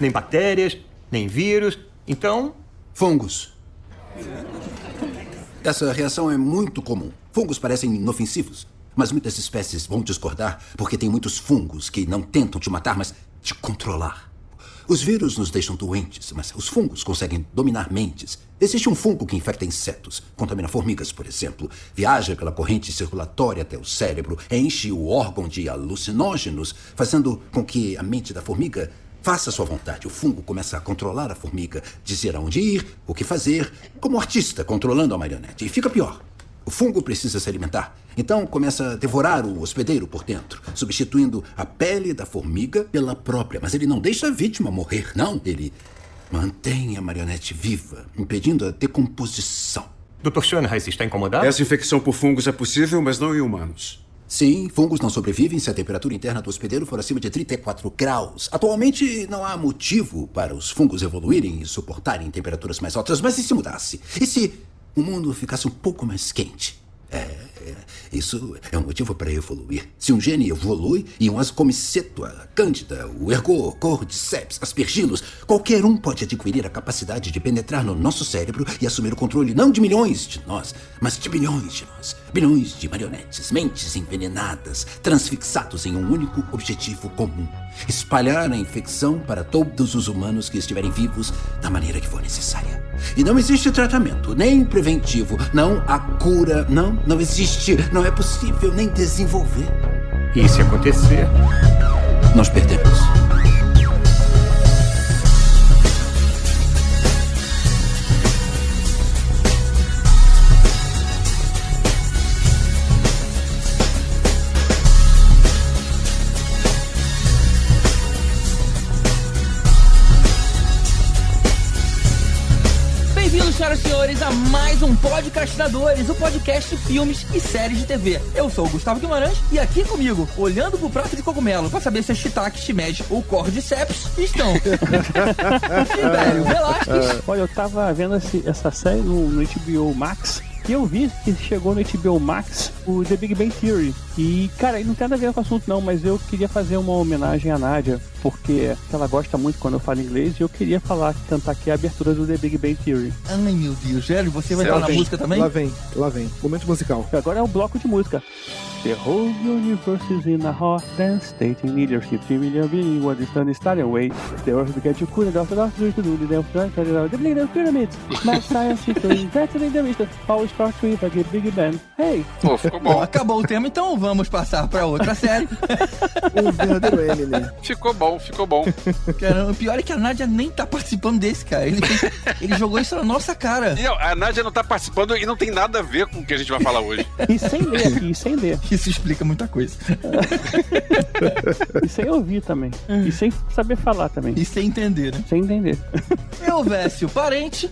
nem bactérias, nem vírus. Então. Fungos. Essa reação é muito comum. Fungos parecem inofensivos, mas muitas espécies vão discordar porque tem muitos fungos que não tentam te matar, mas te controlar. Os vírus nos deixam doentes, mas os fungos conseguem dominar mentes. Existe um fungo que infecta insetos, contamina formigas, por exemplo, viaja pela corrente circulatória até o cérebro, enche o órgão de alucinógenos, fazendo com que a mente da formiga faça sua vontade. O fungo começa a controlar a formiga, dizer aonde ir, o que fazer, como artista controlando a marionete. E fica pior. O fungo precisa se alimentar. Então começa a devorar o hospedeiro por dentro, substituindo a pele da formiga pela própria. Mas ele não deixa a vítima morrer, não. Ele mantém a marionete viva, impedindo a decomposição. Dr. Schoenheis está incomodado? Essa infecção por fungos é possível, mas não em humanos. Sim, fungos não sobrevivem se a temperatura interna do hospedeiro for acima de 34 graus. Atualmente, não há motivo para os fungos evoluírem e suportarem temperaturas mais altas, mas e se mudasse? E se o mundo ficasse um pouco mais quente. É, é, isso é um motivo para evoluir. Se um gene evolui e um ascomiceto, a cândida, o ergo, cordyceps, aspergilos, qualquer um pode adquirir a capacidade de penetrar no nosso cérebro e assumir o controle não de milhões de nós, mas de bilhões de nós. Bilhões de marionetes, mentes envenenadas, transfixados em um único objetivo comum: espalhar a infecção para todos os humanos que estiverem vivos da maneira que for necessária. E não existe tratamento, nem preventivo, não há cura, não, não existe, não é possível nem desenvolver. E se acontecer? Nós perdemos. Senhores, a mais um Podcastinadores, o podcast de filmes e séries de TV. Eu sou o Gustavo Guimarães e aqui comigo, olhando pro prato de cogumelo pra saber se é shiitake, shimeji ou cordyceps, estão Tibério Velasquez, Olha, eu tava vendo esse- essa série no, no HBO Max e eu vi que chegou no HBO Max o The Big Bang Theory. E, cara, não tem nada a ver com o assunto não, mas eu queria fazer uma homenagem à Nádia, porque ela gosta muito quando eu falo inglês e eu queria falar, cantar aqui a abertura do The Big Bang Theory. Ai meu Deus, Hélio, você vai Lá estar na vem, música também? Lá vem, lá vem. Momento musical. Agora é o bloco de música. The whole universe is in a hot dance state in leadership. Three million being what is done is starting away. The earth began to cool and after that we to do the damn the bleeding pyramids. Math science better in the midst. All starts with a big bang. Hey, Pô, ficou Bom, acabou o tema, então vamos passar pra outra série. Um verdadeiro Eminem. Ficou bom, ficou bom. Cara, o pior é que a Nádia nem tá participando desse, cara. Ele, ele jogou isso na nossa cara. E não, a Nádia não tá participando e não tem nada a ver com o que a gente vai falar hoje. e sem ler aqui, e sem ler. Isso explica muita coisa. E sem ouvir também. E sem saber falar também. E sem entender, né? Sem entender. Eu, Vécio, parente.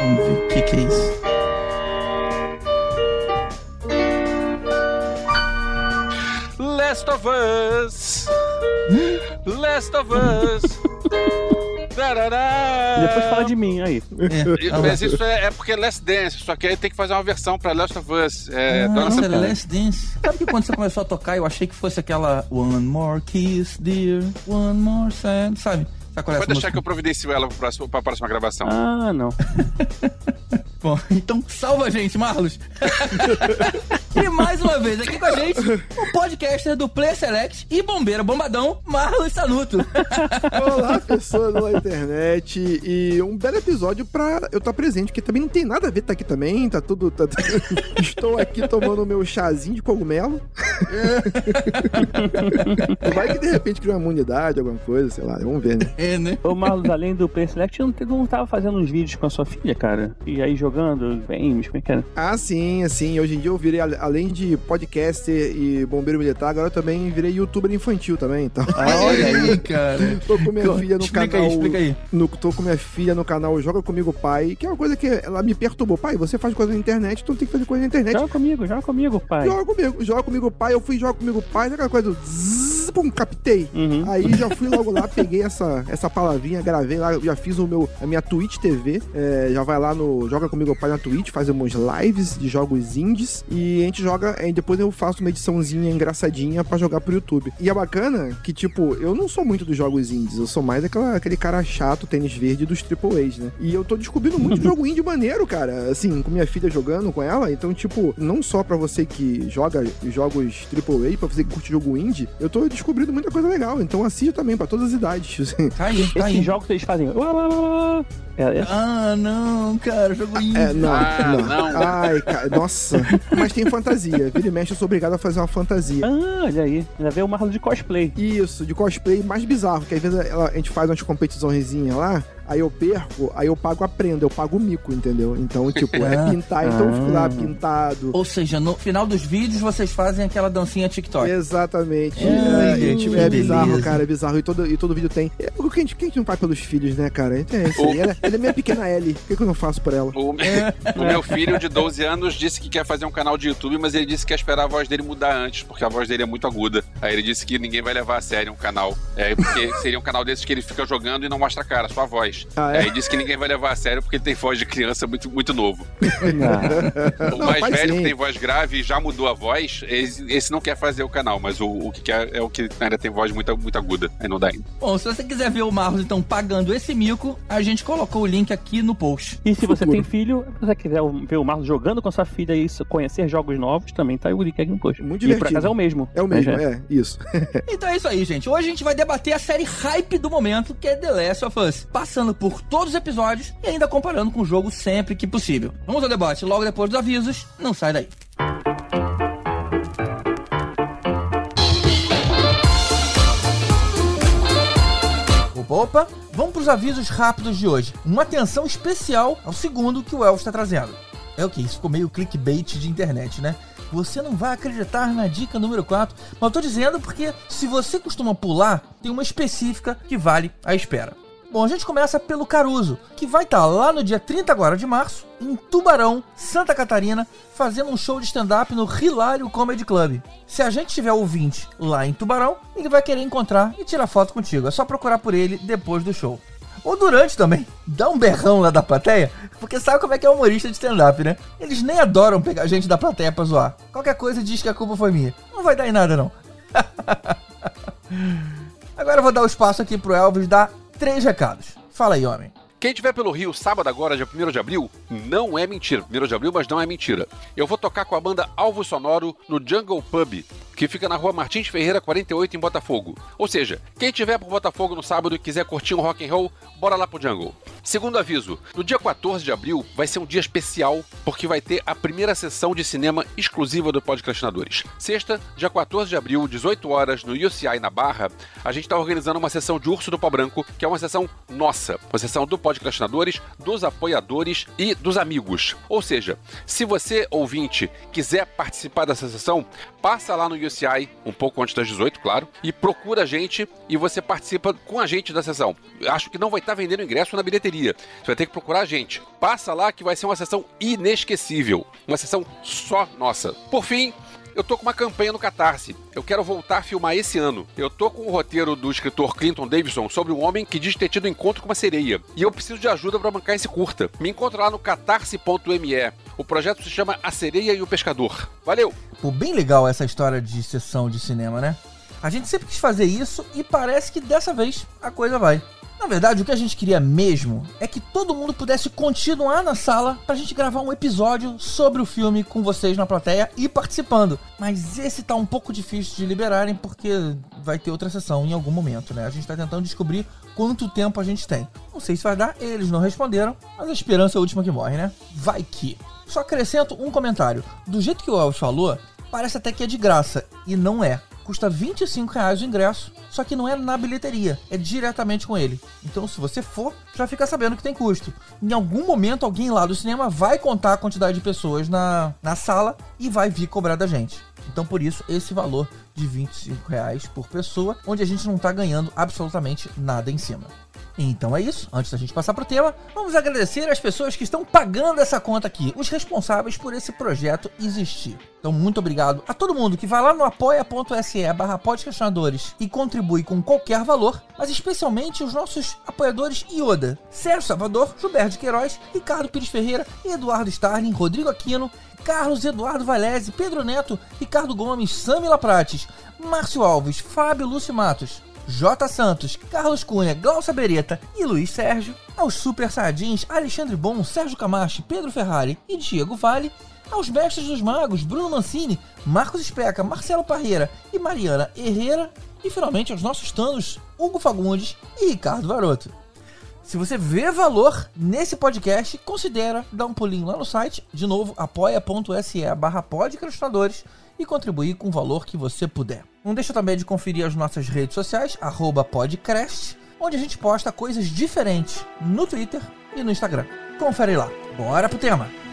Vamos ver o que, que é isso. Last of Us. Last of Us. Tarará. Depois fala de mim aí. É, ah, Mas isso é, é porque é Last Dance, só que aí tem que fazer uma versão pra Last of Us. É, Ah, Santana. era Last Dance. Sabe que quando você começou a tocar, eu achei que fosse aquela One More Kiss, Dear, One More Sad, sabe? Sabe qual é Pode deixar música? que eu providencio ela próximo, pra próxima gravação. Ah, não. Bom, então salva a gente, Marlos. e mais uma vez aqui com a gente, o podcaster do Play Select e bombeiro bombadão, Marlos Sanuto. Olá, pessoas da internet. E um belo episódio pra eu estar presente, porque também não tem nada a ver estar aqui também. Tá tudo. tá- Estou aqui tomando meu chazinho de cogumelo. Vai que de repente cria uma imunidade, alguma coisa, sei lá. Vamos ver, né? É, né? Ô Marlos, além do Play Select, não, não tava fazendo uns vídeos com a sua filha, cara? E aí jogando games, como é que era? Ah, sim, assim. Hoje em dia eu virei, além de podcaster e bombeiro militar, agora eu também virei youtuber infantil também. Então, Olha aí, cara. tô com minha filha no explica canal. aí, explica aí. No, tô com minha filha no canal Joga Comigo Pai, que é uma coisa que ela me perturbou. Pai, você faz coisa na internet, então tem que fazer coisa na internet. Joga comigo, joga comigo, pai. Joga comigo, joga comigo pai, eu fui joga comigo pai, aquela coisa do zzz, pum, captei. Uhum. Aí já fui logo lá, peguei essa, essa palavrinha, gravei lá, já fiz o meu, a minha Twitch TV. é, já vai lá no Joga Comigo Pai na Twitch, fazemos lives de jogos indies. E a gente joga, e depois eu faço uma ediçãozinha engraçadinha pra jogar pro YouTube. E é bacana que, tipo, eu não sou muito dos jogos indies, eu sou mais aquela, aquele cara chato, tênis verde dos AAAs, né? E eu tô descobrindo muito jogo indie maneiro, cara. Assim, com minha filha jogando com ela. Então, tipo, não só pra você que joga jogos AAA, pra você que curte jogo indie, eu tô descobrindo muita coisa legal. Então assista também, pra todas as idades. Tá aí, tá aí. Esses jogos que eles fazem. "Uá, uá, uá, uá". É, é- Ah, não, cara, jogo indie. É, não, Ah, não. não. Ai, cara, nossa. Mas tem fantasia. Vira e mexe, eu sou obrigado a fazer uma fantasia. Ah, olha aí. Ainda veio o Marlon de cosplay. Isso, de cosplay mais bizarro, que às vezes ela- a gente faz umas competiçõezinhas lá, aí eu perco, aí eu pago a prenda, eu pago o mico, entendeu? Então, tipo, é Ah. pintar, então eu fico lá Ah. pintado. Ou seja, no final dos vídeos vocês fazem aquela dancinha TikTok. Exatamente. Ai, é, gente, que é bizarro, cara, é bizarro. E todo, e todo vídeo tem. É, o que a, gente, que a gente não faz pelos filhos, né, cara? É isso aí. Ela, ela é minha pequena Ellie. O que, que eu não faço por ela? O, o meu filho de 12 anos disse que quer fazer um canal de YouTube, mas ele disse que quer esperar a voz dele mudar antes, porque a voz dele é muito aguda. Aí ele disse que ninguém vai levar a sério um canal. É, porque seria um canal desses que ele fica jogando e não mostra a cara, só a voz. Ah, é? Aí ele disse que ninguém vai levar a sério porque ele tem voz de criança muito, muito novo. Ah, O Não, mais velho sim. que tem voz grave e já mudou a voz, esse, esse não quer fazer o canal, mas o, o que quer é o que ainda tem voz muito, muito aguda. Aí não dá ainda. Bom, se você quiser ver o Marlos, então, pagando esse mico, a gente colocou o link aqui no post. E se você Futuro. tem filho, se você quiser ver o Marlon jogando com sua filha e conhecer jogos novos, também tá o link aqui no post. Muito E por divertido. acaso é o mesmo. É o mesmo, Mas é, isso. Então é isso aí, gente. Hoje a gente vai debater a série hype do momento, que é The Last of Us. Passando por todos os episódios e ainda comparando com o jogo sempre que possível. Vamos ao debate logo depois dos avisos. Não sai daí. Opa, opa, vamos para os avisos rápidos de hoje. Uma atenção especial ao segundo que o Elvis está trazendo. É o que? Isso ficou meio clickbait de internet, né? Você não vai acreditar na dica número 4. Mas eu tô dizendo porque se você costuma pular, tem uma específica que vale a espera. Bom, a gente começa pelo Caruso, que vai estar lá no dia 30 agora de março, em Tubarão, Santa Catarina, fazendo um show de stand-up no Hilário Comedy Club. Se a gente tiver ouvinte lá em Tubarão, ele vai querer encontrar e tirar foto contigo. É só procurar por ele depois do show. Ou durante também. Dá um berrão lá da plateia, porque sabe como é que é humorista de stand-up, né? Eles nem adoram pegar gente da plateia pra zoar. Qualquer coisa diz que a culpa foi minha. Não vai dar em nada, não. Agora eu vou dar o espaço aqui pro Elvis dar três recados. Fala aí, homem. Quem estiver pelo Rio sábado agora, dia 1 de abril, não é mentira. 1 de abril, mas não é mentira. Eu vou tocar com a banda Alvo Sonoro no Jungle Pub, que fica na rua Martins Ferreira 48 em Botafogo. Ou seja, quem estiver por Botafogo no sábado e quiser curtir um rock and roll, bora lá pro Jungle. Segundo aviso, no dia 14 de abril vai ser um dia especial porque vai ter a primeira sessão de cinema exclusiva do Podcastinadores. Sexta, dia 14 de abril, 18 horas, no UCI na Barra, a gente está organizando uma sessão de Urso do Pau Branco, que é uma sessão nossa, uma sessão do Podcastinadores, dos apoiadores e dos amigos. Ou seja, se você, ouvinte, quiser participar dessa sessão, passa lá no UCI, um pouco antes das 18, claro, e procura a gente e você participa com a gente da sessão. Acho que não vai estar vendendo ingresso na bilheteria. Você vai ter que procurar a gente. Passa lá que vai ser uma sessão inesquecível. Uma sessão só nossa. Por fim, eu tô com uma campanha no Catarse. Eu quero voltar a filmar esse ano. Eu tô com o roteiro do escritor Clinton Davidson sobre um homem que diz ter tido encontro com uma sereia. E eu preciso de ajuda para bancar esse curta. Me encontra lá no catarse.me. O projeto se chama A Sereia e o Pescador. Valeu! Pô, bem legal essa história de sessão de cinema, né? A gente sempre quis fazer isso e parece que dessa vez a coisa vai. Na verdade, o que a gente queria mesmo é que todo mundo pudesse continuar na sala pra gente gravar um episódio sobre o filme com vocês na plateia e participando. Mas esse tá um pouco difícil de liberarem porque vai ter outra sessão em algum momento, né? A gente tá tentando descobrir quanto tempo a gente tem. Não sei se vai dar, eles não responderam, mas a esperança é a última que morre, né? Vai que. Só acrescento um comentário. Do jeito que o Elvis falou, parece até que é de graça, e não é. Custa 25 reais o ingresso, só que não é na bilheteria, é diretamente com ele. Então, se você for, já fica sabendo que tem custo. Em algum momento, alguém lá do cinema vai contar a quantidade de pessoas na, na sala e vai vir cobrar da gente. Então, por isso, esse valor de 25 reais por pessoa, onde a gente não tá ganhando absolutamente nada em cima. Então é isso. Antes da gente passar pro tema, vamos agradecer as pessoas que estão pagando essa conta aqui, os responsáveis por esse projeto existir. Então, muito obrigado a todo mundo que vai lá no apoia.se barra podcastinadores e contribui com qualquer valor, mas especialmente os nossos apoiadores Ioda, Sérgio Salvador, Gilberto de Queiroz, Ricardo Pires Ferreira, Eduardo Starling, Rodrigo Aquino, Carlos Eduardo Valese, Pedro Neto, Ricardo Gomes, Samila Prates, Márcio Alves, Fábio Lúcio Matos, J. Santos, Carlos Cunha, Glaucia Beretta e Luiz Sérgio, aos Super Sardins, Alexandre Bom, Sérgio Camacho, Pedro Ferrari e Diego Vale, aos Mestres dos Magos, Bruno Mancini, Marcos Especa, Marcelo Parreira e Mariana Herrera, e finalmente aos nossos tanos, Hugo Fagundes e Ricardo Varoto. Se você vê valor nesse podcast, considera dar um pulinho lá no site, de novo, apoia.se barra podcastinadores e contribuir com o valor que você puder. Não deixa também de conferir as nossas redes sociais, podcast, onde a gente posta coisas diferentes no Twitter e no Instagram. Confere lá. Bora pro tema!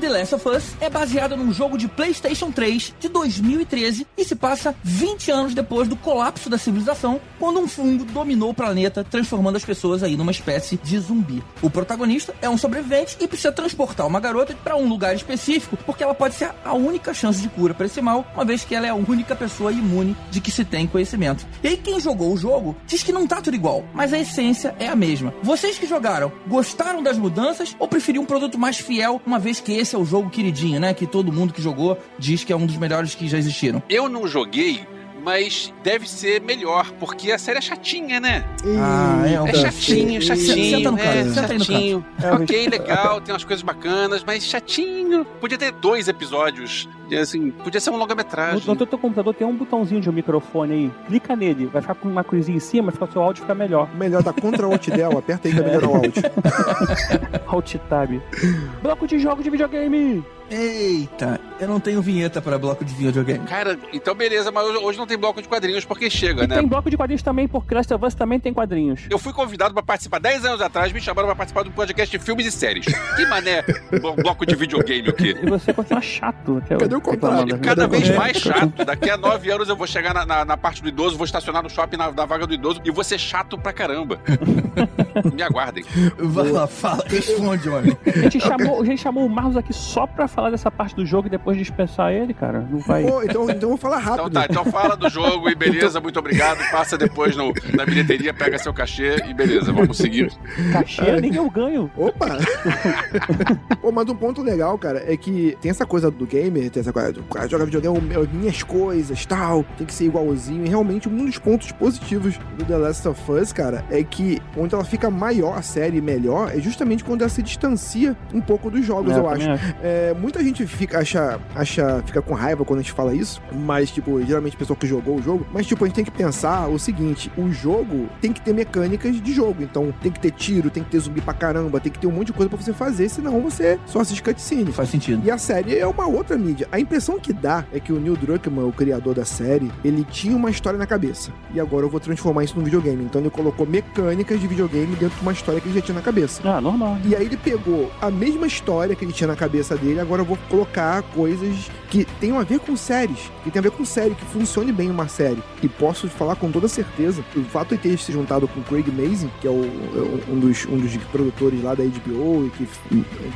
The Last of Us é baseada num jogo de PlayStation 3 de 2013 e se passa 20 anos depois do colapso da civilização, quando um fungo dominou o planeta, transformando as pessoas aí numa espécie de zumbi. O protagonista é um sobrevivente e precisa transportar uma garota para um lugar específico, porque ela pode ser a única chance de cura para esse mal, uma vez que ela é a única pessoa imune de que se tem conhecimento. E aí quem jogou o jogo diz que não tá tudo igual, mas a essência é a mesma. Vocês que jogaram, gostaram das mudanças ou preferiam um produto mais fiel, uma vez que esse é o jogo queridinho, né? Que todo mundo que jogou diz que é um dos melhores que já existiram. Eu não joguei, mas deve ser melhor, porque a série é chatinha, né? Ah, é um É chatinho, chatinho. Senta no é, senta aí no chatinho. É, ok, legal, tem umas coisas bacanas, mas chatinho. Podia ter dois episódios. Assim, podia ser No, longa-metragem. no teu computador tem um botãozinho de um microfone aí. Clica nele, vai ficar com uma cruzinha em cima, fica o seu áudio fica melhor. Melhor dar contra o alt del, aperta aí pra melhorar o áudio. Alt tab. Bloco de jogo de videogame. Eita, eu não tenho vinheta para bloco de videogame. Cara, então beleza, mas hoje- não tem bloco de quadrinhos porque chega, E né? tem bloco de quadrinhos também, porque Last of Us também tem quadrinhos. Eu fui convidado pra participar 10 anos atrás, me chamaram pra participar do podcast de filmes e séries. Que mané blo- bloco de videogame o quê? E você continua chato. Até Cadê o contrário? reclamando. Cada vez mais chato. Daqui a nove anos eu vou chegar na, na- na parte do idoso, vou estacionar no shopping na, na vaga do idoso e vou ser chato pra caramba. Me aguardem. Vai lá, fala, responde, homem. A gente, chamou, a gente chamou o Marlos aqui só pra falar dessa parte do jogo e depois dispensar ele, cara. Não vai. Então, então eu vou falar Então rápido. tá, então fala do jogo e beleza, muito obrigado. Passa depois no, na bilheteria, pega seu cachê e beleza, vamos seguir. Cachê, nem eu ganho. Opa! Pô, mas um ponto legal, cara, é que tem essa coisa do gamer, tem sabe qual é? O cara joga videogame, é minhas coisas, tal, tem que ser igualzinho. E realmente, um dos pontos positivos do The Last of Us, cara, é que onde ela fica maior, a série melhor, é justamente quando ela se distancia um pouco dos jogos, É, eu também acho. É, muita gente fica, acha, acha, fica com raiva quando a gente fala isso, mas, tipo, geralmente pessoa que jogou o jogo, mas, tipo, a gente tem que pensar o seguinte: o jogo tem que ter mecânicas de jogo, então tem que ter tiro, tem que ter zumbi pra caramba, tem que ter um monte de coisa pra você fazer, senão você só assiste cutscene. Faz sentido. E a série é uma outra mídia. A impressão que dá é que o Neil Druckmann, o criador da série, ele tinha uma história na cabeça. E agora eu vou transformar isso num videogame. Então ele colocou mecânicas de videogame dentro de uma história que ele já tinha na cabeça. Ah, normal. E aí ele pegou a mesma história que ele tinha na cabeça dele, agora eu vou colocar coisas que tenham a ver com séries, que tem a ver com série, que funcione bem uma série. E posso falar com toda certeza que o fato de ter se juntado com o Craig Mazin, que é, o- é um, dos, um dos produtores lá da HBO e que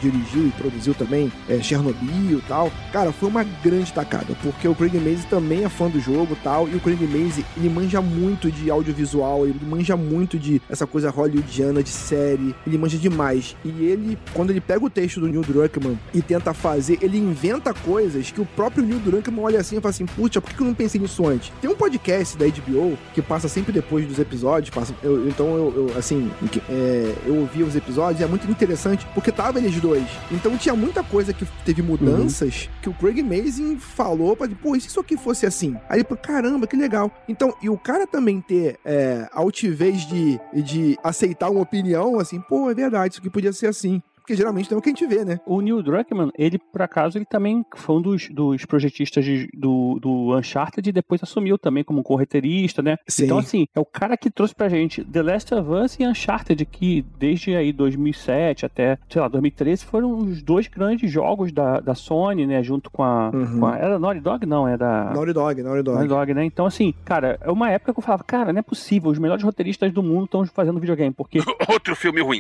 dirigiu e produziu também é, Chernobyl e tal, cara, foi uma grande tacada, porque o Craig Mazin também é fã do jogo tal, e o Craig Mazin, ele manja muito de audiovisual, ele manja muito de essa coisa hollywoodiana de série, ele manja demais. E ele, quando ele pega o texto do Neil Druckmann e tenta fazer, ele inventa coisas que o próprio Neil Druckmann olha assim e fala assim, putz, por que eu não pensei nisso antes? Tem um podcast da HBO que passa sempre depois dos episódios, passa, eu- então eu, eu, assim, é, eu ouvi os episódios e é muito interessante porque tava eles dois. Então tinha muita coisa que teve mudanças que o Craig Mazin falou pra, pô, e se isso aqui fosse assim? Aí ele, falou, caramba, que legal. Então, e o cara também ter é, altivez de, de aceitar uma opinião, assim, pô, é verdade, isso aqui podia ser assim. Porque geralmente não é o que a gente vê, né? O Neil Druckmann, ele, por acaso, ele também foi um dos, dos projetistas de- do, do Uncharted e depois assumiu também como correteirista, né? Sim. Então, assim, é o cara que trouxe pra gente The Last of Us e Uncharted, que desde aí 2007 até, sei lá, 2013, foram os dois grandes jogos da, da Sony, né? Junto com a, Uhum. com a- Era Naughty Dog? Não, era... Naughty Dog, Naughty Dog. Naughty Dog, né? Então, assim, cara, é uma época que eu falava, cara, não é possível, os melhores roteiristas do mundo estão fazendo videogame, porque... Outro filme ruim.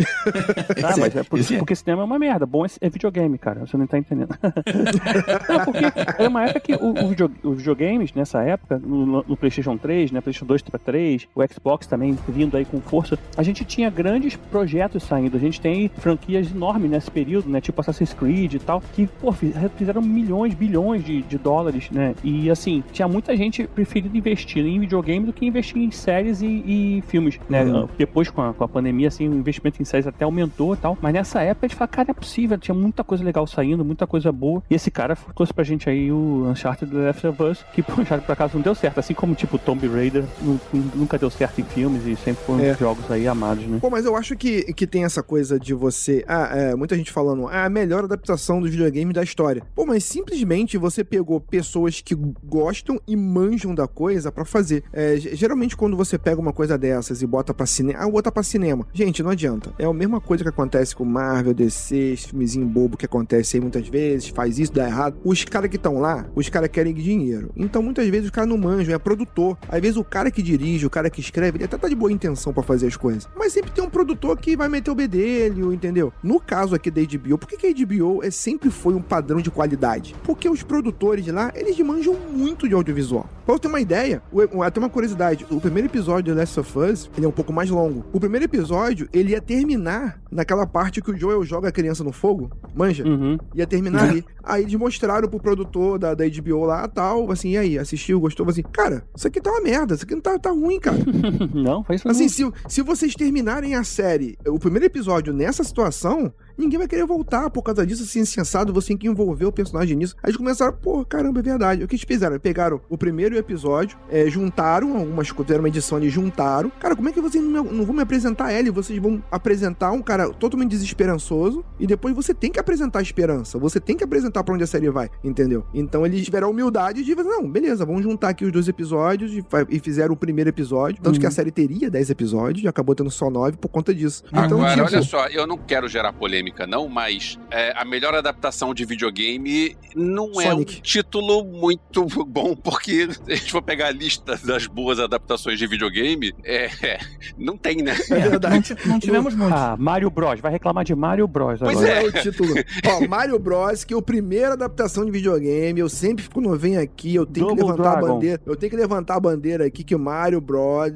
Ah, mas é porque, porque cinema é uma merda. Bom é, é videogame, cara. Você não tá entendendo. não, porque é uma época que o, o video- os videogames, nessa época, no, no PlayStation 3, né? PlayStation 2 para 3, o Xbox também vindo aí com força, a gente tinha grandes projetos saindo. A gente tem franquias enormes nesse período, né? Tipo Assassin's Creed e tal, que, pô, fi- fizeram milhões, bilhões de, de dólares, né? E assim, tinha muita gente preferindo investir em videogame do que investir em séries e, e filmes, né? Uhum. Depois, com a, com a pandemia, assim, o investimento em séries até aumentou e tal. Mas nessa época a gente fala, cara, é possível, tinha muita coisa legal saindo, muita coisa boa. E esse cara trouxe pra gente aí o Uncharted The Last of Us, que o Uncharted por acaso não deu certo. Assim como, tipo, Tomb Raider nu- nunca deu certo em filmes e sempre foram É. jogos aí amados, né? Pô, mas eu acho que, que tem essa coisa de você. Ah, é, muita gente falando, ah, a melhor adaptação dos videogames da história. Pô, mas simplesmente você pegou pessoas que gostam e manjam da coisa pra fazer. É, ge- geralmente, quando você pega uma coisa dessas e bota pra cinema. Ah, bota pra cinema. Gente, não adianta. É a mesma coisa que acontece com Marvel, DC, esse filmezinho bobo que acontece aí muitas vezes, faz isso, dá errado. Os caras que estão lá, os caras querem dinheiro. Então, muitas vezes, os caras não manjam, é produtor. Às vezes, o cara que dirige, o cara que escreve, ele até tá de boa intenção pra fazer as coisas. Mas sempre tem um produtor que vai meter o bedelho, entendeu? No caso aqui da HBO, por que, que a HBO é, sempre foi um padrão de qualidade? Porque os produtores de lá, eles manjam muito de audiovisual. Pra eu ter uma ideia, até uma curiosidade, o primeiro episódio de Last of Us, ele é um pouco mais longo. O primeiro episódio, ele ia terminar naquela parte que o Joel joga a criança no fogo, manja? Uhum. Ia terminar ali. Aí eles mostraram pro produtor da, da HBO lá, tal, assim, e aí, assistiu, gostou? Assim, cara, isso aqui tá uma merda, isso aqui não tá, tá ruim, cara. não, faz isso Assim, não. se, se vocês terminarem a série, o primeiro episódio nessa situação, ninguém vai querer voltar por causa disso, assim, sensado, você tem que envolver o personagem nisso. Aí eles começaram, pô, caramba, é verdade. O que eles fizeram? Pegaram o primeiro episódio, é, juntaram algumas coisas, fizeram uma edição ali, juntaram. Cara, como é que vocês não, me- não vão me apresentar ela? e Vocês vão apresentar um cara totalmente desesperançoso e depois você tem que apresentar a esperança. Você tem que apresentar pra onde a série vai, entendeu? Então eles tiveram a humildade de, não, beleza, vamos juntar aqui os dois episódios e, e fizeram o primeiro episódio. Tanto que a série teria 10 episódios e acabou tendo só 9 por conta disso. Então, Agora, tipo, olha só, eu não quero gerar polêmica, não, mas é, a melhor adaptação de videogame não é Sonic. um título muito bom, porque se a gente for pegar a lista das boas adaptações de videogame, é, é, não tem, né? É verdade. Não, não tivemos muito. Ah, Mario Bros. Vai reclamar de Mario Bros. Pois agora. É. é o título? Ó, Mario Bros, que é a primeira adaptação de videogame. Eu sempre, quando eu venho aqui, eu tenho que Double levantar a Dragon. bandeira. Eu tenho que levantar a bandeira aqui que o Mario Bros,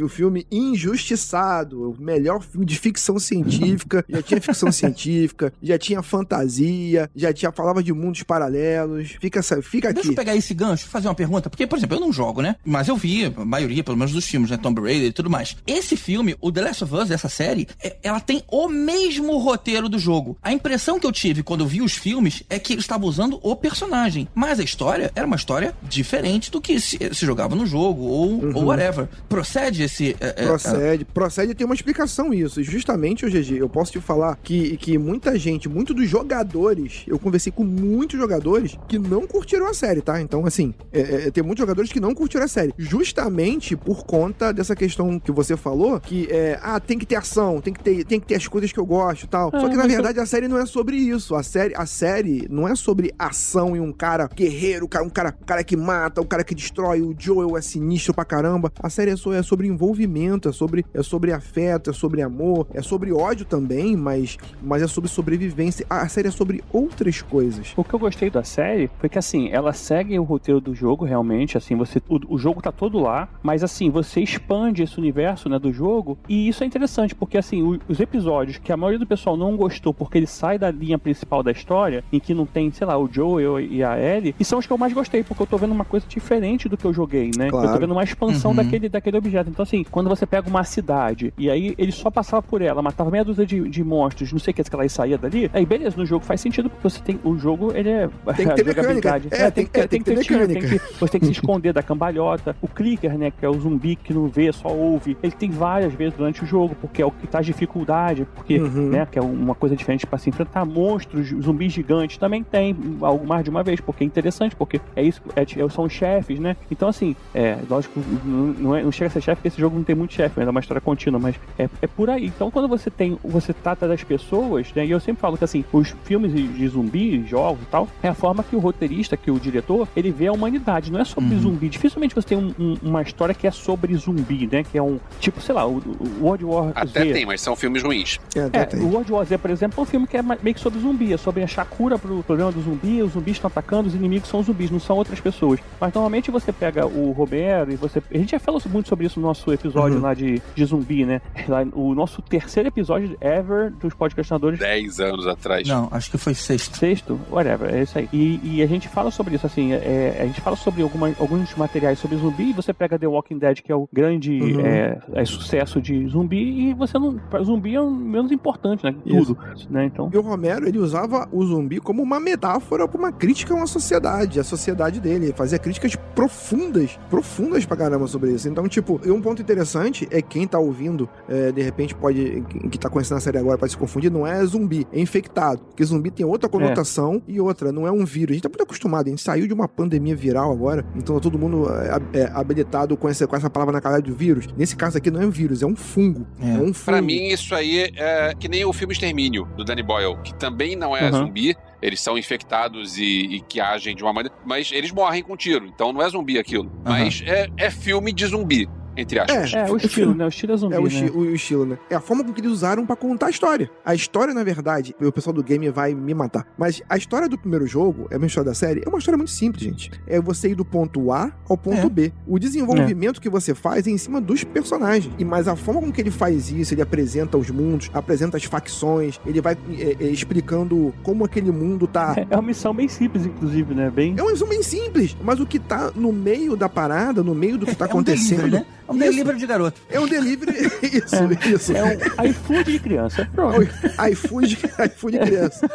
o filme injustiçado, o melhor filme de ficção científica. Já tinha ficção científica científica, já tinha fantasia, já tinha falava de mundos paralelos. Fica, fica aqui. Deixa eu pegar esse gancho fazer uma pergunta, porque, por exemplo, eu não jogo, né? Mas eu vi a maioria, pelo menos, dos filmes, né? Tomb Raider e tudo mais. Esse filme, o The Last of Us, essa série, é- ela tem o mesmo roteiro do jogo. A impressão que eu tive quando eu vi os filmes é que eles estavam usando o personagem. Mas a história era uma história diferente do que se, se jogava no jogo ou, ou whatever. Procede esse. é, é, Procede, procede tem uma explicação isso. E justamente, o GG, eu posso te falar que, que muita gente, muito dos jogadores, eu conversei com muitos jogadores que não curtiram a série, tá? Então, assim, é, é, tem muitos jogadores que não curtiram a série. Justamente por conta dessa questão que você falou, que é, ah, tem que ter ação, tem que ter, tem que ter as coisas que eu gosto e tal. Só que, na verdade, a série não é sobre isso. A série, a série não é sobre ação e um cara guerreiro, um cara, um cara, que mata, um cara que destrói. O Joel é sinistro pra caramba. A série é, so- é sobre envolvimento, é sobre, é sobre afeto, é sobre amor, é sobre ódio também, mas, mas é sobre sobrevivência. A série é sobre outras coisas. O que eu gostei da série foi que, assim, ela segue o roteiro do jogo, realmente, assim, você, o, o jogo tá todo lá, mas, assim, você expande esse universo, né, do jogo, e isso é interessante, porque, assim, o- os episódios que a maioria do pessoal não gostou porque ele sai da linha principal da história, em que não tem, sei lá, o Joel e a Ellie, e são os que eu mais gostei, porque eu tô vendo uma coisa diferente do que eu joguei, né? Claro. Eu tô vendo uma expansão Uhum. daquele, daquele objeto. Então, assim, quando você pega uma cidade, e aí ele só passava por ela, matava meia dúzia de, de monstros, não sei o que, que ela saía dali, aí beleza, no jogo faz sentido, porque você tem, o jogo, ele é Tem que ter mecânica. É, tem- é, tem que ter tiro, tem mecânica. que- você tem que se esconder da cambalhota. O clicker, né, que é o zumbi que não vê, só ouve, ele tem várias vezes durante o jogo, porque é o que traz dificuldade, porque, Uhum. né, que é uma coisa diferente para se enfrentar monstros, zumbis gigantes, também tem algo mais de uma vez, porque é interessante, porque é isso, é, é- são os chefes, né? Então, assim, é, lógico, não, não é- não chega a ser chefe, porque esse jogo não tem muito chefe, ainda é uma história contínua, mas é, é por aí. Então, quando você tem, você trata das pessoas, né, e eu sempre falo que, assim, os filmes de zumbi, jogos e tal, é a forma que o roteirista, que o diretor, ele vê a humanidade, não é sobre Uhum. zumbi. Dificilmente você tem um- um- uma história que é sobre zumbi, né? Que é um, tipo, sei lá, o, o World War Até Z. tem, mas são filmes ruins. É, até É, tem. o World War Z, por exemplo, é um filme que é meio que sobre zumbi, é sobre achar cura pro problema do zumbi, os zumbis estão atacando, os inimigos são zumbis, não são outras pessoas. Mas normalmente você pega o Romero e você. A gente já falou muito sobre isso no nosso episódio Uhum. lá de, de zumbi, né? Lá, o nosso terceiro episódio ever dos podcastinadores. Dez anos atrás. Não, acho que foi sexto. Sexto, whatever, é isso aí. E, e a gente fala sobre isso, assim, é, a gente fala sobre alguma- alguns materiais sobre zumbi, e você pega The Walking Dead, que é o grande Uhum. é, é, sucesso de zumbi, e você não. Zumbi é o menos importante, né? Tudo. Né? Então. E o Romero, ele usava o zumbi como uma metáfora para uma crítica a uma sociedade, a sociedade dele. Ele fazia críticas profundas, profundas pra caramba sobre isso. Então, tipo, e um ponto interessante é quem tá ouvindo, é, de repente pode, que tá conhecendo a série agora pode se confundir, não é zumbi, é infectado. Porque zumbi tem outra conotação e outra, não é um vírus. A gente tá muito acostumado, a gente saiu de uma pandemia viral agora, então tá todo mundo é, é, habilitado com essa, com essa palavra na cara de vírus. Nesse caso aqui não é um vírus, é um fungo. É. É, um fungo. Pra mim, isso aí é que nem o filme Extermínio, do Danny Boyle, que também não é Uhum. zumbi. Eles são infectados e, e que agem de uma maneira. Mas eles morrem com tiro, então não é zumbi aquilo. Mas é, é filme de zumbi, entre aspas. É, o estilo, né? O estilo é zumbi. É o, né? esti- o estilo, né? É a forma com que eles usaram pra contar a história. A história, na verdade, o pessoal do game vai me matar. Mas a história do primeiro jogo, é a história da série, é uma história muito simples, gente. É você ir do ponto A ao ponto É. B. O desenvolvimento que você faz é em cima dos personagens. E mas a forma com que ele faz isso, ele apresenta os mundos, apresenta as facções, ele vai é, é, explicando como aquele mundo tá. É uma missão bem simples, inclusive, né? Bem. É uma missão bem simples, mas o que tá no meio da parada, no meio do que tá é um acontecendo, delivery, né? É um Isso. delivery de garoto. é um delivery. isso, isso. É um iFood de criança. Pronto. iFood, iFood criança.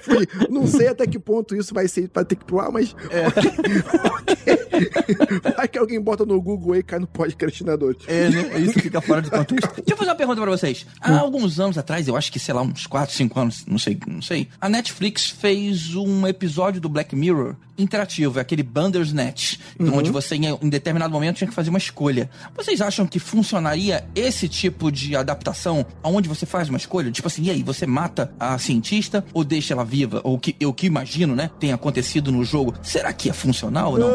iFood. Não sei até que ponto isso vai ser vai ter que ir pro ar, mas. ok. Vai que alguém bota no Google aí e cai no podcastinador. É, né? É isso que fica fora de contexto. Deixa eu fazer uma pergunta pra vocês. Há alguns anos atrás, eu acho que, sei lá, uns 4, 5 anos, não sei, não sei. A Netflix fez um episódio do Black Mirror interativo, é aquele Bandersnatch, onde você, em, determinado momento, tinha que fazer uma escolha. Vocês acham que funcionaria esse tipo de adaptação, onde você faz uma escolha? Tipo assim, e aí, você mata a cientista ou deixa ela viva? Ou que eu que imagino, né, tenha acontecido no jogo. Será que ia funcionar ou não?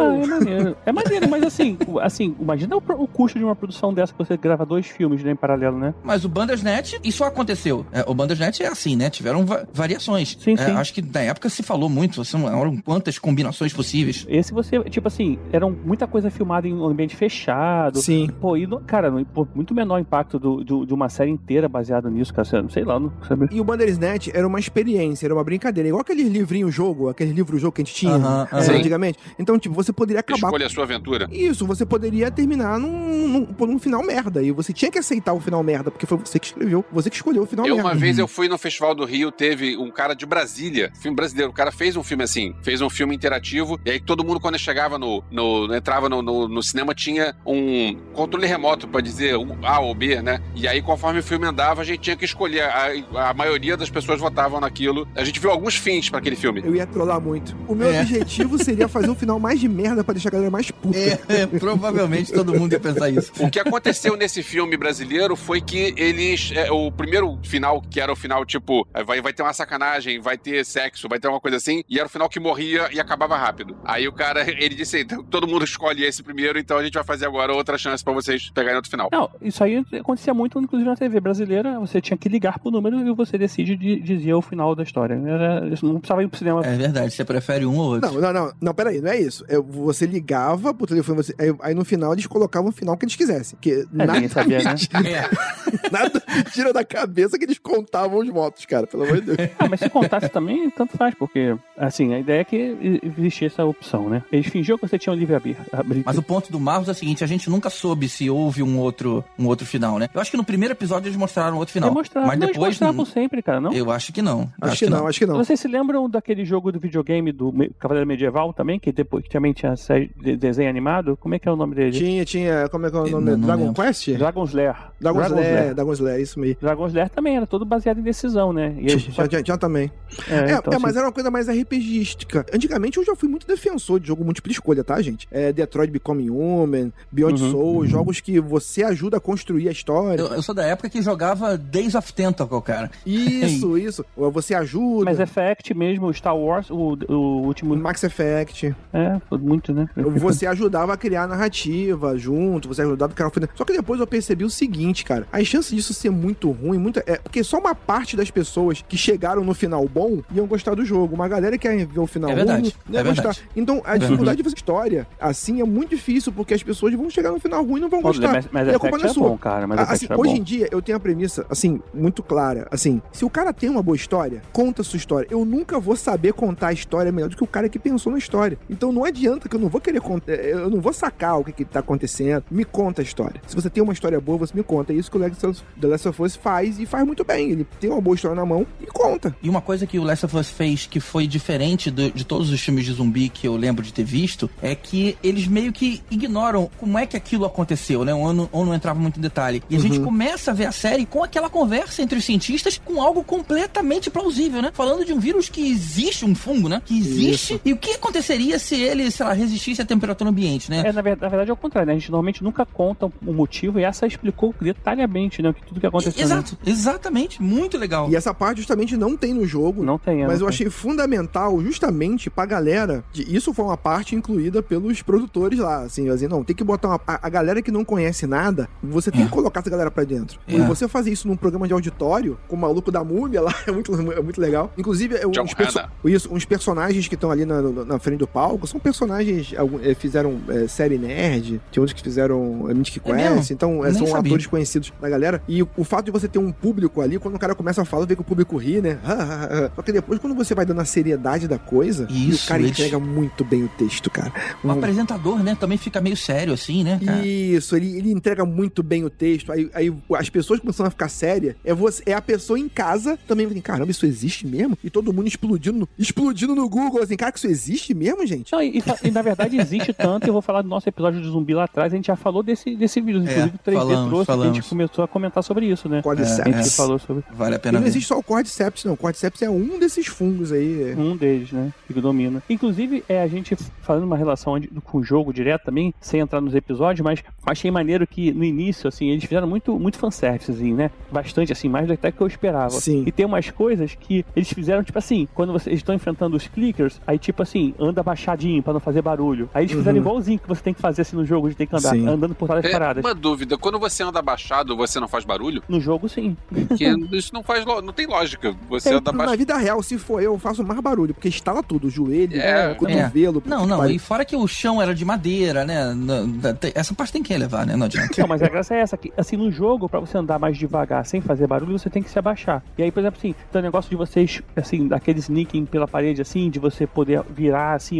Ah, é maneiro. É maneiro, mas assim, assim imagina o, o custo de uma produção dessa que você grava dois filmes né, em paralelo, né? Mas o Bandersnatch, isso aconteceu. É, o Bandersnatch é assim, né? Tiveram va- variações. Sim, É, sim. acho que na época se falou muito, assim, eram quantas combinações possíveis. Esse você, tipo assim, eram muita coisa filmada em um ambiente fechado. Sim. Pô, e, no- cara, no- pô, muito menor impacto do, do- de uma série inteira baseada nisso, cara. Sei- Sei lá, não sabe? E o Bandersnatch era uma experiência, era uma brincadeira. Igual aquele livrinho-jogo, aquele livro-jogo que a gente tinha Aham, é, aham. Sim. antigamente. Então, tipo, você poderia acabar Escolha a sua aventura. Isso, você poderia terminar num, num, por um final merda. E você tinha que aceitar o final merda, porque foi você que escreveu, você que escolheu o final Eu, merda. uma vez, eu fui no Festival do Rio, teve um cara de Brasília, filme brasileiro. O cara fez um filme assim, fez um filme interativo, e aí todo mundo, quando chegava no. no entrava no, no, no cinema, tinha um controle remoto pra dizer um A ou B, né? E aí, conforme o filme andava, a gente tinha que escolher. A, a maioria das pessoas votavam naquilo. A gente viu alguns fins pra aquele filme. Eu ia trollar muito. O meu É. objetivo seria fazer o final mais de merda pra deixar a galera mais puta. É, é, provavelmente todo mundo ia pensar isso. O que aconteceu nesse filme brasileiro foi que eles. é, o primeiro final, que era o final tipo, é, vai, vai ter uma sacanagem, vai ter sexo, vai ter uma coisa assim, e era o final que morria e acabava rápido. Aí o cara, ele disse: então, todo mundo escolhe esse primeiro, então a gente vai fazer agora outra chance pra vocês pegarem outro final. Não, isso aí acontecia muito, inclusive na TV brasileira. Você tinha que ligar pro número e você decide de, dizer o final da história. Era, isso não precisava ir pro cinema. É verdade, você prefere um ou outro. Não, não, não, não, peraí, não é isso. É, você ligava pro telefone, você, aí, aí no final eles colocavam o final que eles quisessem. Que nada, ninguém sabia, né? É. nada tira da cabeça que eles contavam os votos, cara, pelo amor de Deus. Ah, mas se contasse também, tanto faz, porque, assim, a ideia é que existia essa opção, né? Eles fingiam que você tinha um livre-arbítrio. Mas o ponto do Marros é o seguinte, a gente nunca soube se houve um outro, um outro final, né? Eu acho que no primeiro episódio eles mostraram outro final. Mostrar, mas não, eles depois. mostravam não- sempre, cara, não? Eu acho que não. Acho, que, não, acho que não. Vocês se lembram daquele jogo do videogame do Cavaleiro Medieval também, que depois que também tinha série de desenho animado? Como é que é o nome dele? Tinha, tinha, como é que é o nome? não- não Dragon lembro. Quest? Dragon's Lair. Dragon's Lair, Dragon's Lair, isso mesmo. Dragon's Lair também era todo baseado em decisão, né? E aí, só- Tinha, tinha, tinha também. é, É, então, é, assim, mas era uma coisa mais RPGística. Antigamente eu já fui muito defensor de jogo múltipla escolha, tá, gente? É Detroit Become Human, Beyond Uhum. Soul, jogos que você ajuda a construir a história. Eu, eu sou da época que jogava Days of Tentacle, cara. Isso, isso. Ou Você ajuda. Mas Effect mesmo, Star Wars, o, o último. Max Effect. É, foi muito, né? Você ajudava a criar narrativa junto, você ajudava a criar final. Só que depois eu percebi o seguinte, cara. As chances disso ser muito ruim, muito. É porque só uma parte das pessoas que chegaram no final bom iam gostar do jogo. Uma galera que ia ver o final É ruim verdade, é verdade. Então, a dificuldade de fazer história assim é muito difícil, porque as pessoas vão chegar no final ruim e não vão Pô, gostar. mas, mas e a culpa não é é sua. bom, cara. Mas Effect assim, é hoje bom. em dia eu tenho a premissa, assim, muito clara. Assim, se o cara tem uma boa história, conta a sua história. Eu nunca vou saber contar a história melhor do que o cara que pensou na história. Então não adianta que eu não vou querer contar, eu não vou sacar o que, que tá acontecendo. Me conta a história. Se você tem uma história boa, você me conta. É isso que o Last of- The Last of Us faz e faz muito bem. Ele tem uma boa história na mão e conta. E uma coisa que o Last of Us fez que foi diferente do- de todos os filmes de zumbi que eu lembro de ter visto é que eles meio que ignoram como é que aquilo aconteceu, né? Ou não, ou não entrava muito em detalhe. E a gente começa a ver a série com aquela conversa entre os cientistas com algo completamente plausível, né? Falando de um vírus que existe, um fungo, né? Que existe. E o que aconteceria se ele, sei lá, resistisse à temperatura ambiente, né? É, na verdade, na verdade é o contrário, né? A gente normalmente nunca conta o motivo e essa explicou detalhadamente, né? Tudo que aconteceu. né? Exato, exatamente. Muito legal. E essa parte justamente não tem no jogo. Não tem, é, Mas não eu tem. achei fundamental justamente pra galera. De, isso foi uma parte incluída pelos produtores lá. Assim, assim não, tem que botar uma, a, a galera que não conhece nada, você tem É. que colocar essa galera pra dentro. É. E você fazer isso num programa de auditório, com o maluco da múmia lá, é muito, é muito legal. Inclusive, é, uns, perso- isso, uns personagens que estão ali na, na- na frente do palco são personagens. algum- eh, fizeram eh, série nerd, tinha outros que fizeram Mythic É Quest, mesmo? então eh, são sabia. atores conhecidos da galera. E o, o fato de você ter um público ali, quando o cara começa a falar, vê que o público ri, né? Só que depois, quando você vai dando a seriedade da coisa, e Isso, o cara eles- entrega muito bem o texto, cara. O apresentador, né, também fica meio sério assim, né, cara? Isso, ele, ele entrega muito bem o texto. Aí, aí as pessoas começam a ficar sérias. É, você, é a pessoa em casa também assim, caramba, isso existe mesmo? E todo mundo explodindo, no- explodindo no Google, assim, cara, que isso existe mesmo, gente? Não, e, e e, na verdade existe tanto, eu vou falar do nosso episódio de zumbi lá atrás, a gente já falou desse, desse vírus, É, inclusive o 3D falamos, trouxe, que a falamos. gente começou a comentar sobre isso, né? Cordyceps. A gente É. falou sobre. Vale a E pena não ver. existe só o Cordyceps, não. O Cordyceps é um desses fungos aí. Um deles, né? Domina. Inclusive, é a gente fazendo uma relação de, com o jogo direto também, sem entrar nos episódios, mas achei maneiro que no início, assim, eles fizeram muito, muito fanservice, assim, né? Bastante, assim, mais do que até que eu esperava. Sim. E tem umas coisas que eles fizeram, tipo assim, quando vocês estão enfrentando os clickers, aí tipo assim, anda baixadinho pra não fazer barulho. Aí eles fizeram igualzinho que você tem que fazer assim no jogo, de ter que andar, Sim. andando por trás das É, paradas. uma dúvida, quando você anda abaixado, você não faz barulho? No jogo, sim. Porque isso não faz não tem lógica. Você Eu, anda na abaixado. vida real, se for eu, eu faço mais barulho, porque instala tudo, joelho, É, cotovelo. Não, puta que não, pariu. e fora que o chão era de madeira, né? Essa parte tem que relevar, né? Não adianta. Não, mas a graça é essa, que assim, no jogo, pra você andar mais devagar sem fazer barulho, você tem que se abaixar. E aí, por exemplo, assim, tem o negócio de vocês, assim, daquele sneaking pela parede, assim, de você poder virar, assim,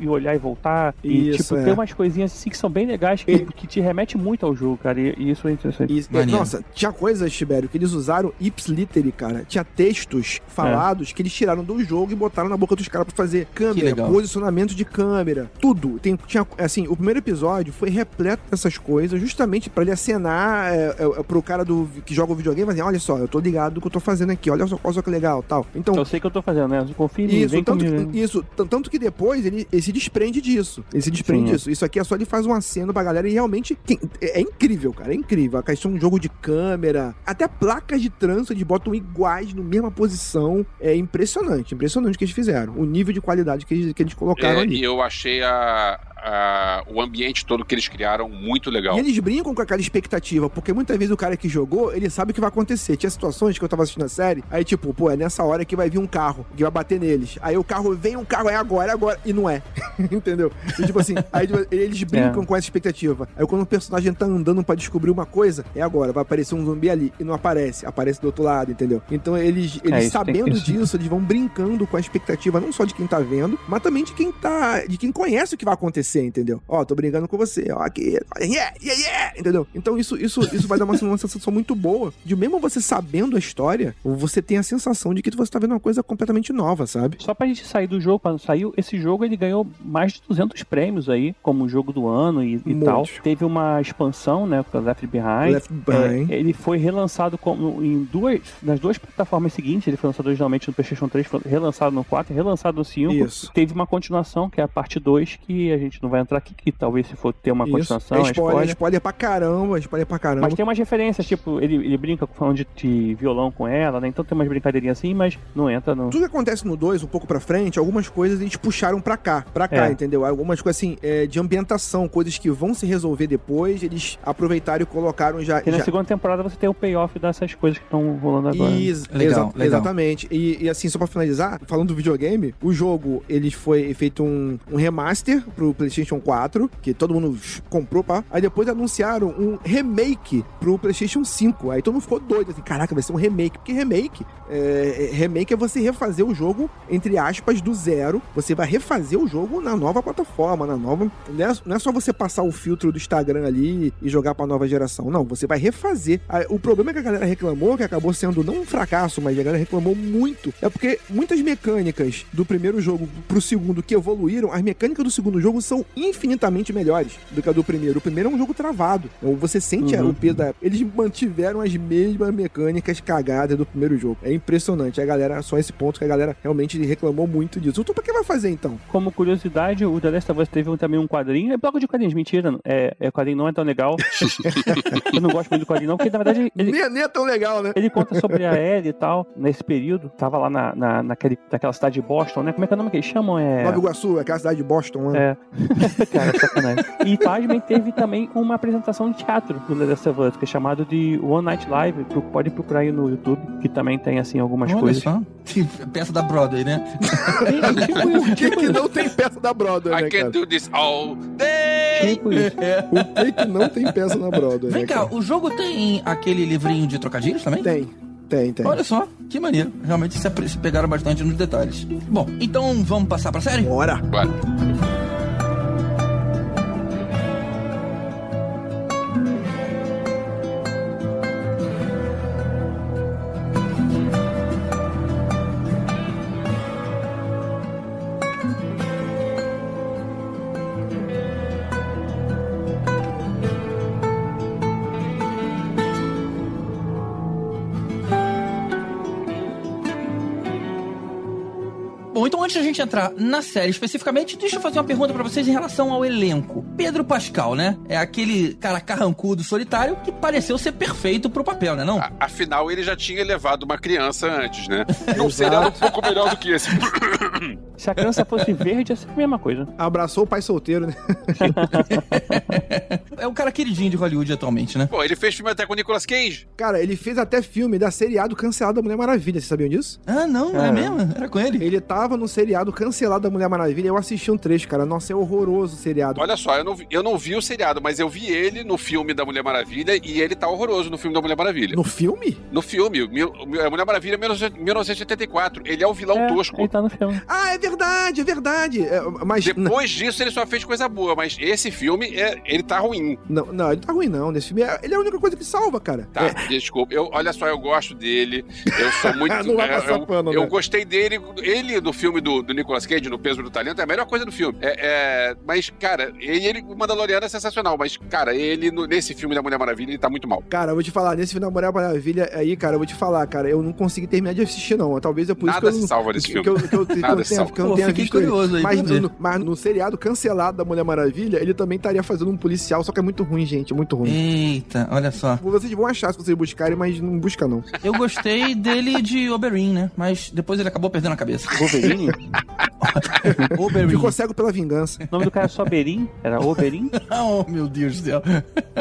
e olhar e voltar. E, Isso, tipo, é. tem umas coisinhas, assim, que são bem legais, que, E- que te remete muito ao jogo, cara, e, e isso é interessante. E- Maneiro. nossa, tinha coisas, Tibério, que eles usaram ipsiliteri, cara. Tinha textos falados que eles tiraram do jogo e botaram na boca dos caras pra fazer câmera, legal. posicionamento de câmera, tudo. Tem, tinha, assim, o primeiro episódio foi repleto dessas coisas, justamente pra ele acenar é, é, é, pro cara do, que joga o videogame, assim, olha só, eu tô ligado do que eu tô fazendo aqui, olha só, olha só que legal, tal. Então, Eu sei que eu tô fazendo, né? Confia em mim, isso, vem tanto, comigo. que, isso tanto que depois ele, ele se desprende disso. Ele se desprende Sim, é. disso. Isso aqui é só ele faz um aceno pra galera e realmente tem- é, é incrível, cara. É incrível. A questão do jogo de câmera, até placas de trânsito eles botam iguais, na mesma posição. É impressionante, impressionante o que eles fizeram. O nível de qualidade que eles, que eles colocaram É, ali. e eu achei a, a- o ambiente todo que eles criaram muito legal. E eles brincam com aquela expectativa, porque muitas vezes o cara que jogou, ele sabe o que vai acontecer. Tinha situações que eu tava assistindo a série, aí tipo, pô, é nessa hora que vai vir um carro, que vai bater neles. Aí o carro vem um carro, é agora, é agora, e não é. Entendeu? E tipo assim, aí tipo, eles brincam É. com essa expectativa. Aí quando o personagem tá andando pra descobrir uma coisa, é agora, vai aparecer um zumbi ali, e não aparece, aparece do outro lado, entendeu? Então eles, eles É, isso tem sabendo disso, eles vão brincando com a expectativa não só de quem tá vendo, mas também de quem tá, de quem conhece o que vai acontecer, entendeu? Ó, tô brincando com você, ó, aqui, yeah, yeah, yeah, entendeu? Então isso, isso, isso vai dar uma, uma sensação muito boa de mesmo você sabendo a história, você tem a sensação de que você tá vendo uma coisa completamente nova, sabe? Só pra gente sair do jogo, quando saiu, esse jogo ele ganhou mais de 200 prêmios aí, como jogo do ano e, e tal. Teve uma expansão, né, com Left Behind. Left Behind. É, ele foi relançado como, em duas, nas duas plataformas seguintes, ele foi lançado originalmente no PlayStation 3, foi relançado no 4 e relançado no 5. Isso. Teve uma continuação, que é a parte 2, que a gente não vai entrar aqui, que talvez se for ter uma Isso. continuação, É é spoiler, spoiler. spoiler pra caramba, spoiler pra caramba. Mas tem umas referências, tipo, ele, ele brinca falando de, de violão com ela, né? Então tem umas brincadeirinhas assim, mas não entra no. Tudo que acontece no 2, um pouco pra frente, algumas coisas eles puxaram pra cá, pra cá, É. entendeu? Algumas coisas assim, é, de ambientação, coisas que vão se resolver depois, eles aproveitaram e colocaram já. Porque na segunda temporada você tem o payoff dessas coisas que estão rolando agora. Is- Legal, exa- legal. Exatamente. E, e assim, só pra finalizar, falando do videogame, o jogo, ele foi feito um, um remaster pro PlayStation 4, que todo mundo comprou, pá. Aí depois anunciaram um remake pro PlayStation 5. Aí todo mundo ficou doido, assim, caraca, vai ser um remake. Porque remake, é, é- remake é você refazer o jogo, entre aspas, do zero. Você vai refazer o jogo na nova plataforma, na nova... Não é, não é só você passar o filtro do Instagram ali e jogar pra nova geração. Não, você vai refazer. O problema é que a galera reclamou, que acabou sendo não um fracasso, mas a galera reclamou muito. É porque muitas mecânicas do primeiro jogo pro segundo que evoluíram, as mecânicas do segundo jogo são infinitamente melhores do que a do primeiro. O primeiro é um jogo travado. Então você sente Uhum. o peso da. Eles mantiveram as mesmas mecânicas cagadas do primeiro jogo. É impressionante. A galera, só esse ponto que a galera realmente reclamou muito disso. Então, pra que vai fazer então? Como curiosidade, o The Last of Us teve também um quadrinho. É bloco de quadrinhos, mentira. É, é quadrinho não é tão legal. eu não gosto muito do quadrinho, não, porque na verdade ele, Nem, nem é tão legal, né? ele conta sobre a Ellie e tal. Nesse período, tava lá na, na, naquele, naquela cidade de Boston, né? Como é que é o nome que eles chamam? É. Nova Iguaçu, aquela cidade de Boston, né? É. Cara, sacanagem. E pasmem, teve também uma apresentação de teatro do The Last of Us, que é chamado de One Night Live. Pode procurar aí no YouTube, que também tem, assim, algumas Olha coisas. só. Peça da Broadway, né? tipo isso, O que tipo que isso. não tem peça da Broadway, I né, can cara? do this all day! Tipo isso. O que que não tem peça na Broadway, Vem né, cá, cara? o jogo tem aquele livrinho de trocadilhos também? Tem, tem, tem. Olha só, que maneiro. Realmente se pegaram bastante nos detalhes. Bom, então vamos passar pra série? Bora. Bora. Então antes da gente entrar na série especificamente, deixa eu fazer uma pergunta pra vocês em relação ao elenco. Pedro Pascal, né? É aquele cara carrancudo, solitário, que pareceu ser perfeito pro papel, né não? A- Afinal, ele já tinha levado uma criança antes, né? Não seria um pouco melhor do que esse. Se a criança fosse verde, ia ser a mesma coisa. Abraçou o pai solteiro, né? É o cara queridinho de Hollywood atualmente, né? Pô, ele fez filme até com o Nicolas Cage. Cara, ele fez até filme da seriado cancelado da Mulher Maravilha. Vocês sabiam disso? Ah, não, não é Caramba. mesmo? Era com ele. Ele tava no seriado cancelado da Mulher Maravilha. Eu assisti um trecho, cara. Nossa, é horroroso o seriado. Olha só, eu não, vi, eu não vi o seriado, mas eu vi ele no filme da Mulher Maravilha e ele tá horroroso no filme da Mulher Maravilha. No filme? No filme, Mil- a Mulher Maravilha 1984. Ele é o vilão É, tosco. Ele tá no filme. Ah, é verdade, é verdade. É, mas. Depois disso, ele só fez coisa boa, mas esse filme, é, ele tá ruim. Não, não, ele tá ruim, não. Nesse filme, é- ele é a única coisa que salva, cara. Tá, É, desculpa. Eu, olha só, eu gosto dele. Eu sou muito. Não vai é, passar eu, pano, eu né? gostei dele. Ele, do filme do, do Nicolas Cage, no Peso do Talento, é a melhor coisa do filme. É, é, mas, cara, ele, ele- o Mandaloriano é sensacional. Mas, cara, ele, no- nesse filme da Mulher Maravilha, ele tá muito mal. Cara, eu vou te falar, nesse final da Mulher Maravilha aí, cara, eu vou te falar, cara, eu não consegui terminar de assistir, não. Talvez é por isso Nada que eu se não. salva nesse que, filme. que eu, que eu, que eu Nada se tenha, que eu não Pô, tenha fiquei visto ele. curioso aí Mas no, mas no seriado cancelado da Mulher Maravilha, ele também estaria fazendo um policial, só que é muito ruim, gente, é muito ruim. Eita, olha só. Vocês vão achar se vocês buscarem, mas não busca, não. Eu gostei dele de Oberyn, né? Mas depois ele acabou perdendo a cabeça. Wolverine? Oberyn. Ficou cego pela vingança. o nome do cara é só Berim? Era Oberyn? Oh, meu Deus do céu.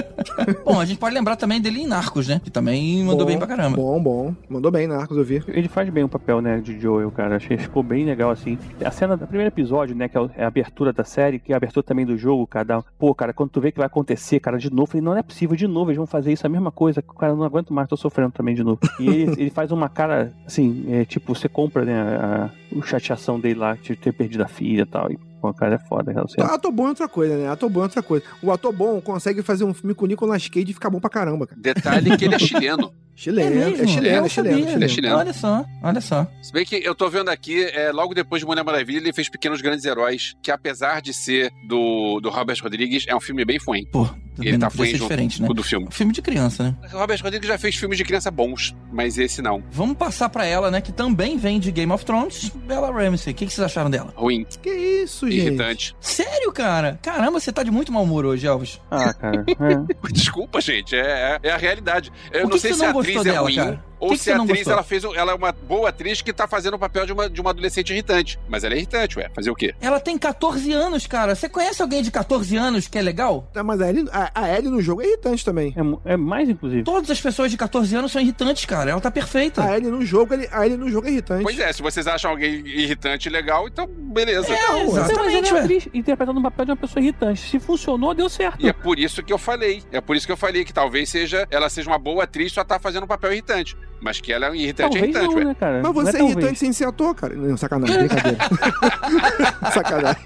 Bom, a gente pode lembrar também dele em Narcos, né? Que também mandou Bom, bem pra caramba. Bom, bom. Mandou bem, Narcos, eu vi. Ele faz bem o papel, né, de Joel, cara. Achei que ficou bem legal, assim. A cena do primeiro episódio, né, que é o- é a abertura da série, que é a abertura também do jogo, cara. dá- Pô, cara, quando tu vê que vai acontecer, cara, de novo, eu falei, não, não é possível, de novo, eles vão fazer isso, a mesma coisa. Cara, não aguento mais, tô sofrendo também de novo. E ele, ele faz uma cara, assim, é, tipo, você compra, né, a, a chateação dele lá, de ter perdido a filha e tal. E, pô, o cara é foda, aquela cena. Ator bom é outra coisa, né? Ator bom é outra coisa. O ator bom consegue fazer um filme com o Nicolas Cage e ficar bom pra caramba, cara. Detalhe que ele é chileno. Chileno, é, mesmo? chileno, é chileno, sabia. Ele é chileno. Olha só, olha só. Se bem que eu tô vendo aqui, é, logo depois de Mulher Maravilha, ele fez Pequenos Grandes Heróis, que apesar de ser do, do Robert Rodrigues, é um filme bem fuim. Pô, Ele tá ser junto diferente, né? o do filme. Filme de criança, né? O Robert Rodrigues já fez filmes de criança bons, mas esse não. Vamos passar pra ela, né? Que também vem de Game of Thrones, Bella Ramsey. O que, que vocês acharam dela? Ruim, Que isso, gente? irritante. Sério, cara? Caramba, você tá de muito mau humor hoje, Elvis. Ah, cara. É. Desculpa, gente, é, é a realidade. Eu Por não que sei que se você a não atriz gostou é ou Que que se você a atriz ela fez, ela é uma boa atriz que tá fazendo o papel de uma, de uma adolescente irritante. Mas ela é irritante, ué. Fazer o quê? Ela tem 14 anos, cara. Você conhece alguém de 14 anos que é legal? Tá, mas a Ellie, a, a Ellie no jogo é irritante também. É, é mais, inclusive. Todas as pessoas de 14 anos são irritantes, cara. Ela tá perfeita. A Ellie no jogo, ele, a Ellie no jogo é irritante. Pois é, se vocês acham alguém irritante e legal, então beleza. É, Não, Não, mas exatamente, ela é ué. atriz interpretando um papel de uma pessoa irritante. Se funcionou, deu certo. E é por isso que eu falei. É por isso que eu falei que talvez seja ela seja uma boa atriz, só tá fazendo um papel irritante. Mas que ela é um irritante, é Talvez irritante, não, né, cara? Mas Não você é, talvez. irritante sem ser ator, cara. Não, sacanagem, brincadeira. sacanagem.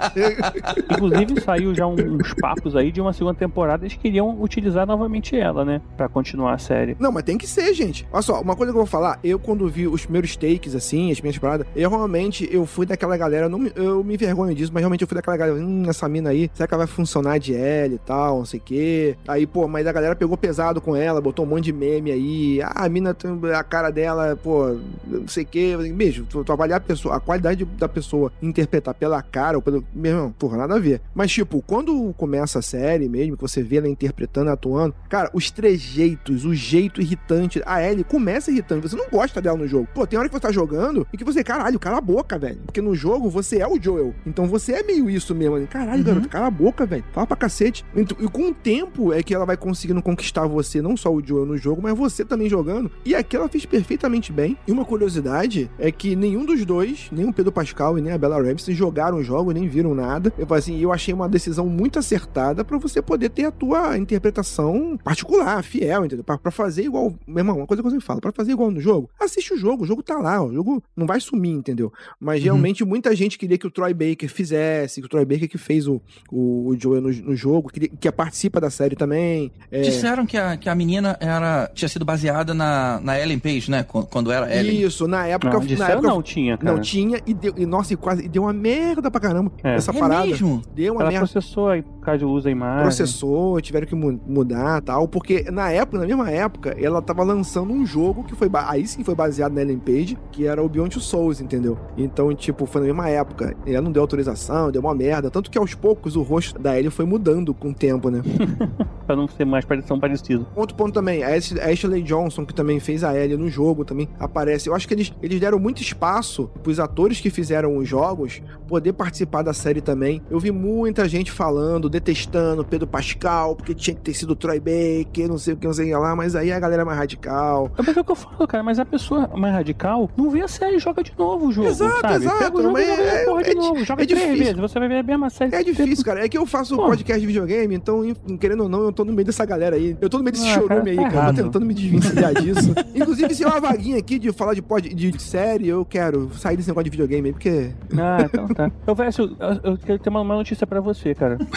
Inclusive, saiu já uns papos aí de uma segunda temporada. Eles queriam utilizar novamente ela, né? Pra continuar a série. Não, mas tem que ser, gente. Olha só, uma coisa que eu vou falar, eu quando vi os primeiros takes, assim, as minhas paradas, eu realmente, eu fui daquela galera, não eu me envergonho disso, mas realmente eu fui daquela galera, hum, essa mina aí, será que ela vai funcionar de L e tal, não sei o quê. Aí, pô, mas a galera pegou pesado com ela, botou um monte de meme aí, ah, a mina, a cara dela, pô, não sei o quê. Beijo, tu, tu avaliar a pessoa, a qualidade da pessoa interpretar pela cara ou pelo. Meu irmão, porra, nada a ver. Mas, tipo, quando começa a série mesmo, que você vê ela interpretando, atuando, cara, os trejeitos, o jeito irritante. A Ellie começa irritante. Você não gosta dela no jogo. Pô, tem hora que você tá jogando e que você, caralho, cala a boca, velho. Porque no jogo você é o Joel. Então você é meio isso mesmo. Caralho, Uhum. garoto, cala a boca, velho. Fala pra cacete. E com o tempo é que ela vai conseguindo conquistar você, não só o Joel no jogo, mas você também jogando. E aqui ela fez perfeitamente bem. E uma curiosidade é que nenhum dos dois, nem o Pedro Pascal e nem a Bella Ramsey, jogaram o jogo, nem viram nada. Eu assim, eu achei uma decisão muito acertada pra você poder ter a tua interpretação particular, fiel, entendeu? Pra, pra fazer igual. Meu irmão, uma coisa que eu sempre falo, pra fazer igual no jogo, assiste o jogo, o jogo tá lá, o jogo não vai sumir, entendeu? Mas Uhum. realmente muita gente queria que o Troy Baker fizesse, que o Troy Baker que fez o, o, o Joel no, no jogo, que, que participa da série também. É, Disseram que a, que a menina era, tinha sido baseada na, na Ellen Page, né? Quando, era Ellen. Isso, na época. Não, na época não tinha, cara. Não tinha, e deu, e nossa, e quase e deu uma merda pra caramba É. essa É parada. mesmo? Deu uma Ela merda. processou aí, trocar de uso a imagem. processor, tiveram que mu- mudar tal, porque na época, na mesma época, ela tava lançando um jogo que foi, aí sim foi baseado na Ellen Page, que era o Beyond Two Souls, entendeu? Então, tipo, foi na mesma época. Ela não deu autorização, deu uma merda, tanto que aos poucos o rosto da Ellie foi mudando com o tempo, né? Pra não ser mais pare- tão parecido. Outro ponto também, a Ashley Johnson, que também fez a Ellie no jogo, também aparece. Eu acho que eles, eles deram muito espaço pros atores que fizeram os jogos poder participar da série também. Eu vi muita gente falando, detestando Pedro Pascal, porque tinha que ter sido Troy Baker, não sei o que, não sei lá, mas aí a galera é mais radical. É porque é o que eu falo, cara, mas a pessoa mais radical não vê a série e joga de novo o jogo. Exato, sabe? exato, Pega o jogo mas e joga é- porra de é novo. Joga é três difícil. vezes, você vai ver a mesma série. É difícil, cara. É que eu faço Pô. podcast de videogame, então, querendo ou não, eu tô no meio dessa galera aí. Eu tô no meio desse Ah, chorume cara, aí, tá cara. Eu errado. tô tentando me desvencilhar disso. Inclusive, se é uma vaguinha aqui de falar de, pod, de série, eu quero sair desse negócio de videogame aí, porque. Ah, então tá. Eu, Vécio, eu, eu quero ter uma, uma notícia pra você, cara.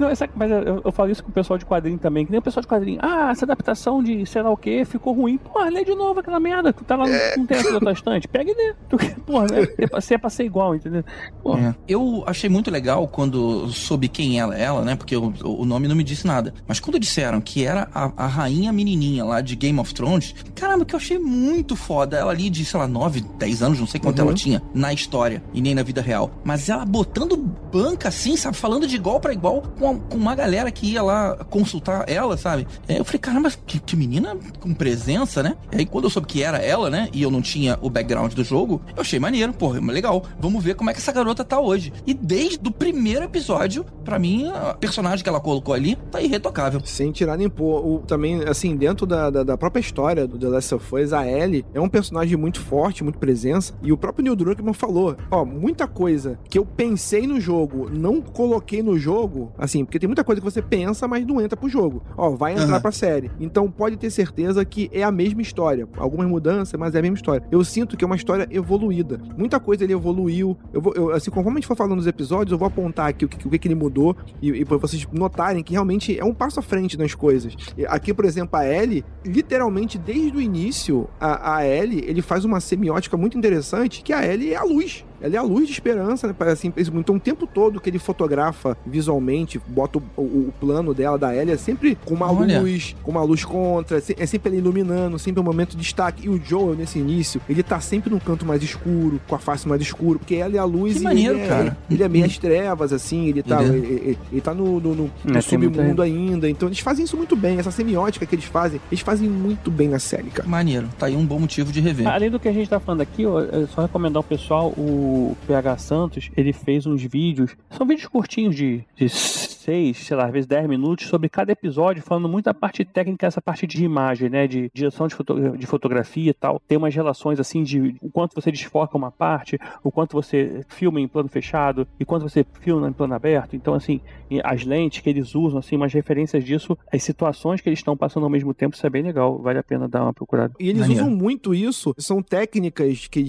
Não, essa- mas eu, eu falo isso com o pessoal de quadrinho também, que nem o pessoal de quadrinho. Ah, essa adaptação de sei lá o que ficou ruim. Porra, lê de novo aquela merda. Tu tá lá, no- tem essa da tua estante. Pega e lê. Tu, porra, é, é, pra- se é pra ser igual, entendeu? Porra. É. Eu achei muito legal quando soube quem ela é, ela, né? Porque o, o nome não me disse nada. Mas quando disseram que era a, a rainha menininha lá de Game of Thrones, caramba, que eu achei muito foda. Ela ali de, sei lá, 9, 10 anos, não sei quanto Uhum. ela tinha na história e nem na vida real. Mas ela botando banca assim, sabe? Falando de igual pra igual com, com uma galera que ia lá consultar ela, sabe? É, eu falei, caramba, que, que menina com presença, né? E aí quando eu soube que era ela, né? E eu não tinha o background do jogo, eu achei maneiro, porra, legal. Vamos ver como é que essa garota tá hoje. E desde o primeiro episódio, pra mim, a personagem que ela colocou ali tá irretocável. Sem tirar nem pôr. O, também, assim, dentro da, da, da própria história do The Last of Us, a Ellie é um personagem muito forte, muito presença. E o próprio Neil Druckmann falou: ó, muita coisa que eu pensei no jogo, não coloquei no jogo, assim, porque tem muita coisa que você pensa, mas não entra pro jogo. Ó, vai entrar Aham. pra série. Então pode ter certeza que é a mesma história. Algumas mudanças, mas é a mesma história. Eu sinto que é uma história evoluída. Muita coisa ele evoluiu. Eu vou, eu, assim, conforme a gente for falando nos episódios, eu vou apontar aqui o que, o que, ele mudou e, e pra vocês notarem que realmente é um passo à frente nas coisas. Aqui, por exemplo, a Ellie, literalmente desde o início, a, a Ellie, ele faz uma semiótica muito interessante, que a Ellie é a luz. Ela é a luz de esperança, né? Assim, então o tempo todo que ele fotografa visualmente, bota o, o- o plano dela, da Ellie, é sempre com uma Olha. luz, com uma luz contra, é se- sempre ele iluminando, sempre um momento de destaque. E o Joel, nesse início, ele tá sempre num canto mais escuro, com a face mais escura, porque ela é a luz Que e maneiro, ele é, cara. Ele é meio às trevas, assim, ele tá, Ele é. ele, ele- ele tá no, no, no- no É, submundo ainda. Então eles fazem isso muito bem, essa semiótica que eles fazem, eles fazem muito bem na série, cara. Maneiro. Tá aí um bom motivo de rever. Além do que a gente tá falando aqui, ó, é só recomendar ao pessoal o PH Santos, ele fez uns vídeos, são vídeos curtinhos de, de 6, sei lá, às vezes 10 minutos, sobre cada episódio, falando muito da parte técnica, essa parte de imagem, né, de direção de, foto- de fotografia e tal. Tem umas relações assim de o quanto você desfoca uma parte, o quanto você filma em plano fechado e quanto você filma em plano aberto. Então, assim, as lentes que eles usam, assim, umas referências disso, as situações que eles estão passando ao mesmo tempo, isso é bem legal, vale a pena dar uma procurada. E eles usam muito isso. São técnicas que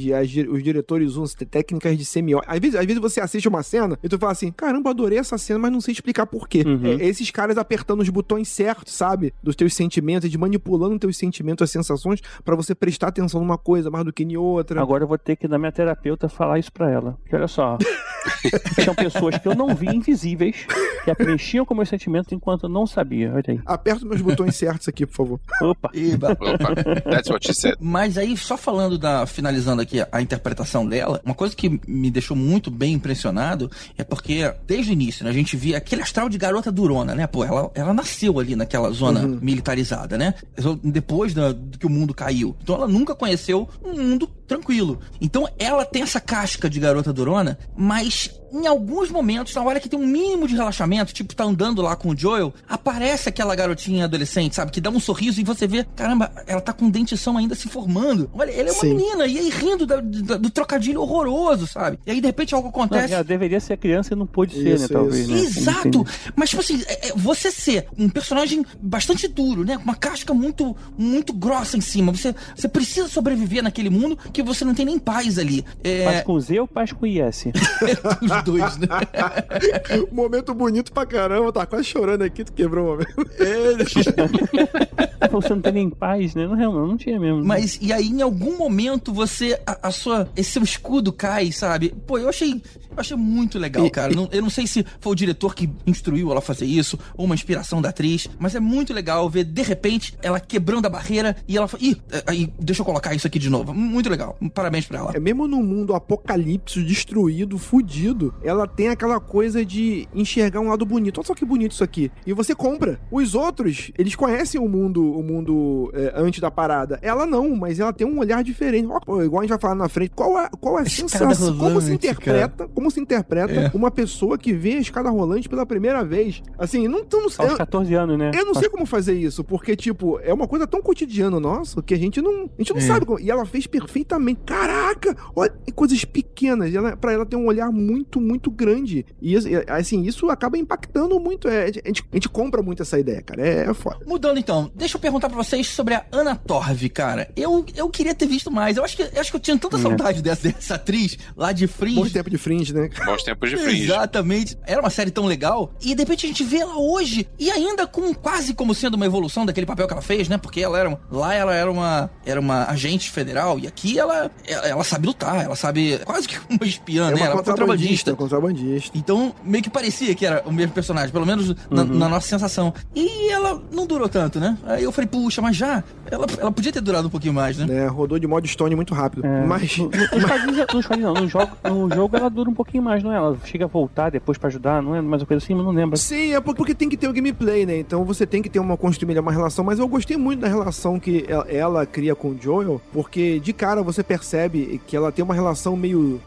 os diretores usam, técnicas de semiótica. Às vezes, às vezes você assiste uma cena e tu fala assim: caramba, adorei essa cena, mas não sei explicar por quê. Uhum. É, esses caras apertando os botões certos, sabe? Dos teus sentimentos, de manipulando teus sentimentos, as sensações, pra você prestar atenção numa coisa mais do que em outra. Agora eu vou ter que na minha terapeuta falar isso pra ela. Que olha só. São pessoas que eu não vi invisíveis, que preenchiam com meus sentimentos enquanto eu não sabia. Olha aí. Aperta meus botões certos aqui, por favor. Opa. Eba. Opa, that's what she said. Mas aí, só falando da. finalizando aqui a interpretação dela, uma coisa que me deixou muito bem impressionado é porque, desde o início, né, a gente via aquele astral de garota durona, né? Pô, ela, ela nasceu ali naquela zona militarizada, né? Depois da, do que o mundo caiu. Então ela nunca conheceu um mundo tranquilo. Então ela tem essa casca de garota durona, mas em alguns momentos, na hora que tem um mínimo de relaxamento, tipo, tá andando lá com o Joel, aparece aquela garotinha adolescente, sabe? Que dá um sorriso e você vê, caramba, ela tá com dentição ainda se formando. Olha, ela é uma Sim. menina, e aí rindo da- da- do trocadilho horroroso, sabe? E aí, de repente, algo Não, acontece. ela deveria ser criança e não pôde ser, Isso, né? Talvez, né? Exato! Entendi. Mas, tipo assim, é- é você ser um personagem bastante duro, né? Com uma casca muito, muito grossa em cima. Você, você precisa sobreviver naquele mundo que você não tem nem paz ali. É, Paz com Z ou paz com IS? os dois, né? momento bonito pra caramba, tá quase chorando aqui, tu quebrou o momento. falou você não tem nem paz, né? Não, não, não tinha mesmo. Mas, e aí, em algum momento, você. A, a sua. Esse seu escudo cai, sabe? Pô, eu achei. Eu achei muito legal, cara. Não- eu não sei se foi o diretor que instruiu ela a fazer isso, ou uma inspiração da atriz, mas é muito legal ver, de repente, ela quebrando a barreira e ela fala. Ih, é, aí, deixa eu colocar isso aqui de novo. Muito legal. Parabéns pra ela. É mesmo num mundo apocalipse, destruído, fudido, ela tem aquela coisa de enxergar um lado bonito. Olha só que bonito isso aqui. E você compra. Os outros, eles conhecem o mundo, o mundo é, antes da parada. Ela não, mas ela tem um olhar diferente. Ó, pô, igual a gente vai falar na frente, qual é, qual é a Escada sensação? Como se interpreta? Como se interpreta É. uma pessoa que vê a escada rolante pela primeira vez? Assim, não, não, Aos eu, 14 anos, né? eu não sei como fazer isso, porque, tipo, é uma coisa tão cotidiana nossa que a gente não, a gente não É. sabe. como- E ela fez perfeitamente. Caraca! Olha, coisas pequenas. Ela, pra ela ter um olhar muito, muito grande. E, isso- e, assim, isso acaba impactando muito. É, a, gente, a gente compra muito essa ideia, cara. É, é foda. Mudando então, deixa eu perguntar pra vocês sobre a Ana Torv, cara. Eu, eu queria ter visto mais. Eu acho que, eu acho que eu tinha tanta saudade dessa, dessa atriz lá de Fringe. tempo de fringe, né? Bons tempos de fringe. Exatamente. Era uma série tão legal. E de repente a gente vê ela hoje. E ainda com quase como sendo uma evolução daquele papel que ela fez, né? Porque ela era. Lá ela era uma. Era uma agente federal. E aqui ela. Ela, ela sabe lutar. Ela sabe. Quase que uma espiã, É né? uma Ela é contrabandista. contrabandista. Então, meio que parecia que era o mesmo personagem, pelo menos na, na nossa sensação. E ela não durou tanto, né? Aí eu falei, puxa, mas já? Ela, ela podia ter durado um pouquinho mais, né? Né, rodou de modo Stone muito rápido. É, Mas. no- no- Nos quadrinhos, nos quadrinhos não, no jogo, no jogo ela dura um pouquinho mais, não é? Ela chega a voltar depois pra ajudar, não é? Mais uma coisa assim, mas não lembro. Sim, é por- porque tem que ter o gameplay, né? Então você tem que ter uma construir uma relação. Mas eu gostei muito da relação que ela, ela cria com o Joel, porque de cara você percebe que ela tem uma relação meio.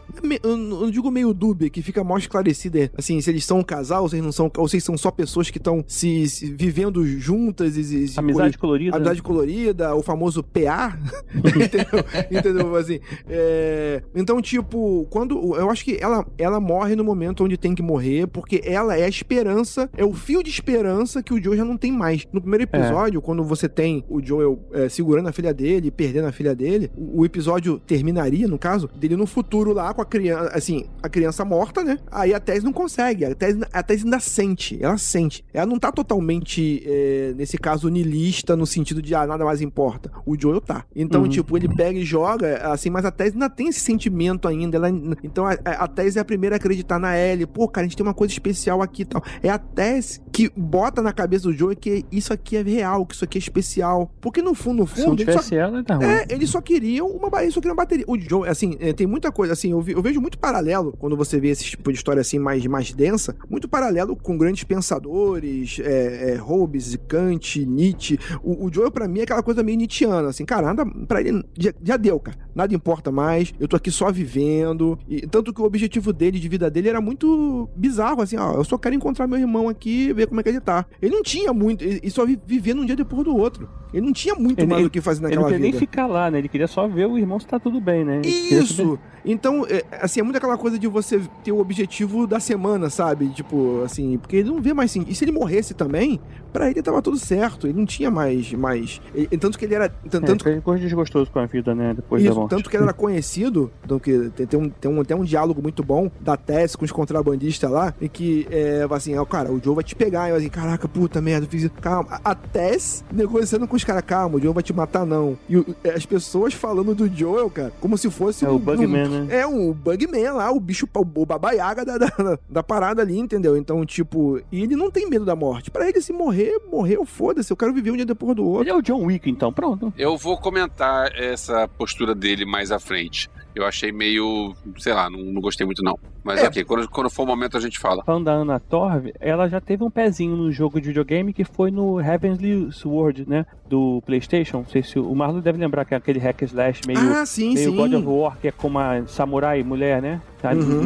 eu não digo meio dúbia, que fica mal esclarecida. Assim, se eles são um casal, ou se eles não são, ou se eles são só pessoas que estão se, se vivendo juntas e, e- Amizade colorida. Amizade colorida, o famoso PA. entendeu? Entendeu? Assim, é, Então, tipo, quando. Eu acho que ela, ela morre no momento onde tem que morrer, porque ela é a esperança, é o fio de esperança que o Joe já não tem mais. No primeiro episódio, quando você tem o Joel é, segurando a filha dele, perdendo a filha dele, o, o episódio terminaria, no caso, dele no futuro lá com a criança, assim, a criança morta, né? Aí a Tess não consegue, a Tess, a Tess ainda sente, ela sente. Ela não tá totalmente, é, nesse caso, nilista, no sentido de, ah, nada mais importa. O Joel tá. Então, Uhum. tipo, ele pega e joga, assim, mas a Tess ainda tem esse sentimento ainda. Ela, então, a, a Tess é a primeira a acreditar na Ellie. Pô, cara, a gente tem uma coisa especial aqui e tal. É a Tess que bota na cabeça do Joel que isso aqui é real, que isso aqui é especial. Porque no fundo, no Se não fundo, ele só, ela, tá ruim. é, eles só queriam uma, eles só queriam uma bateria. O Joe, assim, é, tem muita coisa, assim, eu, vi- eu vejo muito paralelo quando você vê esse tipo de história assim mais, mais densa, muito paralelo com grandes pensadores, é, é, Hobbes, Kant, Nietzsche. O, o Joel, pra mim, é aquela coisa meio Nietzscheana, assim, cara, nada, pra ele já, já deu, cara. Nada importa mais, eu tô aqui só vivendo. E, tanto que o objetivo dele, de vida dele, era muito bizarro, assim, ó, eu só quero encontrar meu irmão aqui e ver como é que ele tá. Ele não tinha muito, ele só vi- vivia um dia depois do outro. Ele não tinha muito Ele- mais ele- o que fazer Ele naquela não queria nem vida. ficar lá, né? Ele queria só ver o irmão se tá tudo bem, né? Ele queria Isso! Então, é, assim, é muito aquela coisa de você ter o objetivo da semana, sabe? Tipo, assim, porque ele não vê mais assim. E se ele morresse também, pra ele tava tudo certo. Ele não tinha mais. mais ele- tanto que ele era. É, Tanto, foi coisa desgostoso com a vida, né? Depois da isso, morte. tanto que ele era conhecido, então que tem, tem um, tem um, tem um diálogo muito bom da Tess com os contrabandistas lá, em que é assim, ó, cara, o Joe vai te pegar. E eu assim, caraca, puta merda, fiz isso. Calma. A Tess negociando com os caras, calma, o Joe vai te matar, não. E o- as pessoas falando do Joel, cara, como se fosse É um, o Bugman, um- né? é, um Bugman lá, o bicho, o babaiaga da, da, da parada ali, entendeu? Então, tipo, e ele não tem medo da morte. Pra ele, se morrer, morreu, foda-se, eu quero viver um dia depois do outro. Ele é o John Wick, então, pronto. Eu vou comentar essa postura dele mais à frente. Eu achei meio, sei lá, não, não gostei muito não. Mas É. ok, quando, quando for o momento a gente fala. Falando da Ana Torv, ela já teve um pezinho no jogo de videogame que foi no Heavenly Sword, né? Do PlayStation. Não sei se o Marlon deve lembrar que é aquele hack slash meio, ah, sim, meio sim. God of War, que é com uma samurai mulher, né? Uhum.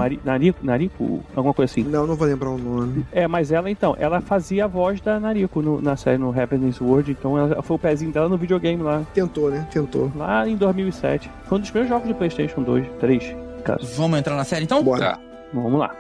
Nariko, alguma coisa assim. Não, não vou lembrar o nome. É, mas ela então, ela fazia a voz da Nariko no- na série no Heavenly Sword, então ela, foi o pezinho dela no videogame lá, Tentou, né? Tentou. lá em 2007. Foi um dos primeiros jogos de PlayStation 2, 3, caso. Vamos entrar na série então? Bora. Tá. Vamos lá.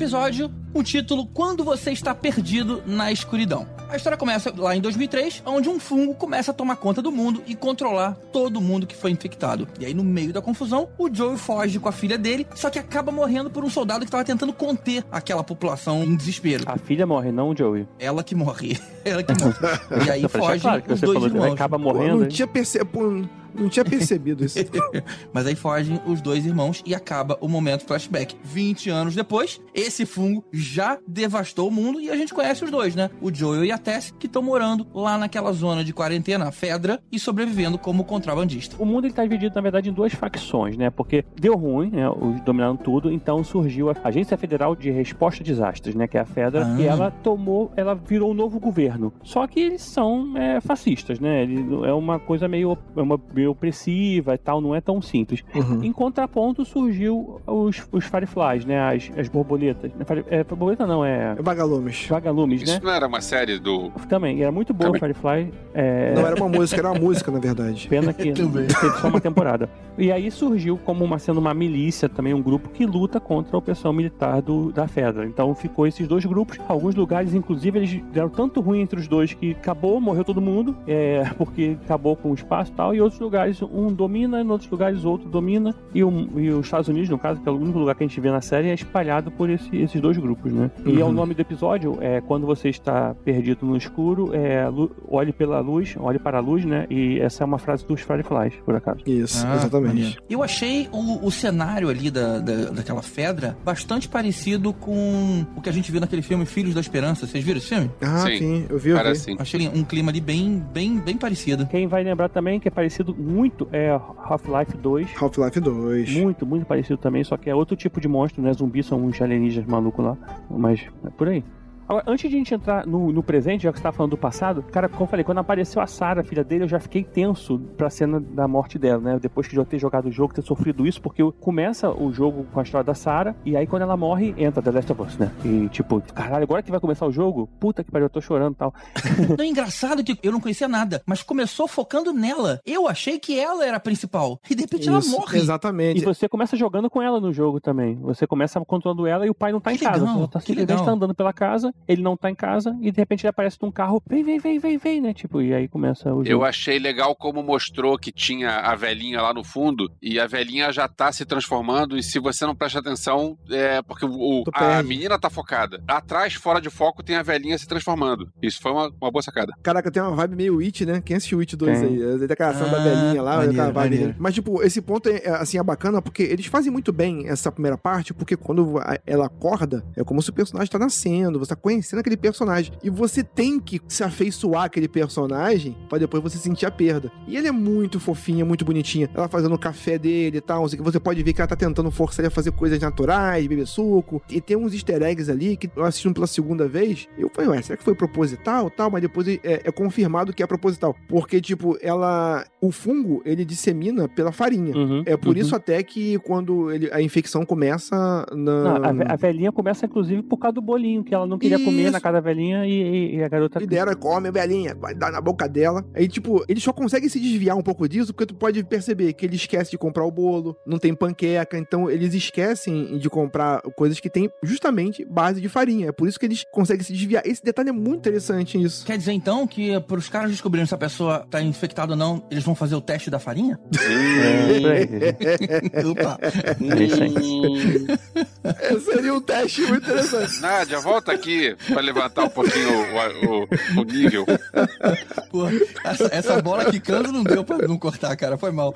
Episódio, o título Quando Você Está Perdido na Escuridão. A história começa lá em 2003, onde um fungo começa a tomar conta do mundo e controlar todo mundo que foi infectado. E aí, no meio da confusão, o Joe foge com a filha dele, só que acaba morrendo por um soldado que estava tentando conter aquela população em desespero. A filha morre, não o Joey. Ela que morre. Ela que morre. E aí deixar foge claro que os você dois falou que ele irmãos. acaba Pô, eu morrendo. não hein? tinha, perce... Não tinha percebido isso. Mas aí fogem os dois irmãos e acaba o momento flashback. 20 anos depois, esse fungo já devastou o mundo e a gente conhece os dois, né? O Joel e a Tess, que estão morando lá naquela zona de quarentena, a Fedra, e sobrevivendo como contrabandista. O mundo ele tá dividido, na verdade, em duas facções, né? Porque deu ruim, né? Os dominaram tudo, então surgiu a Agência Federal de Resposta a Desastres, né? Que é a FEDRA, Ah. e ela tomou, ela virou um novo governo. Só que eles são é, fascistas, né? Ele, é uma coisa meio, é uma, meio opressiva e tal, não é tão simples. Uhum. Em contraponto, surgiu os, os Fireflies, né? As, as borboletas. É, borboleta não, é É vagalumes. vagalumes, né? Isso não era uma série do. Também, era muito boa o Firefly. É... Não era uma música, era uma música, na verdade. Pena que Também. teve só uma temporada. E aí surgiu como uma, sendo uma milícia, também um grupo que luta contra a opressão militar do, da Fedra. Então ficou esses dois grupos. Alguns lugares, inclusive, eles deram tanto ruim entre os dois que acabou, morreu todo mundo, é, porque acabou com o espaço e tal. E outros lugares, um domina, em outros lugares outro domina. E, o- e os Estados Unidos, no caso, que é o único lugar que a gente vê na série, é espalhado por esse- esses dois grupos, né? E é o Uhum. nome do episódio é quando você está perdido no escuro, é, olhe pela luz, olhe para a luz, né? E essa é uma frase dos Fireflies, por acaso. Isso, Ah, exatamente. maneiro. Eu achei o, o cenário ali da, da, daquela Fedra bastante parecido com o que a gente viu naquele filme Filhos da Esperança. Vocês viram esse filme? Ah, Sim. sim, eu vi, eu vi. assim. Achei um clima ali bem, bem, bem parecido. Quem vai lembrar também que é parecido muito é Half-Life 2. Half-Life 2. Muito, muito parecido também, só que é outro tipo de monstro, né? Zumbis são uns alienígenas malucos lá. Mas é por aí. Agora, antes de a gente entrar no, no presente, já que você tá falando do passado, cara, como eu falei, quando apareceu a Sarah, filha dele, eu já fiquei tenso pra cena da morte dela, né? Depois que eu ter jogado o jogo, ter sofrido isso, porque começa o jogo com a história da Sarah, e aí quando ela morre, entra The Last of Us, né? E tipo, caralho, agora que vai começar o jogo, puta que pariu, eu tô chorando e tal. Não é engraçado que eu não conhecia nada, mas começou focando nela. Eu achei que ela era a principal. E de repente ela Isso, morre. E Exatamente. você começa jogando com ela no jogo também. Você começa controlando ela e o pai não tá Que em casa. legal, Ela tá que legal. tá andando pela casa, ele não tá em casa e de repente ele aparece num carro. Vem, vem, vem, vem, vem, né? Tipo, e aí começa o Eu jogo. achei legal como mostrou que tinha a velhinha lá no fundo e a velhinha já tá se transformando. E se você não presta atenção, é porque o, a menina tá focada. Atrás, fora de foco, tem a velhinha se transformando. Isso foi uma, uma boa sacada. Caraca, tem uma vibe meio Witch, né? Quem assistiu Witch 2 Tem. aí? A declaração da Ah, velhinha lá, maneiro, aquela vibe. maneiro. Mas, tipo, esse ponto é, é, assim, é bacana porque eles fazem muito bem essa primeira parte, porque quando a- ela acorda, é como se o personagem tá nascendo, você tá conhecendo aquele personagem. E você tem que se afeiçoar àquele personagem pra depois você sentir a perda. E ele é muito fofinha, muito bonitinha. Ela fazendo o café dele e tal. Você pode ver que ela tá tentando forçar ele a fazer coisas naturais, beber suco. E tem uns easter eggs ali que eu assistindo pela segunda vez, eu falei, ué, será que foi proposital tal? Mas depois é, é confirmado que é proposital. Porque, tipo, ela. O fungo, ele dissemina pela farinha. Uhum, É por uhum. isso até que quando ele- a infecção começa na. Não, a, a velhinha começa, inclusive, por causa do bolinho, que ela não queria comer Isso. na casa da velhinha e, e- e a garota. E deram, come, velhinha, vai dar na boca dela. Aí, tipo, eles só conseguem se desviar um pouco disso, porque tu pode perceber que ele esquece de comprar o bolo, não tem panqueca, então eles esquecem de comprar coisas que tem justamente base de farinha. É por isso que eles conseguem se desviar. Esse detalhe é muito interessante nisso. Quer dizer então que para os caras descobrirem se a pessoa tá infectada ou não, eles vão fazer o teste da farinha? É. Opa! É isso. É, seria um teste muito interessante. Nádia, volta aqui pra levantar um pouquinho o, o- o nível. Pô, essa, essa bola quicando não deu pra não cortar, cara. Foi mal.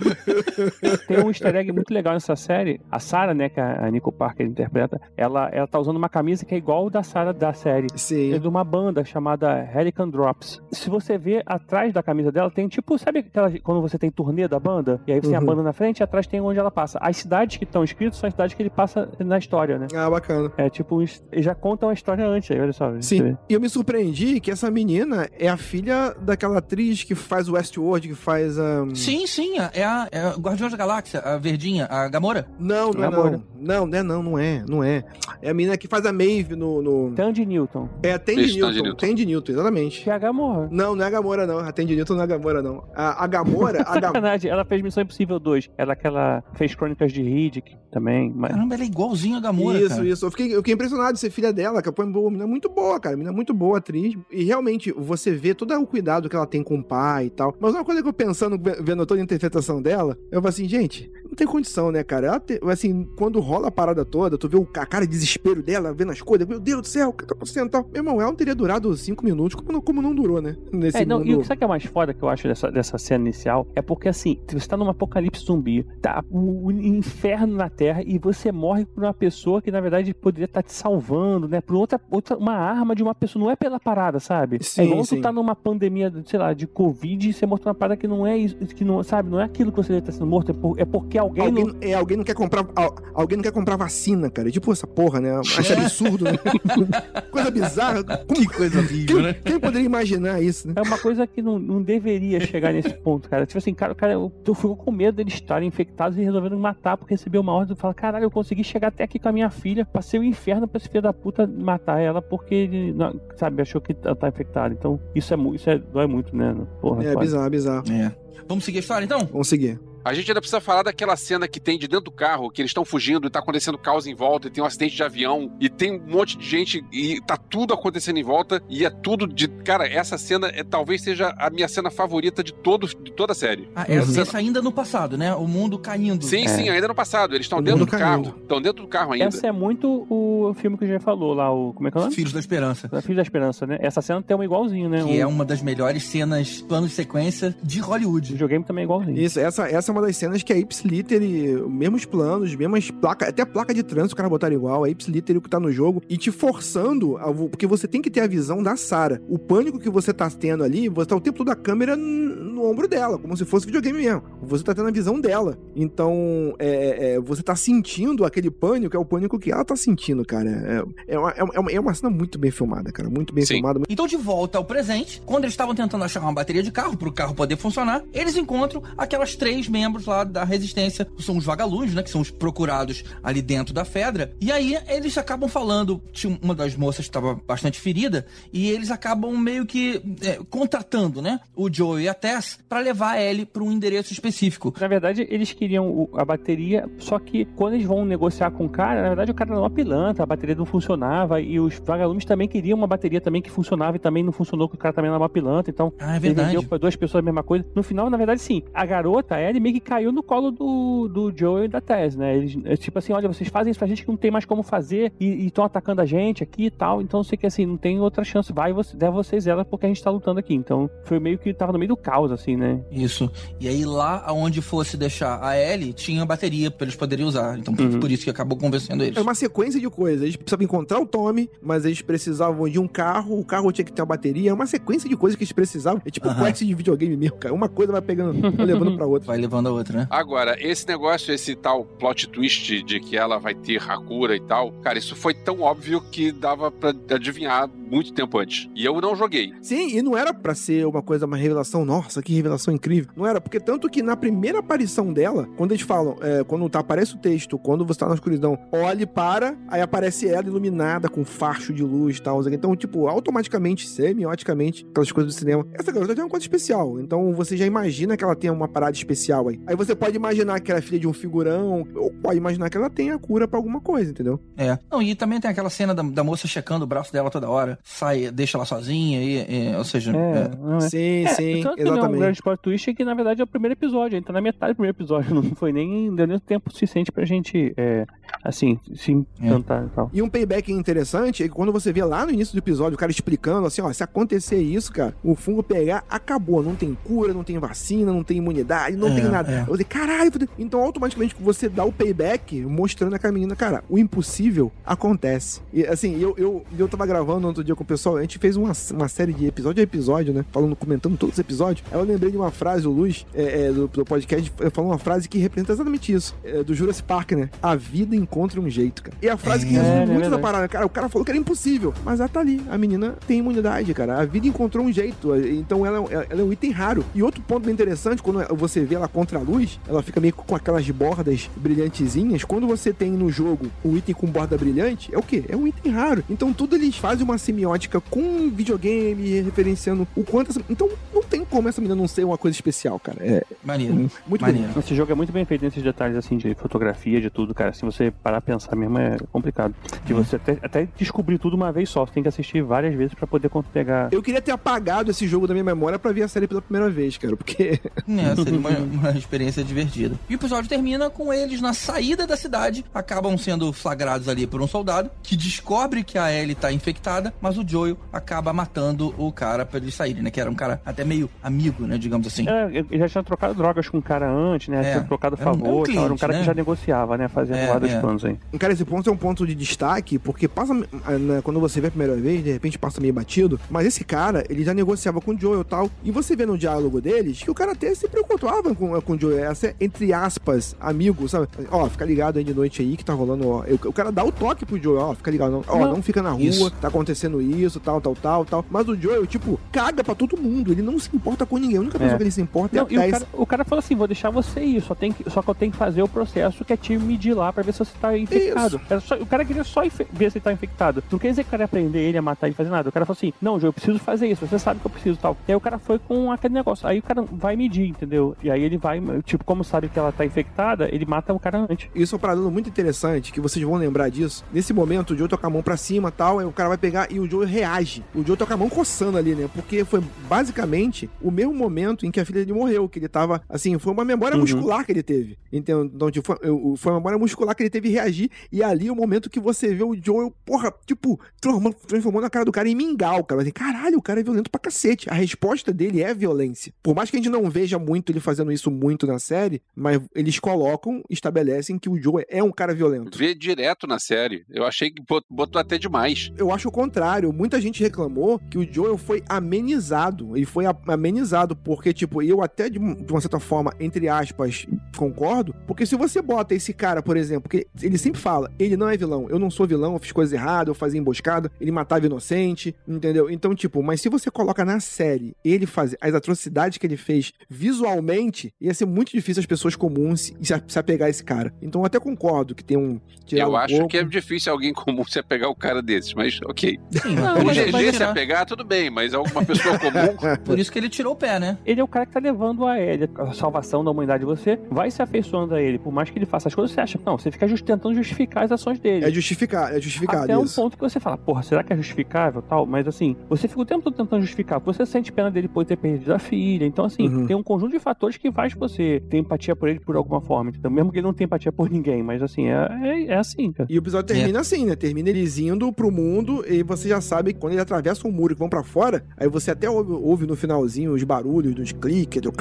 Tem um easter egg muito legal nessa série. A Sarah, né, que a Nico Parker interpreta, ela, ela tá usando uma camisa que é igual da Sarah da série. É Sim. de uma banda chamada Helican Drops. Se você ver atrás da camisa dela, tem tipo, sabe aquela, quando você tem turnê da banda? E aí você tem a Uhum. banda na frente e atrás tem onde ela passa. As cidades que estão escritas são as cidades que ele passa na história, né? Ah, bacana. É tipo, já contam a história antes. Aí, olha só. Sim. E eu me surpreendi que essa menina é a filha daquela atriz que faz o Westworld, que faz a. Sim, sim, é a, é a Guardiões da Galáxia, a verdinha, a Gamora. Não, não é Gamora. não. Não, não é não, não é, não é. É a menina que faz a Maeve no. no... Tandy Newton. É a Tandy Isso, Tandy Newton. Newton. Tandy Newton, exatamente. Que é a Gamora. Não, não é a Gamora, não. A Tandy Newton não é a Gamora, não. A, a Gamora, a ela fez Missão Impossível 2. Ela é aquela fez Crônicas de Riddick também. Mas... Caramba, ela é igualzinho a Gamora, isso, cara. isso. Eu fiquei, eu fiquei impressionado de ser filha dela, que é uma menina muito boa, cara. Menina muito boa, atriz. E realmente, você vê todo o cuidado que ela tem com o pai e tal. Mas uma coisa que eu pensando, vendo toda a interpretação dela, eu falo assim, gente, não tem condição, né, cara? Ela te- assim, quando rola a parada toda, tu vê o, a cara de desespero dela, vendo as coisas, meu Deus do céu, o que tá acontecendo tal? Meu irmão, ela não teria durado cinco minutos, como não, como não durou, né? Nesse É, não, e o mundo. que sabe que é mais foda que eu acho dessa, dessa cena inicial? É porque assim, você tá num apocalipse zumbi, tá o, o inferno na Terra e você morre por uma pessoa que na verdade poderia estar te salvando, né? Por outra, outra uma arma de uma pessoa, não é pela parada, sabe? Sim, é igual sim. tu tá numa pandemia, sei lá, de Covid e você morto uma parada que não é isso, que não, sabe? Não é aquilo que você deve estar sendo morto, é, por- é porque alguém, Alguém, não. é, alguém não quer comprar. al- Alguém não quer comprar vacina, cara. Tipo essa porra, né? Acho absurdo, né? coisa bizarra. Como- Que coisa horrível, quem, né? quem poderia imaginar isso, né? É uma coisa que não, não deveria chegar nesse ponto, cara. Tipo assim, cara, o cara, eu, eu fico com medo deles estarem infectados e resolvendo me matar porque recebeu uma ordem e fala: caralho, eu consegui chegar até aqui com a minha filha, passei o inferno pra esse filho da puta matar ela porque sabe, achou que ela tá infectada. Então, isso é, isso é, dói muito, né? Porra, É bizarro, bizarro. É. Vamos seguir a história, então? Vamos seguir. A gente ainda precisa falar daquela cena que tem de dentro do carro, que eles estão fugindo e tá acontecendo caos em volta, e tem um acidente de avião, e tem um monte de gente, e tá tudo acontecendo em volta, e é tudo de. Cara, essa cena é, talvez seja a minha cena favorita de, todo, de toda a série. Ah, essa, essa ainda no passado, né? O mundo caindo. Sim, sim, ainda no passado. Eles estão O dentro do carro. caindo. Estão dentro do carro ainda. Essa é muito o filme que a gente já falou lá, o. Como é que é o nome? Filhos da Esperança. Filho da Esperança, né? Essa cena tem um igualzinho, né? Que um, é uma das melhores cenas, plano de sequência de O Hollywood. videogame também é igualzinho. Isso, essa, essa é uma das cenas que a Ipsiliter, mesmos planos, mesmas placas, até a placa de trânsito o cara botaram igual, a Ipsiliter que tá no jogo, e te forçando, a porque você tem que ter a visão da Sarah. O pânico que você tá tendo ali, você tá o tempo todo a câmera no ombro dela, como se fosse videogame mesmo. Você tá tendo a visão dela. Então, é, é, você tá sentindo aquele pânico, é o pânico que ela tá sentindo, cara. É, é, uma, é uma- é uma cena muito bem filmada, cara. Muito bem Sim. filmada. Então, de volta ao presente, quando eles estavam tentando achar uma bateria de carro para o carro poder funcionar, eles encontram aquelas três membros lá da resistência, que são os vagalumes, né? Que são os procurados ali dentro da Fedra. E aí eles acabam falando, tinha uma das moças que estava bastante ferida, e eles acabam meio que é, contratando, né? O Joe e a Tess para levar a Ellie para um endereço específico. Na verdade, eles queriam a bateria, só que quando eles vão negociar com o cara, na verdade o cara era uma pilantra, a bateria não funcionava, e os vagalumes também queriam uma bateria também que funcionava e também não funcionou, que o cara também era uma pilantra, então Ah, é ele verdade. vendeu pra duas pessoas a mesma coisa. No final, na verdade, sim, a garota, ela meio que caiu no colo do, do Joe e da Tess, né? Eles, é tipo assim, olha, vocês fazem isso pra gente que não tem mais como fazer e estão atacando a gente aqui e tal, então sei que assim, não tem outra chance, vai, você, der vocês ela porque a gente tá lutando aqui. Então, foi meio que tava no meio do caos, assim, né? Isso. E aí lá aonde fosse deixar a Ellie, tinha bateria pra eles poderem usar. Então Uhum. por isso que acabou convencendo eles. É uma sequência de coisas. Eles precisavam encontrar o Tommy, mas eles precisavam de um carro, o carro tinha que ter uma bateria. É uma sequência de coisas que eles precisavam. É tipo quest de videogame mesmo, cara. Uma coisa vai pegando, vai levando pra outra. Vai levando a outra, né? Agora, esse negócio, esse tal plot twist de que ela vai ter a cura e tal, cara, isso foi tão óbvio que dava pra adivinhar muito tempo antes. E eu não joguei. Sim, e não era pra ser uma coisa, uma revelação, nossa, que revelação incrível. Não era, porque tanto que na primeira aparição dela, quando eles falam, é, quando tá, aparece o texto, quando você tá na escuridão, olhe para, aí aparece ela iluminada com facho de luz e tal. Então, tipo, automaticamente, semioticamente, aquelas coisas do cinema. Essa garota tem uma coisa especial. Então você já imagina que ela tem uma parada especial aí. Aí você pode imaginar que ela é filha de um figurão, ou pode imaginar que ela tem a cura pra alguma coisa, entendeu? É. Não, e também tem aquela cena da, da moça checando o braço dela toda hora. Sai, deixa ela sozinha, e, e- ou seja. É, é. não é. Sim, É, sim, tanto que não é um exatamente. grande plot twist é que, na verdade, é o primeiro episódio. Tá na metade do primeiro episódio. Não foi nem. Deu nem tempo suficiente pra gente, é, assim, se encantar e tal. E um payback interessante é que quando você vê lá no início do episódio o cara explicando assim, ó, se acontecer isso, cara, o fungo pegar, acabou. Não tem cura, não tem vacina, não tem imunidade, não É, tem nada. É. Eu falei, caralho, então automaticamente você dá o payback mostrando aquela menina, cara, o impossível acontece. E assim, eu, eu, eu tava gravando outro dia com o pessoal, a gente fez uma, uma série de episódio a episódio, né? Falando, comentando todos os episódios. Aí eu lembrei de uma frase, o Luz, é, é, do, do podcast, falou uma frase que representa exatamente isso. É, do Jurassic Park, né? A vida encontra um jeito, cara. E a frase que resume É, é muito da parada. Cara, o cara falou que era impossível. Mas ela tá ali. A menina tem imunidade, cara. A vida encontrou um jeito. Então ela, é- ela é um item raro. E outro ponto bem interessante, quando você vê ela contra a luz, ela fica meio com aquelas bordas brilhantezinhas. Quando você tem no jogo um item com borda brilhante, é o quê? É um item raro. Então tudo eles fazem uma semiótica com videogame, referenciando o quanto essa... Então não tem como essa menina não ser uma coisa especial, cara. É Maneiro. muito Maneiro. bonito. Esse jogo é muito bem feito nesses detalhes assim de fotografia, de tudo, cara. Se você parar a pensar mesmo é complicado. De você até, até descobrir tudo uma vez só. Você tem que assistir várias vezes pra poder pegar. Eu queria ter apagado esse jogo da minha memória pra ver a série pela primeira vez, cara, porque É, seria uma, uma experiência divertida. E o episódio termina com eles na saída da cidade, acabam sendo flagrados ali por um soldado que descobre que a Ellie tá infectada, mas o Joel acaba matando o cara pra eles saírem, né? Que era um cara até meio amigo, né? Digamos assim. É, ele já tinha trocado drogas com o cara antes, né? É. Tinha trocado Era um- favor, era um tal. era um cliente, cara né? que já negociava, né? Fazendo É, vários é. planos aí. Cara, esse ponto é um ponto de destaque, porque passa. né, quando você vê a primeira vez, de repente passa meio batido. Mas esse cara, ele já negociava com o Joel e tal. E você vê no diálogo deles que o cara até se preocupava com, com o Joel. Essa é, entre aspas, amigo, sabe? Ó, fica ligado aí de noite aí que tá rolando. Ó. O cara dá o toque pro Joel, ó, fica ligado. Não, ó, Não. não fica na rua, Isso. tá acontecendo isso, tal, tal, tal, tal. Mas o Joel, tipo, caga pra todo mundo. Ele não se importa com ninguém. A única pessoa É. que ele se importa Não, é e a o Tess. cara, o cara falou assim: vou deixar você ir, só, tem que, só que eu tenho que fazer o processo que é te medir lá pra ver se você tá infectado. Só- o cara queria só ver se ele tá infectado. Não quer dizer que o cara ia prender ele, a matar ele, fazer nada. O cara falou assim: não, Joe, eu preciso fazer isso, você sabe que eu preciso tal. E aí o cara foi com aquele negócio. Aí o cara vai medir, entendeu? E aí ele vai, tipo, como sabe que ela tá infectada, ele mata o cara antes. Isso é um paralelo muito interessante, que vocês vão lembrar disso. Nesse momento, o Joe toca a mão pra cima tal, aí o cara vai pegar e o Joe reage. O Joe toca a mão coçando ali, né? Porque foi basicamente o mesmo momento em que a filha dele morreu, que ele tava, assim, foi uma memória Uhum. muscular que ele teve. Então, então tipo, foi, foi uma memória muscular que ele teve reagir, e ali é o momento que você vê o Joe, porra, tipo, transformando, transformando a cara do cara em mingau, cara. Assim, Caralho, o cara é violento pra cacete. A resposta dele é violência. Por mais que a gente não veja muito ele fazendo isso muito na série, mas eles colocam, estabelecem que o Joe é um cara violento. Vê direto na série. Eu achei que bot- botou até demais. Eu acho o contrário. Muita gente reclamou que o Joel foi amenizado. Ele foi amenizado porque, tipo, eu até de, um- uma certa forma, entre aspas, concordo. Porque se você bota esse cara, por exemplo, porque ele sempre fala, ele não é vilão, eu não sou vilão, eu fiz coisa errada, eu fazia emboscada, ele matava inocente, entendeu? Então, tipo, mas se você coloca na série ele fazer as atrocidades que ele fez visualmente, ia ser muito difícil as pessoas comuns se, apegar a esse cara. Então eu até concordo que tem um. tirar eu um acho pouco. que é difícil alguém comum se apegar o cara desses, mas ok. Sim, Não, O GG se apegar, tudo bem, mas alguma pessoa comum. por isso que ele tirou o pé, né? Ele é o cara que tá levando a ele, a salvação da humanidade. Você vai se afeiçoando a ele. Por mais que ele faça as coisas, você acha. Não, você fica just- tentando justificar as ações dele. É justificar, é justificado Até um isso. ponto que você fala, porra, será que é justificável tal? Mas assim, você fica o tempo todo tentando justificar. Você sente pena dele por ter perdido a filha. Então, assim, Uhum. tem um conjunto de fatores que faz você ter empatia por ele por alguma forma. Entendeu? Mesmo que ele não tenha empatia por ninguém. Mas assim, é, é, é assim, cara. E o episódio termina assim, né? Termina eles indo pro mundo e você já sabe que quando eles atravessam o muro e vão pra fora, aí você até ouve, ouve no finalzinho os barulhos dos cliques, do...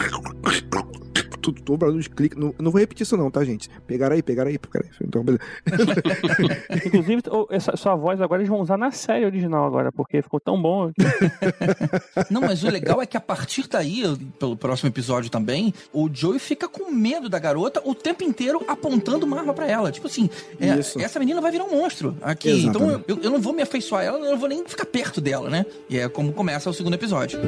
tudo, todo barulho dos cliques. Não, não vou repetir isso não, tá, gente? Pegaram aí, pegaram aí, pegaram aí. Então, beleza. Inclusive, essa sua voz agora eles vão usar na série original agora, porque ficou tão bom. Não, mas o legal é que a partir daí, pelo próximo episódio também, o Joey fica com medo da garota o tempo inteiro apontando uma arma pra ela. Tipo assim, é, essa menina vai virar um monstro aqui. Exatamente. Então eu, eu não vou me afeiçoar a ela, eu não vou nem ficar perto dela, né? E é como começa o segundo episódio.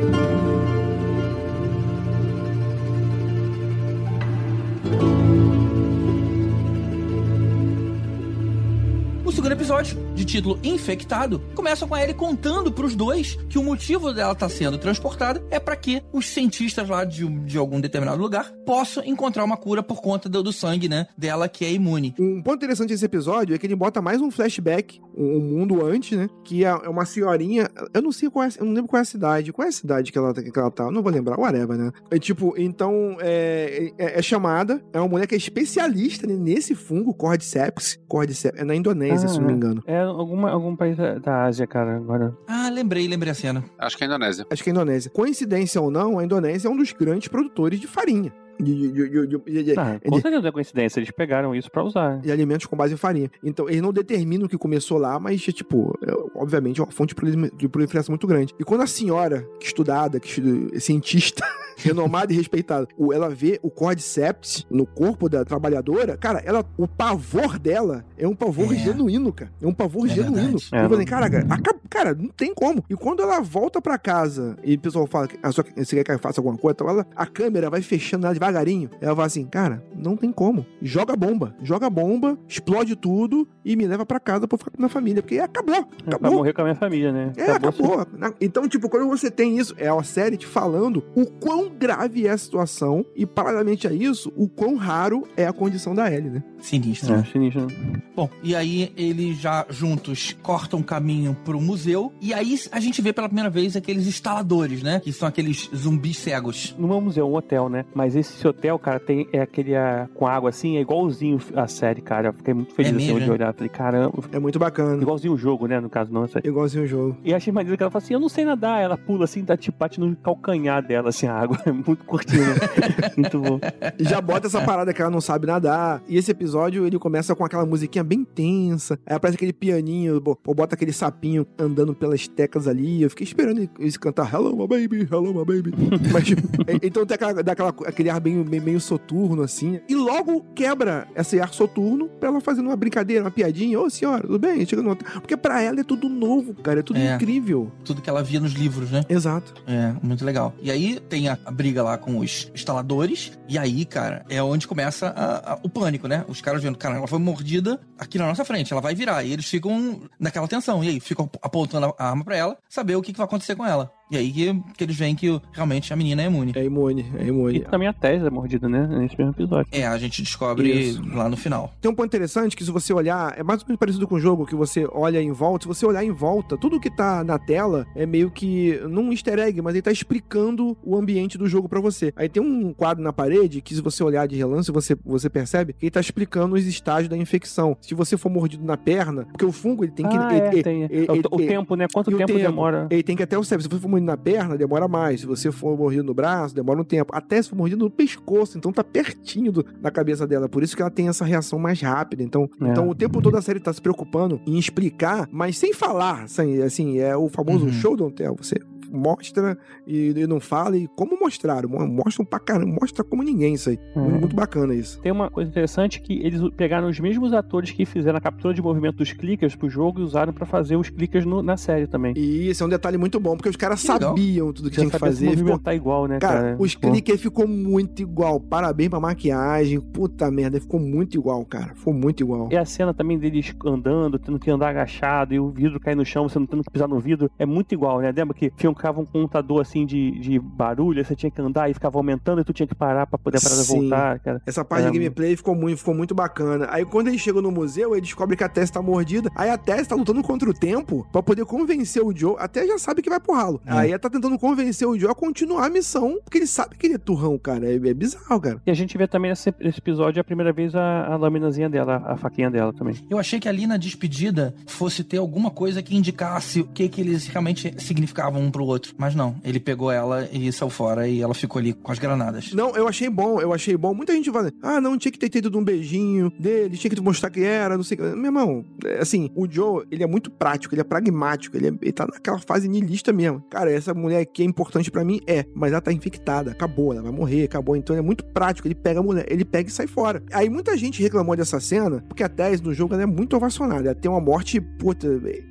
O segundo episódio, de título Infectado, começa com a Ellie contando pros dois que o motivo dela estar sendo transportada é para que os cientistas lá de, de algum determinado lugar possam encontrar uma cura por conta do, do sangue, né, dela que é imune. Um ponto interessante desse episódio é que ele bota mais um flashback, um, um mundo antes, né? Que é é uma senhorinha. Eu não sei qual é, eu não lembro qual é a cidade. Qual é a cidade que ela, que ela tá? Eu não vou lembrar, whatever, né? É tipo, então é, é, é chamada, é uma mulher que é especialista né, nesse fungo, Cordyceps. Cordyceps, é na Indonésia, Ah, se não me engano. É alguma, algum país da- da Ásia, cara, agora. Ah, lembrei, lembrei a cena. Acho que é a Indonésia. Acho que é a Indonésia. Coincidência ou não, a Indonésia é um dos grandes produtores de farinha. Ah, com certeza não é coincidência, eles pegaram isso pra usar. de alimentos com base em farinha. Então, eles não determinam o que começou lá, mas, tipo, é, obviamente é uma fonte de prolif- de proliferação muito grande. E quando a senhora, que estudada, que é cientista, renomada e respeitada, ela vê o cordyceps no corpo da trabalhadora, cara, ela, o pavor dela é um pavor É. genuíno, cara. É um pavor É genuíno. verdade. Eu É, falei, cara, aca- cara, não tem como. E quando ela volta pra casa e o pessoal fala, ah, só que você quer que eu faça alguma coisa? Então ela, a câmera vai fechando ela devagarinho. Ela fala assim, cara, não tem como. Joga a bomba. Joga a bomba, explode tudo e me leva pra casa pra eu ficar com a minha família. Porque acabou. É pra Acabou. morrer com a minha família, né? É, acabou. Na- Então, tipo, quando você tem isso, é a série te falando o quão grave é a situação e, paralelamente a isso, o quão raro é a condição da Ellie, né? Sinistro. É, né? sinistro. Bom, e aí eles já juntos cortam caminho pro museu. E aí a gente vê pela primeira vez aqueles instaladores, né? Que são aqueles zumbis cegos. Não é um museu, é um hotel, né? Mas esse hotel, cara, tem é aquele ah, com água assim, é igualzinho a série, cara. Eu fiquei muito feliz É assim, mesmo, de né? olhar. Falei, caramba, É muito bacana. igualzinho o jogo, né? No caso, não, a série. Igualzinho o jogo. E achei maneiro que ela fala assim: Eu não sei nadar. Ela pula assim, dá tipo, bate no calcanhar dela, assim, a água. É muito curtinho, né? muito bom. E já bota essa parada que ela não sabe nadar. E esse episódio, ele começa com aquela musiquinha bem tensa. Aí aparece aquele pianinho, ou bota aquele sapinho andando pelas teclas ali. Eu fiquei esperando ele- ele cantar Hello, my baby, hello, my baby. Mas, e- então tem aquela- aquele ar bem, bem- meio soturno, assim. E logo quebra esse ar soturno pra ela fazendo uma brincadeira, uma piadinha. Ô, senhora, tudo bem? Chega no. Porque pra ela é tudo novo, cara. É tudo É. incrível. Tudo que ela via nos livros, né? Exato. É, muito legal. E aí tem a, a briga lá com os instaladores. E aí, cara, é onde começa a- a- o pânico, né? Os caras vendo, cara, ela foi mordida aqui na nossa frente, ela vai virar. E eles ficam naquela tensão. E aí, ficam apontando a arma pra ela, saber o que, que vai acontecer com ela. E aí que, que eles veem que realmente a menina é imune. É imune, é E imune. também a Tese é mordida, né? Nesse mesmo episódio. É, a gente descobre Isso. lá no final. Tem um ponto interessante que se você olhar, é mais ou menos parecido com o jogo que você olha em volta. Se você olhar em volta, tudo que tá na tela é meio que, não um easter egg, mas ele tá explicando o ambiente do jogo pra você. Aí tem um quadro na parede que se você olhar de relance, você, você percebe que ele tá explicando os estágios da infecção. Se você for mordido na perna, porque o fungo ele tem que... ah, ele, é, ele- tem. ele- o, o ele- tempo, né? Quanto e o tempo, tempo? demora? ele tem que até o cérebro. Se você for mordido na perna, demora mais. Se você for mordido no braço, demora um tempo. Até se for mordido no pescoço, então tá pertinho do- da cabeça dela. Por isso que ela tem essa reação mais rápida. Então, É. então o tempo todo a série tá se preocupando em explicar, mas sem falar. Assim, assim é o famoso Uhum. show don't tell. Você mostra e, e não fala. E como mostraram? Mo- Mostram pra caramba. Mostra como ninguém isso aí. É. Muito, muito bacana isso. Tem uma coisa interessante que eles pegaram os mesmos atores que fizeram a captura de movimento dos clickers pro jogo e usaram pra fazer os clickers no- na série também. E isso é um detalhe muito bom, porque os caras sabiam tudo que Já tinha que sabia se fazer. Ficou- movimentar igual, né, cara? Cara, os Ficou- clickers ficou muito igual. Parabéns pra maquiagem. Puta merda, ficou muito igual, cara. Ficou muito igual. E a cena também deles andando, tendo que andar agachado e o vidro cair no chão, você não tendo que pisar no vidro, é muito igual, né? Lembra que ficava um contador assim de, de barulho, você tinha que andar e ficava aumentando e tu tinha que parar pra poder a parada Sim. voltar, cara. Essa parte É, de gameplay ficou muito, ficou muito bacana. Aí quando ele chega no museu, ele descobre que a Tess tá mordida. Aí a Tess tá lutando contra o tempo pra poder convencer o Joe. Até já sabe que vai pro ralo. É. Aí ela tá tentando convencer o Joe a continuar a missão, porque ele sabe que ele é turrão, cara. É, é bizarro, cara. E a gente vê também nesse, nesse episódio a primeira vez a, a laminazinha dela, a faquinha dela também. Eu achei que ali na despedida fosse ter alguma coisa que indicasse o que, que eles realmente significavam um pro outro. Mas não, ele pegou ela e saiu fora e ela ficou ali com as granadas. Não, eu achei bom, eu achei bom. Muita gente fala, ah, não, tinha que ter tido um beijinho dele, tinha que mostrar que era, não sei o que. Meu irmão, é, assim, o Joe, ele é muito prático, ele é pragmático, ele, é- ele tá naquela fase niilista mesmo. Cara, essa mulher aqui é importante pra mim? É, mas ela tá infectada, acabou, ela vai morrer, acabou. Então ele é muito prático, ele pega a mulher, ele pega e sai fora. Aí muita gente reclamou dessa cena, porque a Tess no jogo ela é muito ovacionada, ela tem uma morte, puta,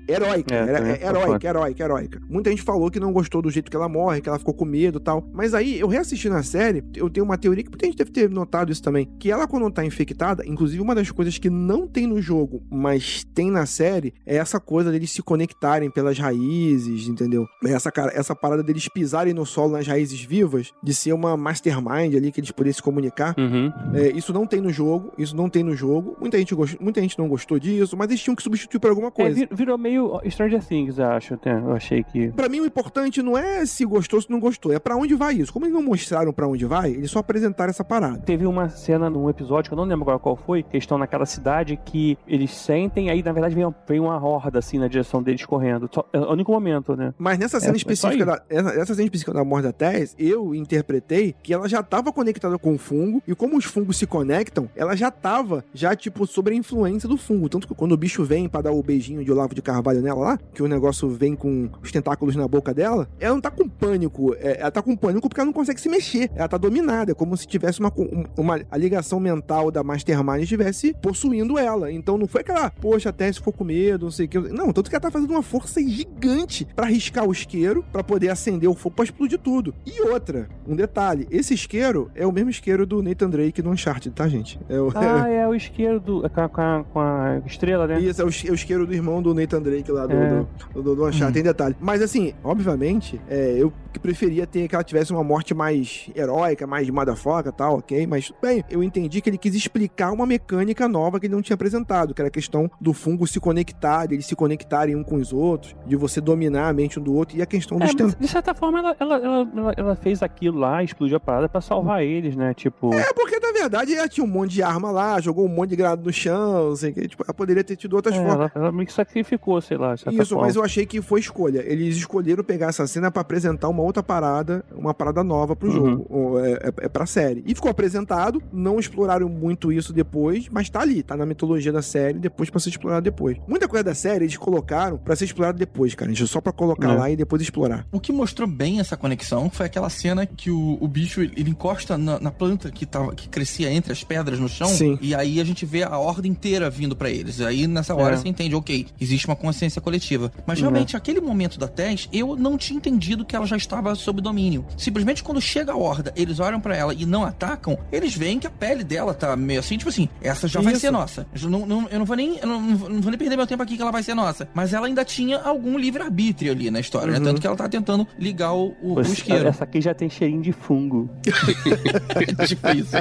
heróica, É, é, heróica, fora. heróica, heróica. Muita gente falou que não gostou do jeito que ela morre, que ela ficou com medo e tal. Mas aí, eu reassistindo a série, eu tenho uma teoria que muita gente deve ter notado isso também. Que ela, quando tá infectada, inclusive uma das coisas que não tem no jogo, mas tem na série, é essa coisa deles se conectarem pelas raízes, entendeu? É Essa, cara, essa parada deles pisarem no solo nas raízes vivas, de ser uma mastermind ali, que eles poderiam se comunicar. Uhum. É, isso não tem no jogo, isso não tem no jogo. Muita gente, gost... muita gente não gostou disso, mas eles tinham que substituir por alguma É, coisa. vir- virou meio Stranger Things, eu acho. Eu achei que. Pra mim, o, impor- importante não é se gostou ou se não gostou, é pra onde vai isso. Como eles não mostraram pra onde vai, eles só apresentaram essa parada. Teve uma cena num episódio, que eu não lembro agora qual foi, que eles estão naquela cidade que eles sentem, aí na verdade vem, vem uma horda assim na direção deles correndo. Só, é o único momento, né? Mas nessa cena É, é específica só da, essa, essa cena específica da morte da Tess, eu interpretei que ela já tava conectada com o fungo, e como os fungos se conectam, ela já tava, já, tipo, sobre a influência do fungo. Tanto que quando o bicho vem pra dar o beijinho de Olavo de Carvalho nela lá, que o negócio vem com os tentáculos na boca dela, ela não tá com pânico. é, ela tá com pânico porque ela não consegue se mexer. Ela tá dominada, é como se tivesse uma, um- uma a ligação mental da Mastermind estivesse possuindo ela. Então não foi aquela, poxa, a Tess ficou com medo, não sei o que. Não, tanto que ela tá fazendo uma força gigante pra arriscar o isqueiro, pra poder acender o fogo pra explodir tudo. E outra, um detalhe: esse isqueiro é o mesmo isqueiro do Nathan Drake no Uncharted, tá, gente? É o, Ah, é o isqueiro do, com, a, com a- estrela, né? Isso, é o, é o isqueiro do irmão do Nathan Drake lá do, É. do, do, do Uncharted, tem detalhe. Mas assim, obviamente, é, eu que preferia ter que ela tivesse uma morte mais heróica, mais motherfucker e tal, ok? Mas, bem, eu entendi que ele quis explicar uma mecânica nova que ele não tinha apresentado, que era a questão do fungo se conectar, eles se conectarem um com os outros, de você dominar a mente um do outro, e a questão É, dos mas, de certa forma, ela, ela, ela, ela- fez aquilo lá, explodiu a parada pra salvar eles, né? Tipo. É, porque na verdade ela tinha um monte de arma lá, jogou um monte de granada no chão, o que. Tipo, ela poderia ter tido outras é, formas. ela, ela meio que sacrificou, sei lá. Isso, forma. mas eu achei que foi escolha. Eles escolheram pegar essa cena pra apresentar uma outra parada, uma parada nova pro Uhum. jogo. Ou É, é, é pra série. E ficou apresentado, não exploraram muito isso depois, mas tá ali, tá na mitologia da série, depois pra ser explorado depois. Muita coisa da série eles colocaram pra ser explorado depois, cara. Só pra colocar É. lá e depois explorar. O que mostrou bem essa conexão foi aquela cena que o, o bicho ele encosta na, na planta que, tava, que crescia entre as pedras no chão. Sim. E aí a gente vê a horda inteira vindo pra eles. Aí nessa hora É. você entende, ok, existe uma consciência coletiva. Mas realmente, aquele momento da Tess, eu não tinha entendido que ela já estava sob domínio. Simplesmente quando chega a horda, eles olham pra ela e não atacam, eles veem que a pele dela tá meio assim, tipo assim, essa já vai Isso. ser nossa. Eu não, não- eu não vou nem. Eu não, não vou nem perder meu tempo aqui que ela vai ser nossa. Mas ela ainda tinha algum livre-arbítrio ali na história, né? Uhum. Tanto que ela tá tentando ligar o, o, o isqueiro. Essa aqui já tem cheirinho de fungo. tipo isso.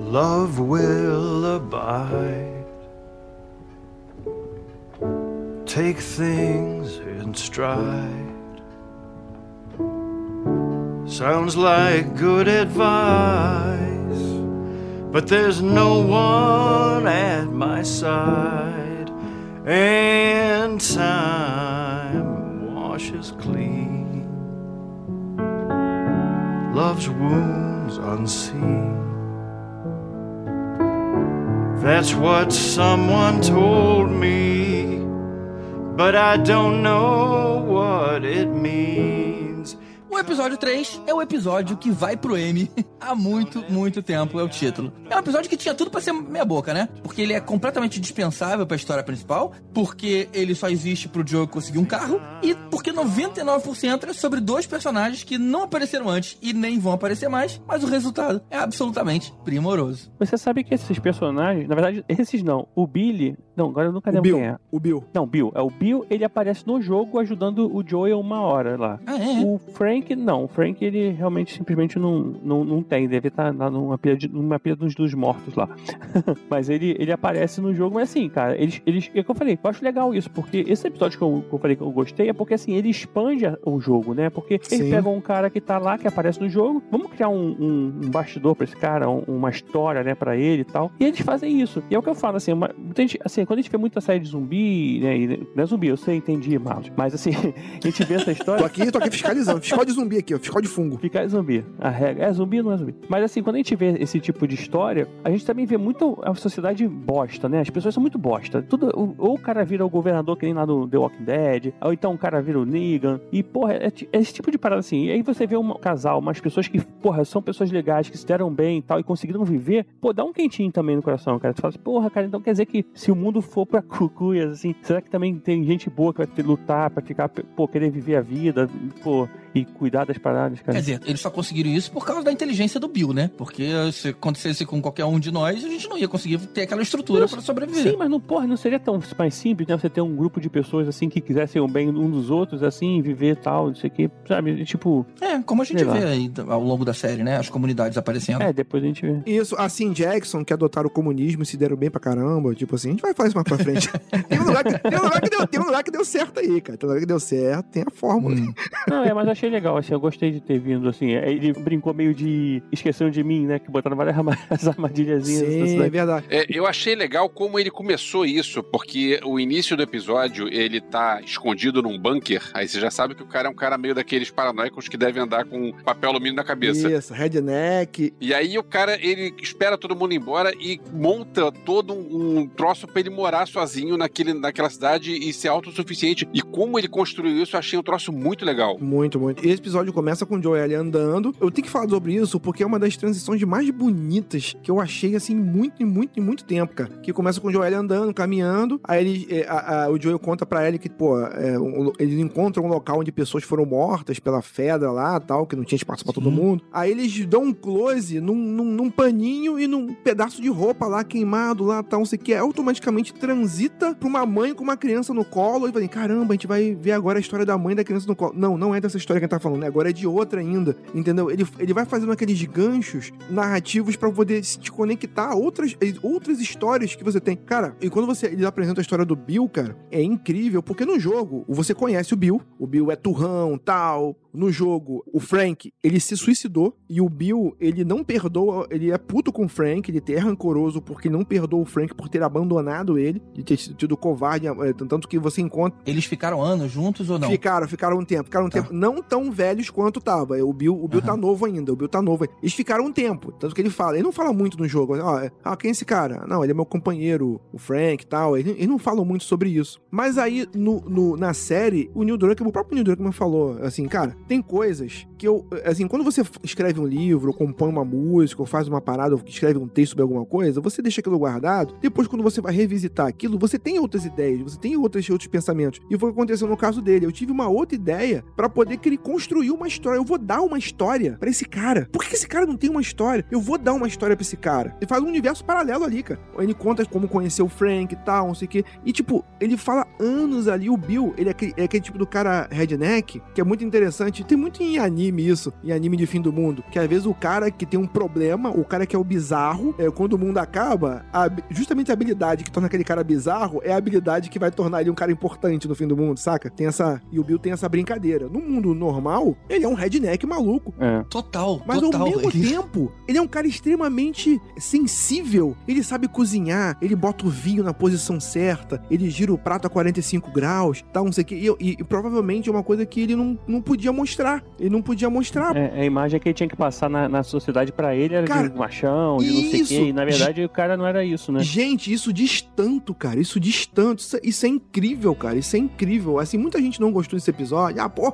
Love will abide. Take things in stride. Sounds like good advice, but there's no one at my side, and time washes clean love's wounds unseen. That's what someone told me, but I don't know what it means. O episódio 3 é o episódio que vai pro M há muito, muito tempo, é o título. É um episódio que tinha tudo pra ser meia boca, né? Porque ele é completamente dispensável pra história principal, porque ele só existe pro Joe conseguir um carro, e porque 99% é sobre dois personagens que não apareceram antes e nem vão aparecer mais, mas o resultado é absolutamente primoroso. Você sabe que esses personagens, na verdade, esses não. O Billy. Não, agora eu nunca O lembro Bill. quem é. O Bill. Não, Bill. É o Bill, ele aparece no jogo ajudando o Joel uma hora lá. Ah, é? O Frank, não. O Frank, ele realmente simplesmente não, não, não tem. Deve estar lá numa pilha, de, numa pilha dos, dos mortos lá. mas ele, ele aparece no jogo. Mas assim, cara, eles, eles. É o que eu falei. Eu acho legal isso, porque esse episódio que eu, que eu falei que eu gostei é porque assim, ele expande o jogo, né? Porque Sim. ele pega um cara que tá lá, que aparece no jogo. Vamos criar um, um, um bastidor pra esse cara, um- uma história, né, pra ele e tal. E eles fazem isso. E é o que eu falo, assim, uma, gente- assim quando a gente vê muita série de zumbi, né? e- não é zumbi, eu sei, entendi, Marlos. Mas assim, a gente vê essa história. Tô aqui, tô aqui fiscalizando. Fiscal de zumbi aqui, ó. Fiscal de fungo. Fica zumbi. A regra é zumbi ou não é zumbi. Mas assim, quando a gente vê esse tipo de história, a gente também vê muito a sociedade bosta, né? As pessoas são muito bosta. Tudo, ou- o cara vira o governador que nem lá no The Walking Dead, ou então o cara vira o Negan. E, porra, é, é esse tipo de parada assim. E aí você vê um casal, umas pessoas que, porra, são pessoas legais, que se deram bem e tal, e conseguiram viver, pô, dá um quentinho também no coração, cara. Tu fala assim, porra, cara, então quer dizer que se o mundo for pra cucuias, assim, será que também tem gente boa que vai ter lutar pra ficar, pô, querer viver a vida, pô, e cuidar das paradas, cara. Quer dizer, eles só conseguiram isso por causa da inteligência do Bill, né? Porque se acontecesse com qualquer um de nós, a gente não ia conseguir ter aquela estrutura pra sobreviver. Sim, mas não, porra, não seria tão mais simples, né? Você ter um grupo de pessoas assim que quisessem o bem um dos outros, assim, viver tal, não sei o que, sabe? E, Tipo, É, como a gente lá. vê aí ao longo da série, né? As comunidades aparecendo. é, depois a gente vê. Isso, assim, Jackson, que adotaram o comunismo e se deram bem pra caramba. Tipo assim, a gente vai fazer isso mais pra frente. tem, um lugar que, tem, um lugar que deu, tem um lugar que deu certo aí, cara. Tem um lugar que deu certo, tem a fórmula. Hum. Não, é, mas achei legal, assim, eu gostei de ter vindo, assim. é, Ele brincou meio de esqueceram de mim, né? Que botaram várias arma- as armadilhazinhas Sim, é verdade. É, eu achei legal como ele começou isso, porque o início do episódio ele tá escondido num bunker. Aí você já sabe que o cara é um cara meio daqueles paranoicos que deve andar com papel alumínio na cabeça. Isso, redneck. E aí o cara, ele espera todo mundo ir embora e monta todo um, um troço pra ele morar sozinho naquele, naquela cidade e ser autossuficiente. E como ele construiu isso, eu achei um troço muito legal. Muito, muito. Esse episódio começa com o Joel andando. Eu tenho que falar sobre isso porque é uma das transições mais bonitas que eu achei, assim, muito e muito e muito tempo, cara. Que começa com o Joel andando, caminhando. Aí ele, é, a- a- o Joel conta pra ele que, pô, é, um- eles encontram um local onde pessoas foram mortas pela Fedra lá tal, que não tinha espaço pra todo mundo. Aí eles dão um close num, num, num paninho e num pedaço de roupa lá queimado lá tal, não sei o que. Automaticamente transita pra uma mãe com uma criança no colo e fala, caramba, a gente vai ver agora a história da mãe da criança no colo. Não, não é dessa história gente tá falando, né? agora é de outra ainda, entendeu? Ele, ele vai fazendo aqueles ganchos narrativos pra poder se te conectar a outras, outras histórias que você tem. Cara, e quando você ele apresenta a história do Bill, cara, é incrível, porque no jogo você conhece o Bill, o Bill é turrão, tal. No jogo, o Frank, ele se suicidou e o Bill, ele não perdoa, ele é puto com o Frank, ele é rancoroso porque não perdoa o Frank por ter abandonado ele, de ter sido covarde, é, tanto que você encontra Eles ficaram anos juntos ou não? Ficaram, ficaram um tempo. Ficaram um Tá. tempo não tão velhos quanto tava. O Bill, o Bill Aham. tá novo ainda. O Bill tá novo. Eles ficaram um tempo. Tanto que ele fala. Ele não fala muito no jogo. Ó, é, ah, quem é esse cara? Não, ele é meu companheiro, o Frank e tal. Ele, não fala muito sobre isso. Mas aí, no, no- na série, o Neil Druckmann, o próprio Neil Druckmann falou, assim, cara, tem coisas que eu... Assim, quando você escreve um livro, ou compõe uma música, ou faz uma parada, ou escreve um texto sobre alguma coisa, você deixa aquilo guardado. Depois, quando você vai revisitar aquilo, você tem outras ideias, você tem outros, outros pensamentos. E foi o que aconteceu no caso dele. Eu tive uma outra ideia pra poder que ele construir uma história. Eu vou dar uma história pra esse cara. Por que esse cara não tem uma história? Eu vou dar uma história pra esse cara. Ele faz um universo paralelo ali, cara. Ele conta como conheceu o Frank e tal, não sei o quê. E, tipo, ele fala anos ali. O Bill, ele é aquele, é aquele tipo do cara redneck, que é muito interessante. Tem muito em anime isso, em anime de fim do mundo. Que às vezes o cara que tem um problema, o cara que é o bizarro, é, quando o mundo acaba, a justamente a habilidade que torna aquele cara bizarro é a habilidade que vai tornar ele um cara importante no fim do mundo, saca? Tem essa. E o Bill tem essa brincadeira. No mundo normal, ele é um redneck maluco. É. Total, Mas total. ao mesmo Ele- tempo, ele é um cara extremamente sensível. Ele sabe cozinhar, ele bota o vinho na posição certa, ele gira o prato a 45 graus, tal, não sei o que. E, e- e provavelmente é uma coisa que ele não, não podia mostrar. Ele não podia mostrar. É, a imagem que ele tinha que passar na, na sociedade pra ele era Cara, de machão, de não sei o isso. quê. E na verdade o cara não era isso, né? Gente, isso diz tanto, cara. Isso diz tanto. Isso, é- isso é incrível, cara. Isso é incrível. Assim, muita gente não gostou desse episódio. Ah, pô,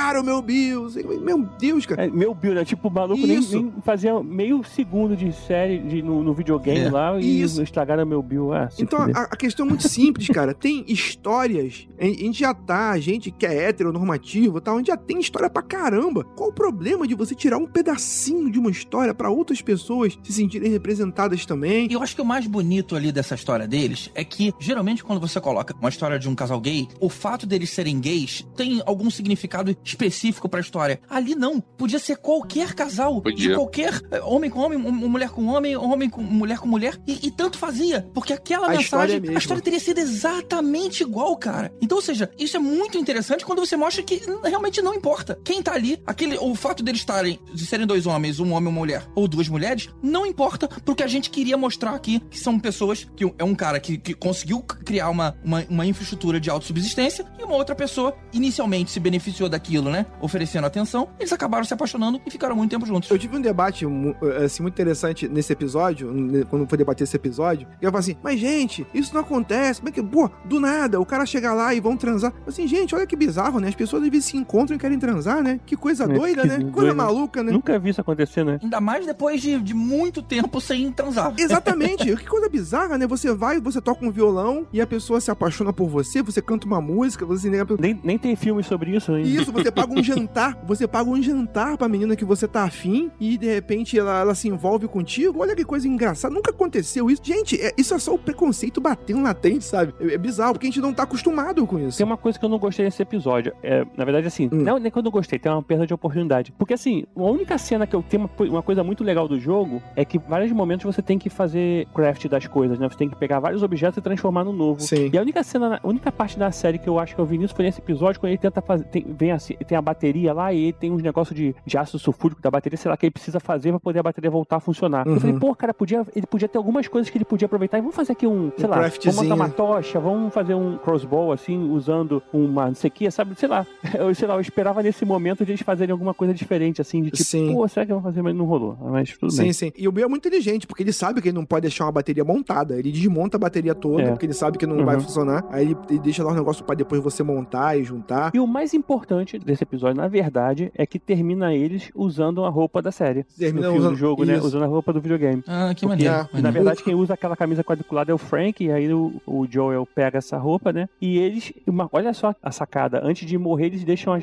estragaram meu Bill. Meu Deus, cara. É, meu Bill, né? Tipo, o maluco nem, nem fazia meio segundo de série de, no, no videogame É. lá e Isso. estragaram meu Bill. Ah, Então, a, a questão é muito simples, cara. Tem histórias. A gente já tá, a gente que é heteronormativo e tal, a gente já tem história pra caramba. Qual o problema de você tirar um pedacinho de uma história pra outras pessoas se sentirem representadas também? E eu acho que o mais bonito ali dessa história deles é que, geralmente, quando você coloca uma história de um casal gay, o fato deles serem gays tem algum significado específico pra história. Ali não. Podia ser qualquer casal. Podia. De qualquer eh, homem com homem, mulher com homem, homem com mulher com mulher. E, e tanto fazia. Porque aquela A história mensagem, é mesma. a história teria sido exatamente igual, cara. Então, ou seja, isso é muito interessante quando você mostra que realmente não importa. Quem tá ali, aquele, o fato deles estarem, de serem dois homens, um homem e uma mulher, ou duas mulheres, não importa pro que a gente queria mostrar aqui, que são pessoas, que é um cara que, que conseguiu criar uma, uma, uma infraestrutura de autossubsistência e uma outra pessoa inicialmente se beneficiou daquilo, né? Oferecendo atenção, eles acabaram se apaixonando e ficaram muito tempo juntos. Eu tive um debate mu- assim, muito interessante nesse episódio, né, quando foi debater esse episódio. E eu falei assim, mas gente, isso não acontece. Como é que, pô, do nada, o cara chega lá e vão transar. Eu Assim, gente, olha que bizarro, né? As pessoas às vezes se encontram e querem transar, né? Que coisa É, doida, que né? doido. Coisa maluca, né? Nunca vi isso acontecer, né? Ainda mais depois de, de muito tempo sem transar. Exatamente. que coisa bizarra, né? Você vai, você toca um violão e a pessoa se apaixona por você, você canta uma música, você né, Nem, nem tem filme sobre isso ainda. Isso, você você paga um jantar, você paga um jantar pra menina que você tá afim e de repente ela, ela se envolve contigo. Olha que coisa engraçada, nunca aconteceu isso. Gente, é- isso é só o preconceito batendo latente, sabe? É, é bizarro, porque a gente não tá acostumado com isso. Tem uma coisa que eu não gostei desse episódio. É, na verdade, assim, Hum. não nem que eu não gostei, tem uma perda de oportunidade. Porque, assim, a única cena que eu tenho uma, uma coisa muito legal do jogo é que vários momentos você tem que fazer craft das coisas, né? Você tem que pegar vários objetos e transformar no novo. Sim. E a única cena, a única parte da série que eu acho que eu vi nisso foi nesse episódio, quando ele tenta fazer. Tem, vem assim, tem a bateria lá e tem uns negócios de, de ácido sulfúrico da bateria, sei lá, que ele precisa fazer pra poder a bateria voltar a funcionar. Eu Uhum. falei, pô, cara, podia, ele podia ter algumas coisas que ele podia aproveitar e vamos fazer aqui um, sei lá, vamos botar uma tocha, vamos fazer um crossbow assim, usando uma não sei o que, sabe? Sei lá. Eu, sei lá, eu esperava nesse momento de eles fazerem alguma coisa diferente, assim, de tipo, Sim. pô, será que eu vou fazer? Mas não rolou. Mas tudo Sim, bem. sim. E o Bill é muito inteligente, porque ele sabe que ele não pode deixar uma bateria montada. Ele desmonta a bateria toda, É. porque ele sabe que não Uhum. vai funcionar. Aí ele, ele deixa lá o negócio pra depois você montar e juntar. E o mais importante desse episódio, na verdade, é que termina eles usando a roupa da série. Termina filme usando- do jogo, né? isso. Usando a roupa do videogame. Ah, que Porque, maneiro. Na verdade, quem usa aquela camisa quadriculada é o Frank, e aí o, o Joel pega essa roupa, né? E eles. uma- olha só a sacada. Antes de morrer, eles deixam a,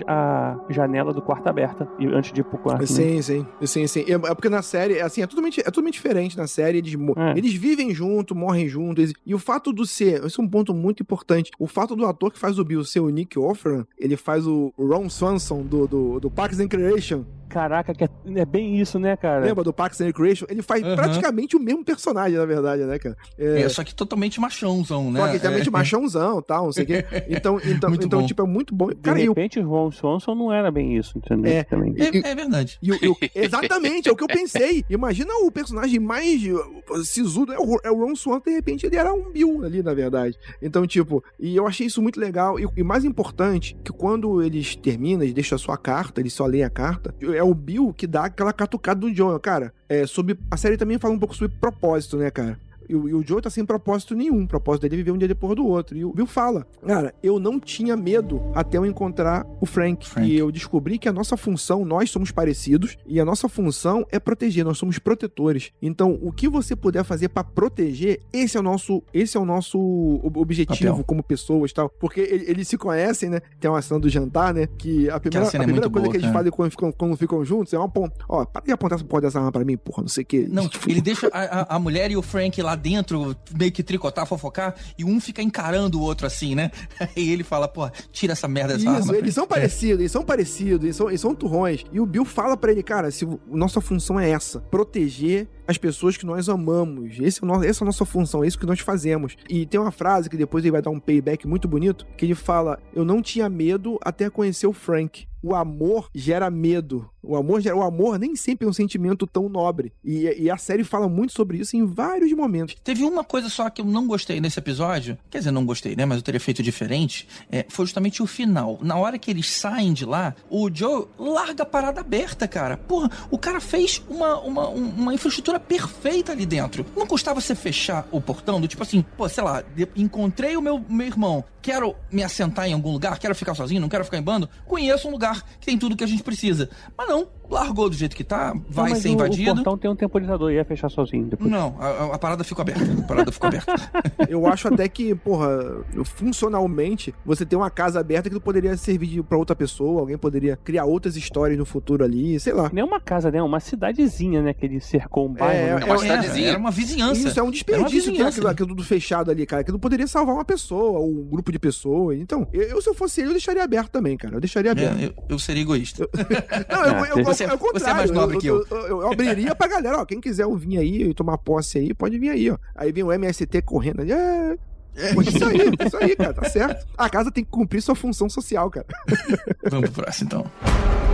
a janela do quarto aberta. E antes de ir pro quarto. né? Sim, sim, sim, sim. É é porque na série, é assim, é totalmente, é totalmente diferente na série. Eles, É. eles vivem junto, morrem juntos. eles- E o fato do ser, esse é um ponto muito importante. O fato do ator que faz o Bill ser o Nick Offerman, ele faz o Ron Swanson do, do, do Parks and Recreation. Caraca, que é, é bem isso, né, cara? Lembra do Parks and Recreation? Ele faz Aham. praticamente o mesmo personagem, na verdade, né, cara? É, É, só que totalmente machãozão, né? Só que também É. de machãozão e tal, não sei o quê. Então, então, Muito então bom. tipo, é muito bom. De Cara, e o repente, o Ron Swanson não era bem isso, entendeu? É. Também. É, é verdade. E e exatamente, é o que eu pensei. Imagina o personagem mais uh, sisudo, é o, é o Ron Swan, de repente ele era um Bill ali, na verdade. Então, tipo, e eu achei isso muito legal. E, e mais importante, que quando eles terminam, eles deixam a sua carta, eles só leem a carta, é o Bill que dá aquela catucada do John. Cara, é, sobre, a série também fala um pouco sobre propósito, né, cara? E o, e o Joe tá sem propósito nenhum. O propósito dele é viver um dia depois do outro. E o Bill fala: Cara, eu não tinha medo até eu encontrar o Frank. Frank. E eu descobri que a nossa função, nós somos parecidos, e a nossa função é proteger, nós somos protetores. Então, o que você puder fazer pra proteger, esse é o nosso, esse é o nosso ob- objetivo Papel. como pessoas e tal. Porque ele- eles se conhecem, né? Tem uma cena do jantar, né? Que a primeira, a é primeira muito coisa boa, que eles cara. fazem quando ficam, quando ficam juntos é uma ponta. Ó, para de apontar essa porra dessa arma pra mim, porra, não sei o que. Não, ele deixa a- a mulher e o Frank lá dentro, meio que tricotar, fofocar, e um fica encarando o outro assim, né? E ele fala, pô, tira essa merda dessa Isso, arma. eles são parecidos, eles são parecidos, eles são, eles são turrões. E o Bill fala pra ele, cara, se nossa função é essa, proteger as pessoas que nós amamos. Esse é o nosso, essa é a nossa função, é isso que nós fazemos. E tem uma frase que depois ele vai dar um payback muito bonito, que ele fala: "Eu não tinha medo até conhecer o Frank". O amor gera medo. O amor, gera, o amor nem sempre é um sentimento tão nobre. E, e a série fala muito sobre isso em vários momentos. Teve uma coisa só que eu não gostei nesse episódio, quer dizer, não gostei, né? Mas eu teria feito diferente. é, foi justamente o final. Na hora que eles saem de lá, o Joe larga a parada aberta, cara. Porra, o cara fez uma, uma, um- uma infraestrutura perfeita ali dentro. Não custava você fechar o portão do tipo assim, pô, sei lá, encontrei o meu, meu irmão, quero me assentar em algum lugar, quero ficar sozinho, não quero ficar em bando. Conheço um lugar que tem tudo que a gente precisa. Mas não, largou do jeito que tá, vai Não, ser o- invadido. O portão tem um temporizador, ia fechar sozinho depois. Não, a, a- parada ficou aberta. A parada ficou aberta. Eu acho até que, porra, funcionalmente, você ter uma casa aberta que poderia servir pra outra pessoa, alguém poderia criar outras histórias no futuro ali, sei lá. Nem uma casa, né? Uma cidadezinha, né? Que ele cercou um bairro. É, né? É uma é- cidadezinha. Era uma vizinhança. Isso é um desperdício uma ter aquilo, aquilo tudo fechado ali, cara. Aquilo poderia salvar uma pessoa, ou um grupo de pessoas. Então, eu, se eu fosse ele, eu deixaria aberto também, cara. Eu deixaria aberto. É, eu, eu seria egoísta. Não, eu, É, eu, eu, você- é o contrário. você é mais nobre eu, que eu. Eu, eu- eu abriria pra galera, ó. Quem quiser vir aí e tomar posse aí, pode vir aí, ó. Aí vem o MST correndo ali. É, Pô, isso aí, isso aí, cara, tá certo. A casa tem que cumprir sua função social, cara. Vamos pro próximo, então.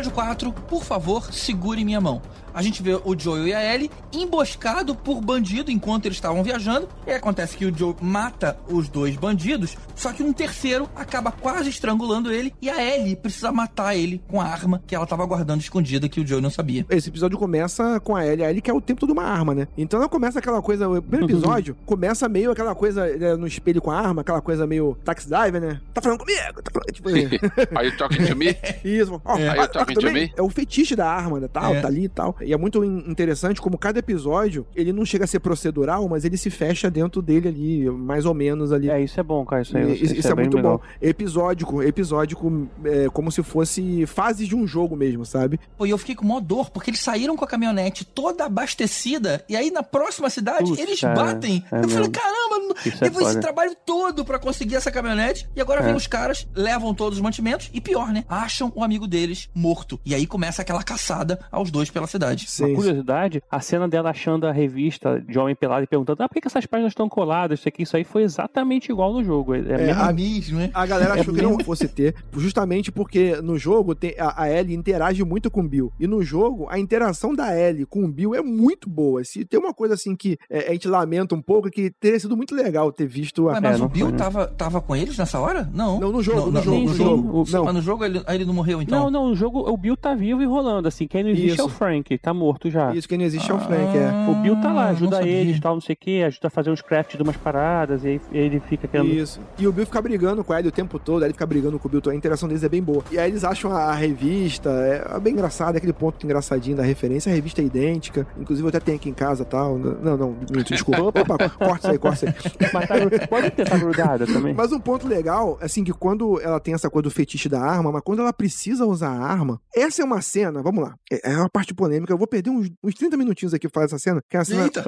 Episódio 4, por favor, segure minha mão. A gente vê o Joel e a Ellie emboscado por bandido enquanto eles estavam viajando. E aí acontece que o Joe mata os dois bandidos, só que um terceiro acaba quase estrangulando ele e a Ellie precisa matar ele com a arma que ela estava guardando escondida que o Joe não sabia. Esse episódio começa com a Ellie. A Ellie quer o tempo todo uma arma, né? Então ela começa aquela coisa. O primeiro episódio começa meio aquela coisa né, no espelho com a arma, aquela coisa meio taxi driver, né? Tá falando comigo? Tá falando, tipo, Are you talking to me? Isso. Ó, Are ah, you talking to me? É o fetiche da arma, né? Tal, É. tá ali e tal. E é muito in- interessante como cada episódio, ele não chega a ser procedural, mas ele se fecha dentro dele ali, mais ou menos ali. É, isso é bom, cara. Isso, aí, Isso, isso é, bem muito legal. bom. Episódico, episódico, é, como se fosse fases de um jogo mesmo, sabe? Pô, e eu fiquei com mó dor, porque eles saíram com a caminhonete toda abastecida, e aí na próxima cidade Putz, eles batem. é eu falei, mesmo. caramba, Isso é levou esse trabalho todo pra conseguir essa caminhonete, e agora É. vem os caras, levam todos os mantimentos, e pior, né? Acham o amigo deles morto. E aí começa aquela caçada aos dois pela cidade. Uma curiosidade, a cena dela achando a revista de Homem Pelado e perguntando, ah, por que, que essas páginas estão coladas? Isso aqui, isso aí foi exatamente igual no jogo. É, é É, mesmo- a- mesmo, né? A galera É achou que não mesmo. fosse ter, justamente porque no jogo tem, a, a Ellie interage muito com o Bill. E no jogo, a interação da Ellie com o Bill é muito boa. Se tem uma coisa assim que é, a gente lamenta um pouco, é que teria sido muito legal ter visto a. Ué, mas É, o não Bill foi, né? tava, tava com eles nessa hora? Não. Não, no jogo, no não, jogo, sim, no sim. jogo. O- Não, Mas no jogo ele, ele não morreu, então? Não, não, o jogo, o Bill tá vivo e rolando, assim. Quem não existe é o Isso. Frank, tá morto já. isso que não existe é o Frank, é. O Bill tá lá, Ah, ajuda eles, tal, não sei o que, ajuda a fazer uns crafts de umas paradas, e aí ele fica querendo. Isso. E o Bill fica brigando com a Ellie o tempo todo, a Ellie fica brigando com o Bill, a interação deles é bem boa. E aí eles acham a, revista, é, é bem engraçado, é aquele ponto engraçadinho da referência, a revista é idêntica, inclusive eu até tenho aqui em casa e tal. Não, não, minto, desculpa. Opa, corta isso aí, corta isso aí. Mas tá, pode ter tá grudada também. Mas um ponto legal, assim, que quando ela tem essa coisa do fetiche da arma, mas quando ela precisa usar a arma, essa é uma cena, vamos lá, é é uma parte polêmica, eu vou perder uns, uns 30 minutinhos aqui pra falar dessa cena, que é a cena... Eita.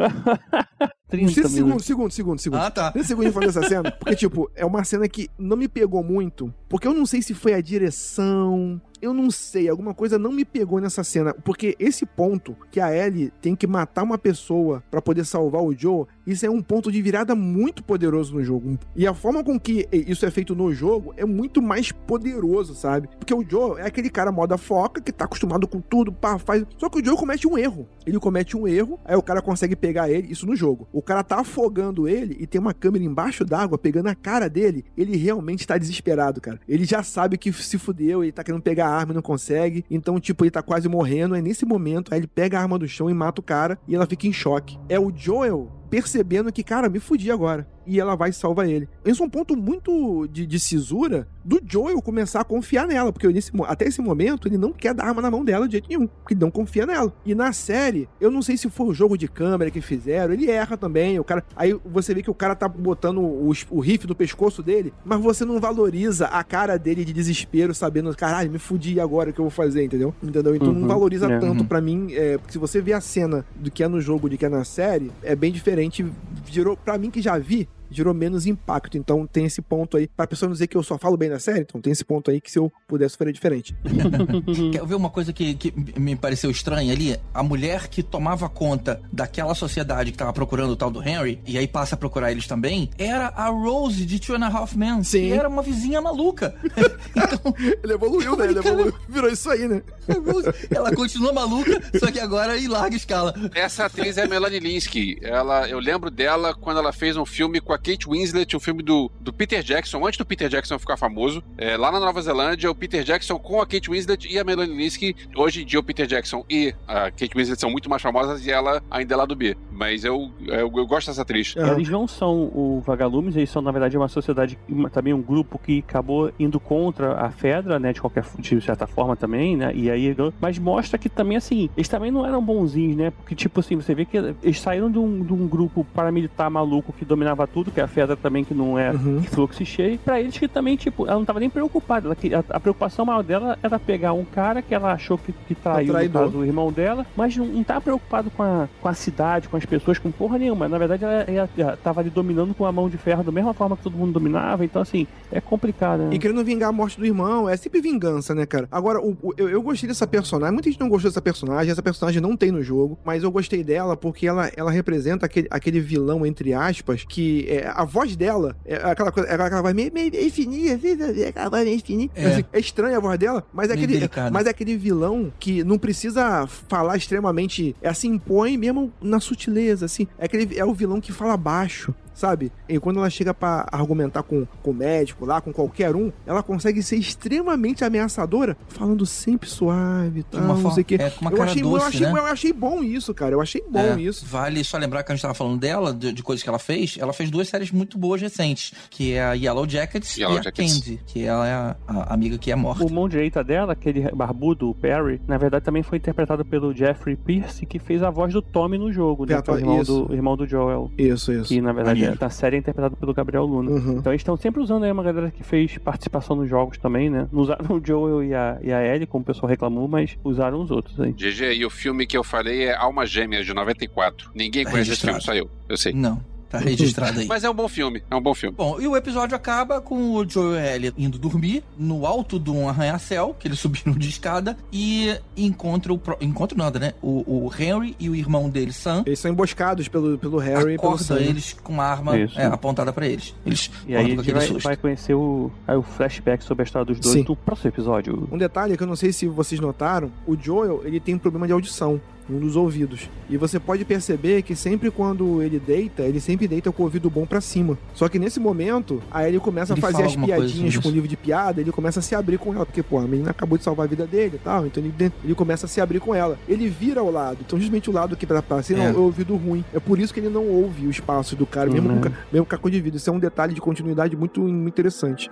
30 Uns 30 minutos. segundos, segundos, segundos, segundos. Ah, tá. 30 segundos falando dessa cena, porque, tipo, é uma cena que não me pegou muito, porque eu não sei se foi a direção, eu não sei, alguma coisa não me pegou nessa cena, porque esse ponto que a Ellie tem que matar uma pessoa pra poder salvar o Joe, isso é um ponto de virada muito poderoso no jogo. E a forma com que isso é feito no jogo é muito mais poderoso, sabe? Porque o Joe é aquele cara moda foca que tá acostumado com tudo, pá, faz. Só que o Joe comete um erro. Ele comete um erro, aí o cara consegue pegar ele, isso no jogo. O cara tá afogando ele e tem uma câmera embaixo d'água pegando a cara dele. Ele realmente tá desesperado, cara. Ele já sabe que se fudeu, ele tá querendo pegar arma e não consegue. Então, tipo, ele tá quase morrendo. Aí nesse momento, aí ele pega a arma do chão e mata o cara e ela fica em choque. É o Joel percebendo que, cara, me fudi agora. E ela vai e salva ele. Esse é um ponto muito de, de cisura do Joel começar a confiar nela, porque nesse, até esse momento ele não quer dar arma na mão dela de jeito nenhum, porque ele não confia nela. E na série, eu não sei se foi o jogo de câmera que fizeram, ele erra também, o cara, aí você vê que o cara tá botando o, o rifle no pescoço dele, mas você não valoriza a cara dele de desespero, sabendo, caralho, me fudi agora o que eu vou fazer, entendeu? Entendeu? Então não Uhum, valoriza é. tanto pra mim, é, porque se você vê a cena do que é no jogo, do que é na série, é bem diferente, gerou, pra mim que já vi, gerou menos impacto. Então tem esse ponto aí. Pra pessoa não dizer que eu só falo bem da série, então tem esse ponto aí que se eu pudesse faria diferente. Quer ver uma coisa que, que me pareceu estranha ali? A mulher que tomava conta daquela sociedade que tava procurando o tal do Henry, e aí passa a procurar eles também, era a Rose de Two and a Half Men, Sim. que era uma vizinha maluca. então, Ele evoluiu, né? Ele evoluiu. Virou isso aí, né? Rose, ela continua maluca, só que agora em larga escala. Essa atriz é a Melanie Linsky. Ela, eu lembro dela quando ela fez um filme com a Kate Winslet, um filme do, do Peter Jackson, antes do Peter Jackson ficar famoso. É, lá na Nova Zelândia, o Peter Jackson com a Kate Winslet e a Melanie Linsky. Hoje em dia, o Peter Jackson e a Kate Winslet são muito mais famosas e ela ainda é lá do B. Mas eu, eu, eu gosto dessa atriz. Aham. Eles não são o vagalumes, eles são, na verdade, uma sociedade, uma- também um grupo que acabou indo contra a Fedra, né? De qualquer de certa forma também, né? E aí, mas mostra que também, assim, eles também não eram bonzinhos, né? Porque, tipo assim, você vê que eles saíram de um, de um grupo paramilitar maluco que dominava tudo, que a Fedra também, que não é Uhum. fluxo cheio, pra eles que também, tipo, ela não tava nem preocupada. Ela, que- a, a preocupação maior dela era pegar um cara que ela achou que, que traiu, no traidor. caso, o irmão dela, mas não, não tá preocupado com a, com a cidade, com as pessoas, com porra nenhuma. Na verdade, ela, ela, ela tava ali dominando com a mão de ferro da mesma forma que todo mundo dominava, então assim, é complicado, né? E querendo vingar a morte do irmão, é sempre vingança, né, cara? Agora, o- o- eu, eu gostei dessa personagem. Muita gente não gostou dessa personagem. Essa personagem não tem no jogo, mas eu gostei dela porque ela, ela representa aquele, aquele vilão, entre aspas, que é, é, a voz dela é aquela coisa, é aquela voz meio, meio, meio fininha, aquela voz meio fininha. É. Assim, é estranha a voz dela, mas é, Meio aquele, delicada. mas é aquele vilão que não precisa falar extremamente. É assim, impõe mesmo na sutileza, assim. É, aquele, é o vilão que fala baixo. Sabe? E quando ela chega pra argumentar com, com o médico lá, com qualquer um, ela consegue ser extremamente ameaçadora, falando sempre suave, tal, uma não forma- sei o quê. é, com uma eu, achei, eu, doce, achei, né? eu achei bom isso, cara. Eu achei bom É, isso. Vale só lembrar que a gente tava falando dela, de, de coisas que ela fez. Ela fez duas séries muito boas recentes, que é a Yellow Jackets Yellow e a Jackets. Candy, que ela é a, a amiga que é morta. O mão direita dela, aquele barbudo, o Perry, na verdade também foi interpretado pelo Jeffrey Pierce, que fez a voz do Tommy no jogo, né? Que é o irmão do, irmão do Joel. Isso, isso. Que na verdade Maneiro. na série é interpretado pelo Gabriel Luna. Uhum. Então eles estão sempre usando aí uma galera que fez participação nos jogos também, né? Não usaram o Joel e a, e a Ellie, como o pessoal reclamou, mas usaram os outros aí. GG, e o filme que eu falei é Alma Gêmea, de 94. Ninguém conhece registrado. esse filme, só eu. Eu sei. Não, tá registrado aí. Mas é um bom filme, é um bom filme. Bom, e o episódio acaba com o Joel e indo dormir no alto de um arranha-céu, que eles subiram de escada, e encontram, o pro- encontram nada, né? O, o Henry e o irmão dele, Sam, Eles são emboscados pelo, pelo Harry e pelo acorda Sam. eles com uma arma é, apontada pra eles. Eles E aí a gente aquele vai, vai conhecer o, aí o flashback sobre a história dos dois Sim. no próximo episódio. Um detalhe que eu não sei se vocês notaram, o Joel, ele tem um problema de audição. Um dos ouvidos. E você pode perceber que sempre quando ele deita, ele sempre deita com o ouvido bom pra cima. Só que nesse momento, aí ele começa Ele a fazer as piadinhas com o livro de piada, ele começa a se abrir com ela. Porque, pô, a menina acabou de salvar a vida dele e tal. Então ele, ele começa a se abrir com ela. Ele vira ao lado. Então, justamente o lado que pra, pra cima É. é o ouvido ruim. É por isso que ele não ouve os passos do cara, mesmo, Uhum. com, ca- mesmo com a cor de vidro. Isso é um detalhe de continuidade muito, muito interessante.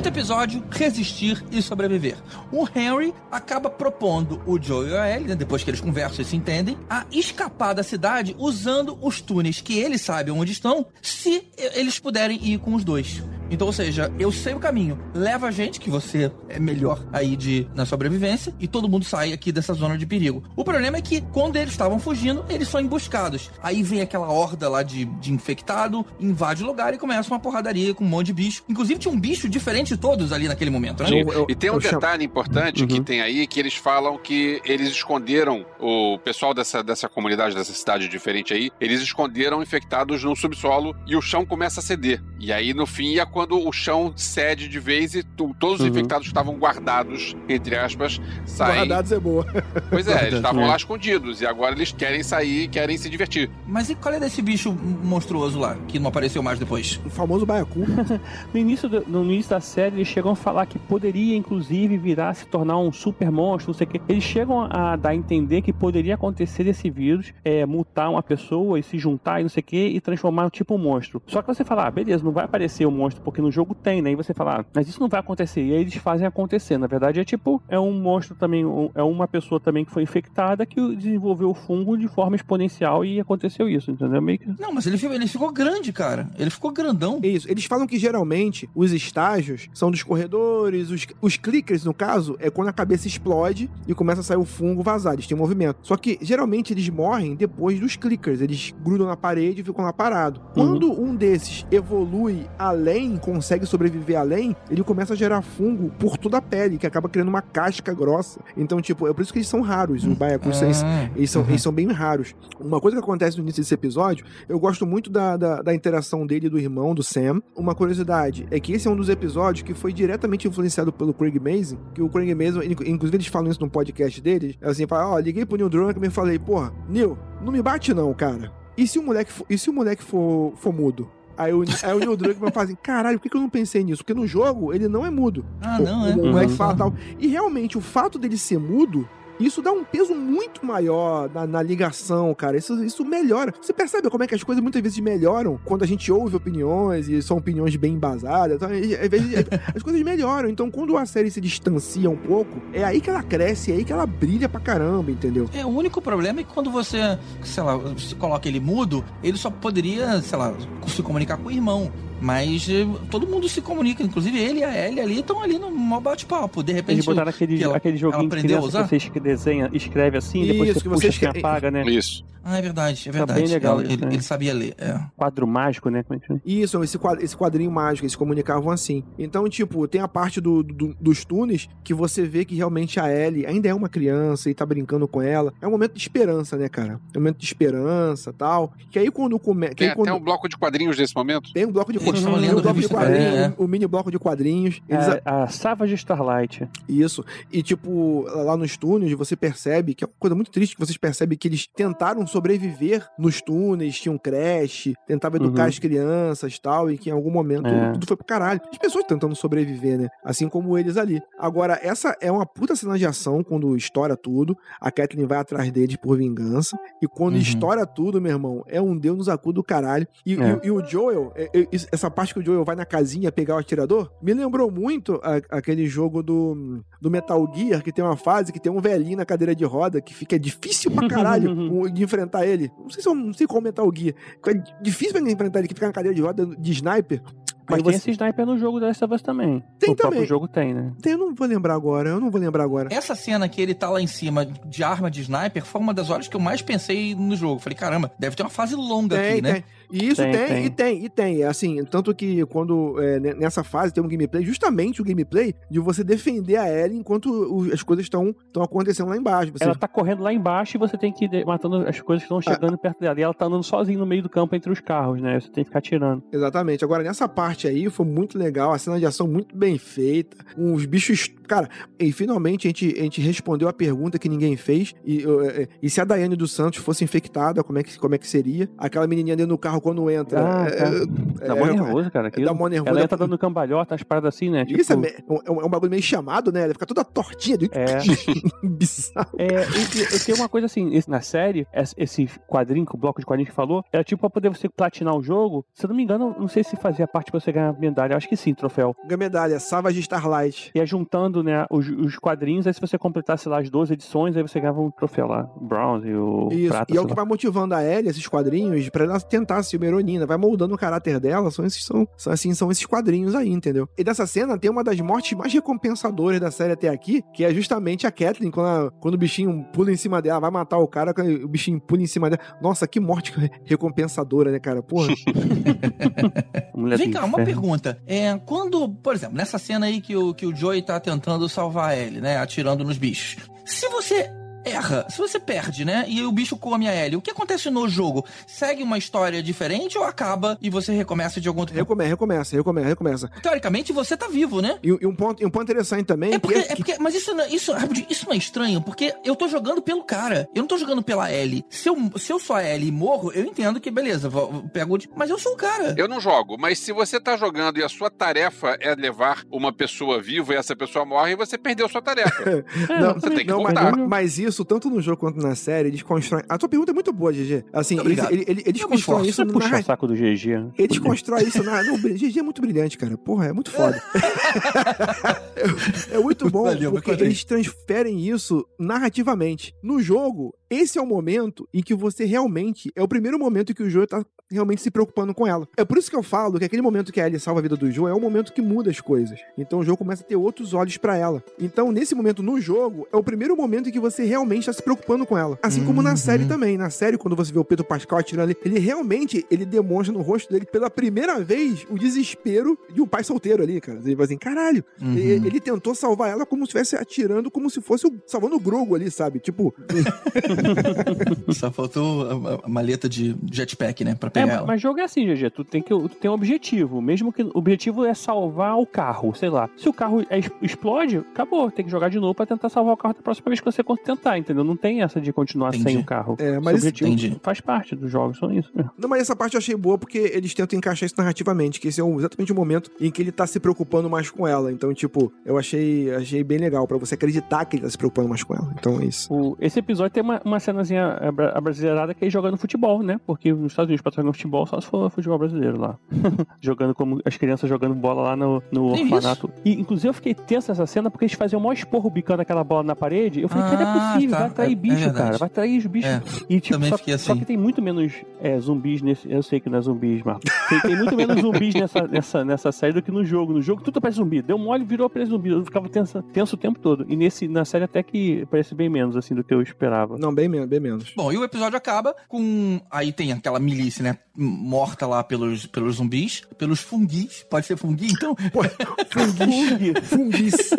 Quinto episódio, resistir e sobreviver. O Henry acaba propondo o Joe e a Ellie, né, depois que eles conversam e se entendem, a escapar da cidade usando os túneis que eles sabem onde estão, se eles puderem ir com os dois. Então, ou seja, eu sei o caminho. Leva a gente, que você é melhor aí de na sobrevivência, e todo mundo sai aqui dessa zona de perigo. O problema é que, quando eles estavam fugindo, eles são emboscados. Aí vem aquela horda lá de, de infectado, invade o lugar e começa uma porradaria com um monte de bicho. Inclusive, tinha um bicho diferente de todos ali naquele momento, né? Eu- eu- E tem um eu chamo- detalhe importante que Uhum. tem aí, que eles falam que eles esconderam, o pessoal dessa, dessa comunidade, dessa cidade diferente aí, eles esconderam infectados no subsolo e o chão começa a ceder. E aí, no fim, é quando o chão cede de vez e tu- todos os Uhum. infectados que estavam guardados, entre aspas, saem. Guardados é boa. Pois é, eles estavam lá escondidos e agora eles querem sair e querem se divertir. Mas e qual é desse bicho monstruoso lá, que não apareceu mais depois? O famoso baiacu. No início, do- no início da série, eles chegam a falar que poderia, inclusive, virar, se tornar um super monstro, não sei o quê. Eles chegam a dar a entender que poderia acontecer desse vírus, é, mutar uma pessoa e se juntar e não sei o quê, e transformar um tipo um monstro. Só que você fala, ah, beleza, não vai aparecer o monstro, porque no jogo tem, né? E você fala, ah, mas isso não vai acontecer. E aí eles fazem acontecer. Na verdade, é tipo, é um monstro também, é uma pessoa também que foi infectada que desenvolveu o fungo de forma exponencial e aconteceu isso, entendeu? Meio que Não, mas ele, ele ficou grande, cara. Ele ficou grandão. É Isso. Eles falam que geralmente os estágios são dos corredores, os, os clickers, no caso, é quando a cabeça explode e começa a sair o fungo vazar. Eles têm movimento. Só que geralmente eles morrem depois dos clickers. Eles grudam na parede e ficam lá parados. Quando um desses evolui além, consegue sobreviver além, ele começa a gerar fungo por toda a pele, que acaba criando uma casca grossa. Então, tipo, é por isso que eles são raros. Os baiacus Ah, eles são, uhum. eles são bem raros. Uma coisa que acontece no início desse episódio, eu gosto muito da, da, da interação dele e do irmão, do Sam. Uma curiosidade é que esse é um dos episódios que foi diretamente influenciado pelo Craig Mazin, que o Craig Mazin, inc- inclusive eles falam isso no podcast deles, é assim, fala, ó, liguei pro Neil Druckmann e falei, porra, Neil, não me bate não, cara. E se o moleque for, e se o moleque for, for mudo? Aí o, aí o Neil Druckmann fala assim, caralho, por que, que eu não pensei nisso? Porque no jogo ele não é mudo. Ah, O- não, é. O, moleque Uhum. fala tal. E realmente, o fato dele ser mudo, isso dá um peso muito maior na, na ligação, cara. Isso, isso melhora. Você percebe como é que as coisas muitas vezes melhoram quando a gente ouve opiniões e são opiniões bem embasadas. Então, as coisas melhoram. Então, quando a série se distancia um pouco, é aí que ela cresce, é aí que ela brilha pra caramba, entendeu? É, o único problema é que quando você, sei lá, você coloca ele mudo, ele só poderia, sei lá, se comunicar com o irmão. Mas eh, todo mundo se comunica, inclusive ele e a Ellie ali estão ali no maior bate-papo. De repente. Eles botaram aquele, que ela- aquele joguinho de aprendeu a criança usar? que você es- desenha, escreve assim, depois Isso, você que puxa você assim, escre- apaga, né? Isso. Ah, é verdade, é Tá verdade. bem legal Ela- isso, ele, né? ele sabia ler. É. Quadro mágico, né? Como é? Isso, esse quadro- esse quadrinho mágico, eles se comunicavam assim. Então, tipo, tem a parte do, do- dos túneis que você vê que realmente a Ellie ainda é uma criança e tá brincando com ela. É um momento de esperança, né, cara? É um momento de esperança tal. Que aí quando começa. Tem quando... até um bloco de quadrinhos nesse momento. Tem um bloco de tem lendo um bloco de quadrinhos, também, o, o mini bloco de quadrinhos. Eles É, a Savage Starlight. Isso. E, tipo, lá nos túneis, você percebe que é uma coisa muito triste que vocês percebem que eles tentaram sobreviver nos túneis, tinham creche, tentavam educar Uhum. as crianças e tal, e que em algum momento É. tudo foi pro caralho. As pessoas tentando sobreviver, né? Assim como eles ali. Agora, essa é uma puta cena de ação quando estoura tudo. A Kathleen vai atrás deles por vingança. E quando Uhum. estoura tudo, meu irmão, é um Deus nos acuda do caralho. E, É. e- e o Joel, é- é- essa parte que o Joel vai na casinha pegar o atirador, me lembrou muito a- aquele jogo do, do Metal Gear, que tem uma fase que tem um velhinho na cadeira de roda, que fica difícil pra caralho de enfrentar ele. Não sei se eu não sei qual Metal Gear. Fica difícil pra enfrentar ele, que fica na cadeira de roda de sniper. Mas Aí tem você- esse sniper no jogo of Us também. Tem o também. jogo tem, né? Eu não vou lembrar agora, eu não vou lembrar agora. Essa cena que ele tá lá em cima de arma de sniper foi uma das horas que eu mais pensei no jogo. Falei, caramba, deve ter uma fase longa Tem, aqui, né? E isso Tem, tem, tem. e tem, e tem. Assim, tanto que quando é, ne- nessa fase tem um gameplay, justamente o gameplay de você defender a Ellie enquanto o- as coisas estão acontecendo lá embaixo. Você Ela tá correndo lá embaixo e você tem que ir matando as coisas que estão chegando perto dela. E ela tá andando sozinha no meio do campo entre os carros, né? Você tem que ficar tirando. Exatamente. Agora, nessa parte aí, foi muito legal, a cena de ação muito bem feita, uns bichos... Cara, e finalmente a gente, a gente respondeu a pergunta que ninguém fez, e, eh, eh, e se a Daiane dos Santos fosse infectada, como é que, como é que seria? Aquela menininha dentro do carro quando entra... Ah, eh, tá. eh, Dá mó é, nervoso, cara. aquilo. Dá mó nervoso. Ela entra dando cambalhota, as paradas assim, né? Tipo, Isso é, é um, é um bagulho meio chamado, né? Ela fica toda tortinha. É. Bizarro. É, e, e, eu tenho uma coisa assim, na série, esse- quadrinho, o bloco de quadrinhos que falou, era tipo pra poder você platinar o jogo. Se eu não me engano, não sei se fazia parte pra você ganhar medalha. Acho que sim, troféu. Ganha medalha, Savage Starlight. Ia juntando, né, os, os quadrinhos, aí se você completasse lá as 12 edições, aí você ganhava um troféu lá. O bronze, o Isso. prata, e é o que lá. vai motivando a Ellie, esses quadrinhos, pra ela tentar ser uma heroína. Vai moldando o caráter dela. São esses, são, são, assim, são esses quadrinhos aí, entendeu? E dessa cena tem uma das mortes mais recompensadoras da série até aqui, que é justamente a Kathleen, quando, ela- quando o bichinho pula em cima dela, vai matar o cara, quando o bichinho pula em cima dela. Nossa, que morte recompensadora, né, cara? Porra. Vem cá, uma pergunta. É, quando, por exemplo, nessa cena aí que o, que o Joey tá tentando salvar ele, né? Atirando nos bichos. Se você erra, se você perde, né? E o bicho come a Ellie, o que acontece no jogo? Segue uma história diferente ou acaba e você recomeça de algum outro Recomeça, recomeça, recomeça, recomeça. Teoricamente você tá vivo, né? E, e um, ponto, e um ponto interessante também É porque, que, é porque, mas isso, não- isso, isso não é estranho, porque eu tô jogando pelo cara. Eu não tô jogando pela Ellie. Se eu, se eu sou a Ellie e morro, eu entendo que beleza, vou, vou- pego de- Mas eu sou o cara. Eu não jogo, mas se você tá jogando e a sua tarefa é levar uma pessoa viva e essa pessoa morre, você perdeu sua tarefa. É, Não, você tem que Não, voltar. mas- mas isso, tanto no jogo quanto na série, eles constroem. A tua pergunta é muito boa, GG. Assim, eles, obrigado. ele- ele- eles constroem isso na puxa o saco do GG. Eles constroem isso na. Não, o GG é muito brilhante, cara. Porra, é muito foda. é, muito bom Valeu, porque eles transferem isso narrativamente. No jogo, esse é o momento em que você realmente. É o primeiro momento em que o Joe tá realmente se preocupando com ela. É por isso que eu falo que aquele momento que a Ellie salva a vida do Joe é o momento que muda as coisas. Então o jogo começa a ter outros olhos pra ela. Então, nesse momento no jogo, é o primeiro momento em que você realmente tá se preocupando com ela. Assim como na Uhum. série também. Na série, quando você vê o Pedro Pascal atirando ali, ele realmente ele demonstra no rosto dele pela primeira vez o desespero de um pai solteiro ali, cara. Ele vai assim, caralho. Uhum. Ele, ele tentou salvar ela como se estivesse atirando, como se fosse o- salvando o Grogo ali, sabe? Tipo, Só faltou a, a- a maleta de jetpack, né? Pra pegar É, ela. mas jogo é assim, GG. Tu tem que tu tem um objetivo. Mesmo que o objetivo é salvar o carro, sei lá. Se o carro é- explode, acabou. Tem que jogar de novo pra tentar salvar o carro da próxima vez que você tentar, entendeu? Não tem essa de continuar Entendi. sem o carro. É, mas objetivo Entendi. faz parte dos jogos, são isso. né? Não, mas essa parte eu achei boa porque eles tentam encaixar isso narrativamente, que esse é exatamente o momento em que ele tá se preocupando mais com ela. Então, tipo, eu achei, achei bem legal pra você acreditar que ele tá se preocupando mais com ela. Então é isso. O- esse episódio tem uma, uma cenazinha abra- abrasileirada que é jogando futebol, né? Porque nos Estados Unidos, pra jogar futebol, só se for futebol brasileiro lá. jogando como as crianças jogando bola lá no, no Tem orfanato. E, inclusive, eu fiquei tenso nessa cena porque eles faziam o maior esporro bicando aquela bola na parede. Eu falei, cara, não é Ah, possível, tá. vai atrair É- é bicho, verdade. cara. Vai atrair os bichos. É, E, tipo, só, fiquei só assim. que tem muito menos é, zumbis nesse. Eu sei que não é zumbis, Marcos. Tem, tem muito menos zumbis nessa, nessa, nessa série do que no jogo. No jogo tudo parece zumbi. Deu mole, virou parece zumbi. Eu ficava tenso, tenso o tempo todo. E nesse, na série até que parece bem menos, assim, do que eu esperava. Não, bem menos, bem menos. Bom, e o episódio acaba com. Aí tem aquela milícia, né? Morta lá pelos, pelos zumbis, pelos funguis. Pode ser fungui, então? Fungis. Fungis.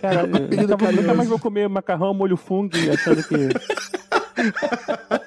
Cara, eu nunca, mais vou comer macarrão molho fungo achando que.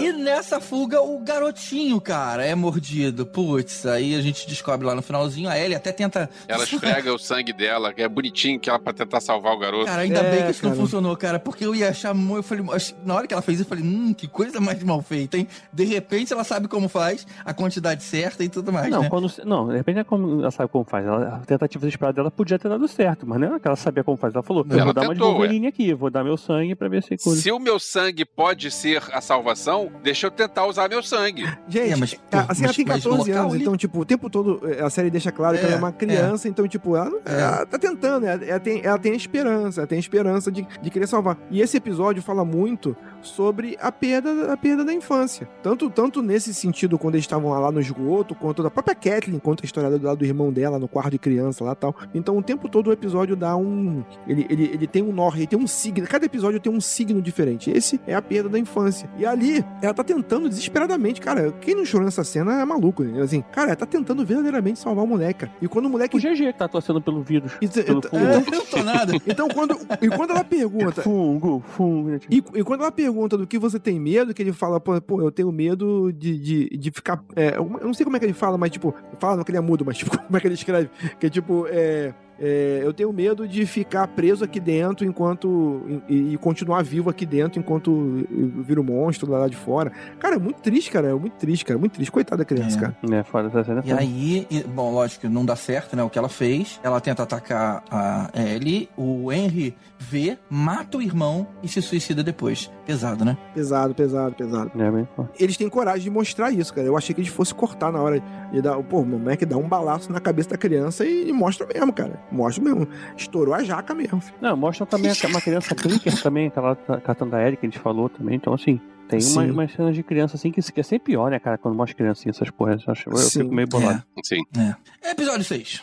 E nessa fuga, o garotinho, cara, é mordido. Putz, aí a gente descobre lá no finalzinho. A Ellie até tenta. Ela esfrega o sangue dela, que é bonitinho, que ela pra tentar salvar o garoto. Cara, ainda É, bem que isso não cara. funcionou, cara, porque eu ia achar muito. Eu falei, na hora que ela fez isso, eu falei, hum, que coisa mais mal feita, hein? De repente ela sabe como faz, a quantidade certa e tudo mais. Não, né? quando, não, de repente é como, ela sabe como faz. Ela, a tentativa desesperada dela podia ter dado certo, mas não é que ela sabia como faz. Ela falou: eu Ela vou dar uma de Wolverine aqui, vou dar meu sangue pra ver se Se o meu sangue pode ser a salvação, deixa eu tentar usar meu sangue. Gente, É, mas, pô, a- assim, ela mas- tem mas 14 local anos, ali- então, tipo, o tempo todo eh, a série deixa claro que É, ela é uma criança, então, tipo, ela, ela tá tentando, ela, ela tem, ela tem a esperança, ela tem a esperança de, de querer salvar. E esse episódio fala muito sobre a perda, a perda da infância. Tanto, tanto nesse sentido, quando eles estavam lá no esgoto, quanto da própria Kathleen, conta a história do lado do irmão dela, no quarto de criança lá e tal. Então, o tempo todo o episódio dá um. Ele, ele, ele tem um norte, ele tem um signo. Cada episódio tem um signo diferente. Esse é a perda da infância. E ali, ela tá tentando desesperadamente, cara. Quem não chorou nessa cena é maluco, né? Assim, cara, ela tá tentando verdadeiramente salvar o moleque. cara. E quando o moleque. O GG que tá torcendo pelo vírus. Isso- pelo é- fungo. Eu não tô nada. então, quando, e quando ela pergunta. Fungo, fungo. né, tipo, E, e quando ela pergunta do que você tem medo, que ele fala, pô, eu tenho medo de, de, de ficar. é, eu não sei como é que ele fala, mas tipo, fala não que ele é mudo, mas tipo, como é que ele escreve? Que é tipo, é. É, eu tenho medo de ficar preso aqui dentro enquanto. E, e continuar vivo aqui dentro enquanto eu viro monstro lá de fora. Cara, é muito triste, cara. É muito triste, cara. Muito triste. Coitada da criança, É. cara. né, fora essa cena. E aí, e- bom, lógico que não dá certo, né? O que ela fez. Ela tenta atacar a Ellie, o Henry vê, mata o irmão e se suicida depois. Pesado, né? Pesado, pesado, pesado. É, bem foda. Eles têm coragem de mostrar isso, cara. Eu achei que eles fossem cortar na hora de dar. Pô, o moleque dá um balaço na cabeça da criança e, e mostra mesmo, cara. Mostra mesmo. Estourou a jaca mesmo. filho. Não, mostra também a- uma criança clicker também, aquela cartão da Eric que a gente falou também. Então, assim, tem uma, umas cenas de criança assim que, que é sempre pior, né, cara? Quando mostra criancinha essas porras. Eu, acho, eu Sim. fico meio bolado. Sim. É. Episódio 6.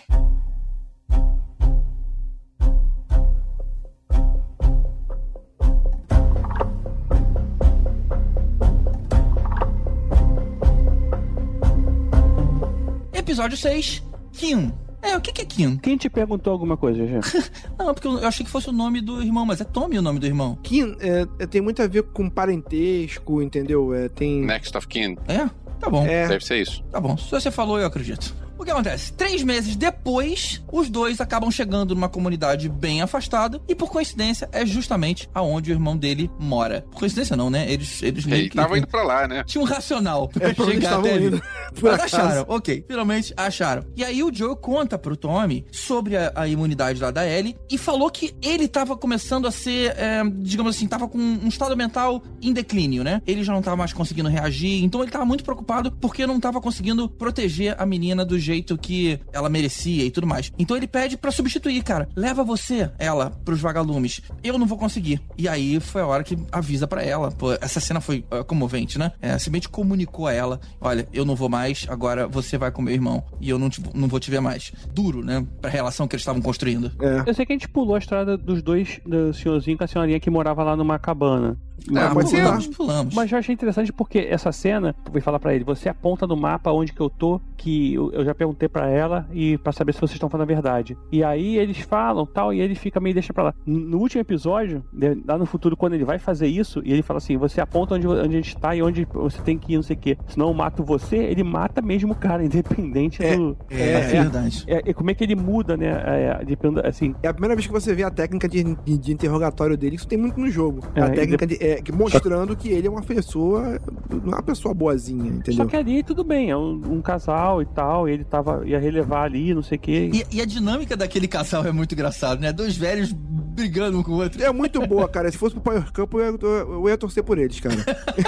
Episódio 6, Kim. É, o que que é Kim? Quem te perguntou alguma coisa, GG? Não, porque eu achei que fosse o nome do irmão, mas é Tommy o nome do irmão. Que é, é, tem muito a ver com parentesco, entendeu? É, tem. Next of kin. É? Tá bom. É, Deve ser isso. Tá bom, se você falou, eu acredito. O que acontece? Três meses depois, os dois acabam chegando numa comunidade bem afastada e, por coincidência, é justamente aonde o irmão dele mora. Por coincidência não, né? Eles, eles meio que... tava indo pra lá, né? Tinha um racional pra é pra chegar estavam até ali. indo. Por Mas acharam, ok. Finalmente acharam. E aí o Joe conta pro Tommy sobre a, a imunidade lá da Ellie e falou que ele tava começando a ser, é, digamos assim, tava com um estado mental em declínio, né? Ele já não tava mais conseguindo reagir, então ele tava muito preocupado porque não tava conseguindo proteger a menina do jeito que ela merecia e tudo mais. Então ele pede pra substituir, cara. Leva você, ela, pros vagalumes. Eu não vou conseguir. E aí foi a hora que avisa pra ela. Pô, essa cena foi ah, comovente, né? É, simplesmente comunicou a ela: olha, eu não vou mais, agora você vai com meu irmão. E eu não, te- não vou te ver mais. Duro, né? Pra relação que eles estavam construindo. É. Eu sei que a gente pulou a estrada dos dois, do senhorzinho com a senhorinha que morava lá numa cabana. Ah, pode ser. pulamos, pulamos. Mas eu achei interessante porque essa cena, eu vou falar pra ele, você aponta no mapa onde que eu tô, que eu já perguntei pra ela e pra saber se vocês estão falando a verdade. E aí eles falam tal e ele fica meio deixa pra lá. No último episódio, né, lá no futuro quando ele vai fazer isso e ele fala assim, você aponta onde, onde a gente tá e onde você tem que ir, não sei o quê. Senão eu mato você, ele mata mesmo o cara, independente É, do É, É, verdade. é, é como é que ele muda, né? É, depende- assim, É a primeira vez que você vê a técnica de, de- de interrogatório dele, isso tem muito no jogo. É, a e técnica de, é, que mostrando que ele é uma pessoa, não é uma pessoa boazinha, Só entendeu? que ali tudo bem, é um, um casal e tal, e ele tava, ia relevar ali, não sei o quê. E, e a dinâmica daquele casal é muito engraçado, né? Dois velhos brigando um com o outro. É muito boa, cara. Se fosse pro Power Camp, eu ia, eu ia torcer por eles, cara.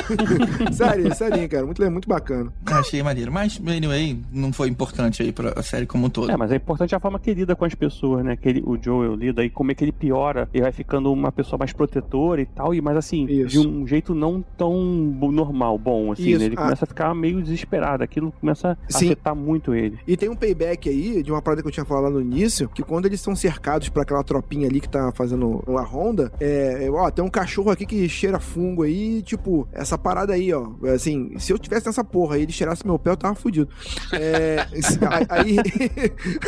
sério, sério, cara. Muito, muito bacana. Achei maneiro. Mas, anyway, não foi importante aí pra série como um todo. É, mas é importante a forma que ele lida com as pessoas, né? Que ele, o Joel lida e como é que ele piora. Ele vai ficando uma pessoa mais protetora e tal, e mas assim, Isso. de um jeito não tão normal, bom, assim, né? Ele ah. começa a ficar meio desesperado. Aquilo começa a Sim. afetar muito ele. E tem um payback aí, de uma parada que eu tinha falado lá no início, que quando eles são cercados por aquela tropinha ali que tá fazendo uma ronda, é, é, ó, tem um cachorro aqui que cheira fungo aí, tipo, essa parada aí, ó. Assim, se eu tivesse nessa porra e ele cheirasse meu pé, eu tava fudido. É, aí.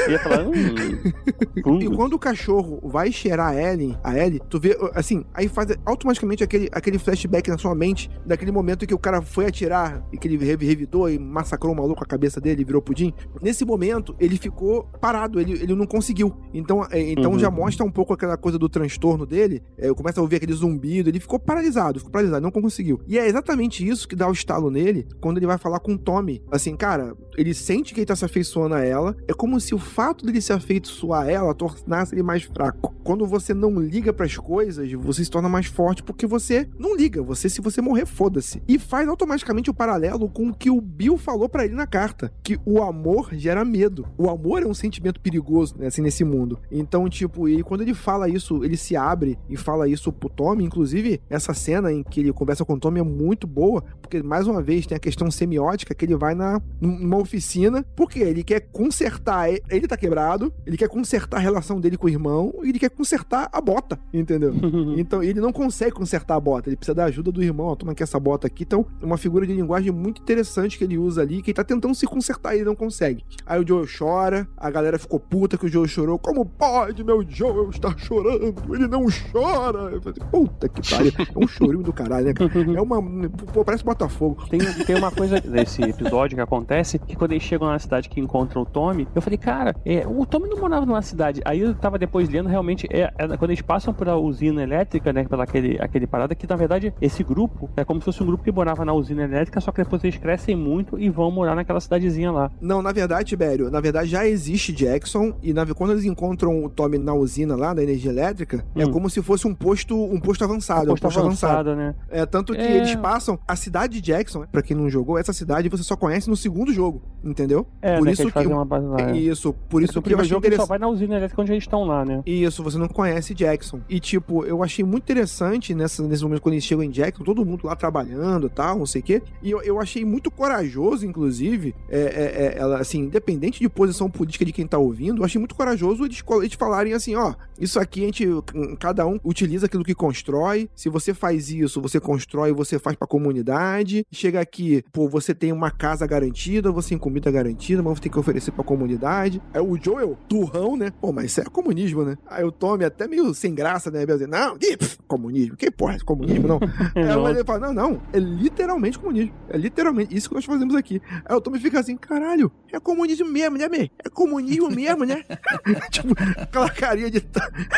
ia falar, hum, e quando o cachorro vai cheirar a Ellie, a Ellie, tu vê, assim, aí faz automaticamente aquele, aquele flashback na sua mente daquele momento em que o cara foi atirar e que ele revidou e massacrou o maluco a cabeça dele e virou pudim. Nesse momento, ele ficou parado, ele, ele não conseguiu. Então, é, então uhum. já mostra um pouco aquela coisa do transtorno dele. É, eu começo a ouvir aquele zumbido, ele ficou paralisado, ficou paralisado, não conseguiu. E é exatamente isso que dá o estalo nele quando ele vai falar com o Tommy. Assim, cara, ele sente que ele tá se afeiçoando a ela. É como se o fato dele se afeiçoar a ela tornasse ele mais fraco. Quando você não liga para as coisas, você se torna mais forte porque você não liga. Você, se você morrer, foda-se. E faz automaticamente o paralelo com o que o Bill falou para ele na carta: que o amor gera medo. O amor é um sentimento perigoso, né, assim, nesse mundo. Então, tipo, e quando ele fala isso, ele se abre e fala isso pro Tommy. Inclusive, essa cena em que ele conversa com o Tommy é muito boa, porque mais uma vez tem a questão semiótica que ele vai na numa oficina, porque ele quer consertar, ele tá quebrado, ele quer consertar a relação dele com o irmão e ele quer consertar a bota, entendeu? então ele não consegue consertar a bota, ele precisa da ajuda do irmão, ó, toma aqui essa bota aqui. Então, é uma figura de linguagem muito interessante que ele usa ali, que ele tá tentando se consertar e ele não consegue. Aí o Joel chora, a galera ficou puta que o Joel chorou. Como pode meu Joel estar chorando? Ele não chora. Eu falei, puta que pariu. É um chorinho do caralho, né? É uma. Pô, parece Botafogo. Tem, tem uma coisa desse episódio que acontece que quando eles chegam na cidade que encontram o Tommy, eu falei, cara, é, o Tommy não morava numa cidade. Aí eu tava depois lendo, realmente, é, é quando eles passam por a usina elétrica, né? Pela aquele, aquele parada, que na verdade esse grupo é como se fosse um grupo que morava na usina elétrica, só que depois eles crescem muito e vão morar naquela cidadezinha lá. Não, na verdade, Tibério, na verdade já existe Jackson e na, quando eles encontram o Tommy na usina lá da energia elétrica, é hum. é como se fosse um posto, um posto avançado. Um posto, um posto avançado, avançado, né? É, tanto que é... eles passam a cidade de Jackson, para quem não jogou, essa cidade você só conhece no segundo jogo, entendeu? É, por né, isso que, que uma base lá, é. Isso, por isso que eu achei interessante. só vai na usina elétrica onde eles estão lá, né? Isso, você não conhece Jackson. E tipo, eu achei muito interessante nessa, nesse momento quando eles chegam em Jackson, todo mundo lá trabalhando, tal, não sei o quê. E eu, eu achei muito corajoso, inclusive, é, é, é, ela assim, independente de posição política de quem tá ouvindo, eu achei muito corajoso eles, eles falarem assim, ó, isso aqui a gente, cada um utiliza aquilo que constrói. Se você faz isso, você constrói, você faz pra comunidade. Chega aqui, pô, você tem uma casa garantida, você tem comida garantida, mas você tem que oferecer pra comunidade. Aí o Joel, turrão, né? Pô, mas isso é comunismo, né? Aí o Tommy até meio sem graça, né? Não, comunismo, que porra é comunismo, não. Aí ele fala, não, não, é literalmente comunismo. É literalmente isso que nós fazemos aqui. Aí o Tommy fica assim, caralho, é comunismo mesmo, né, man? É comunismo mesmo, né? tipo, aquela carinha de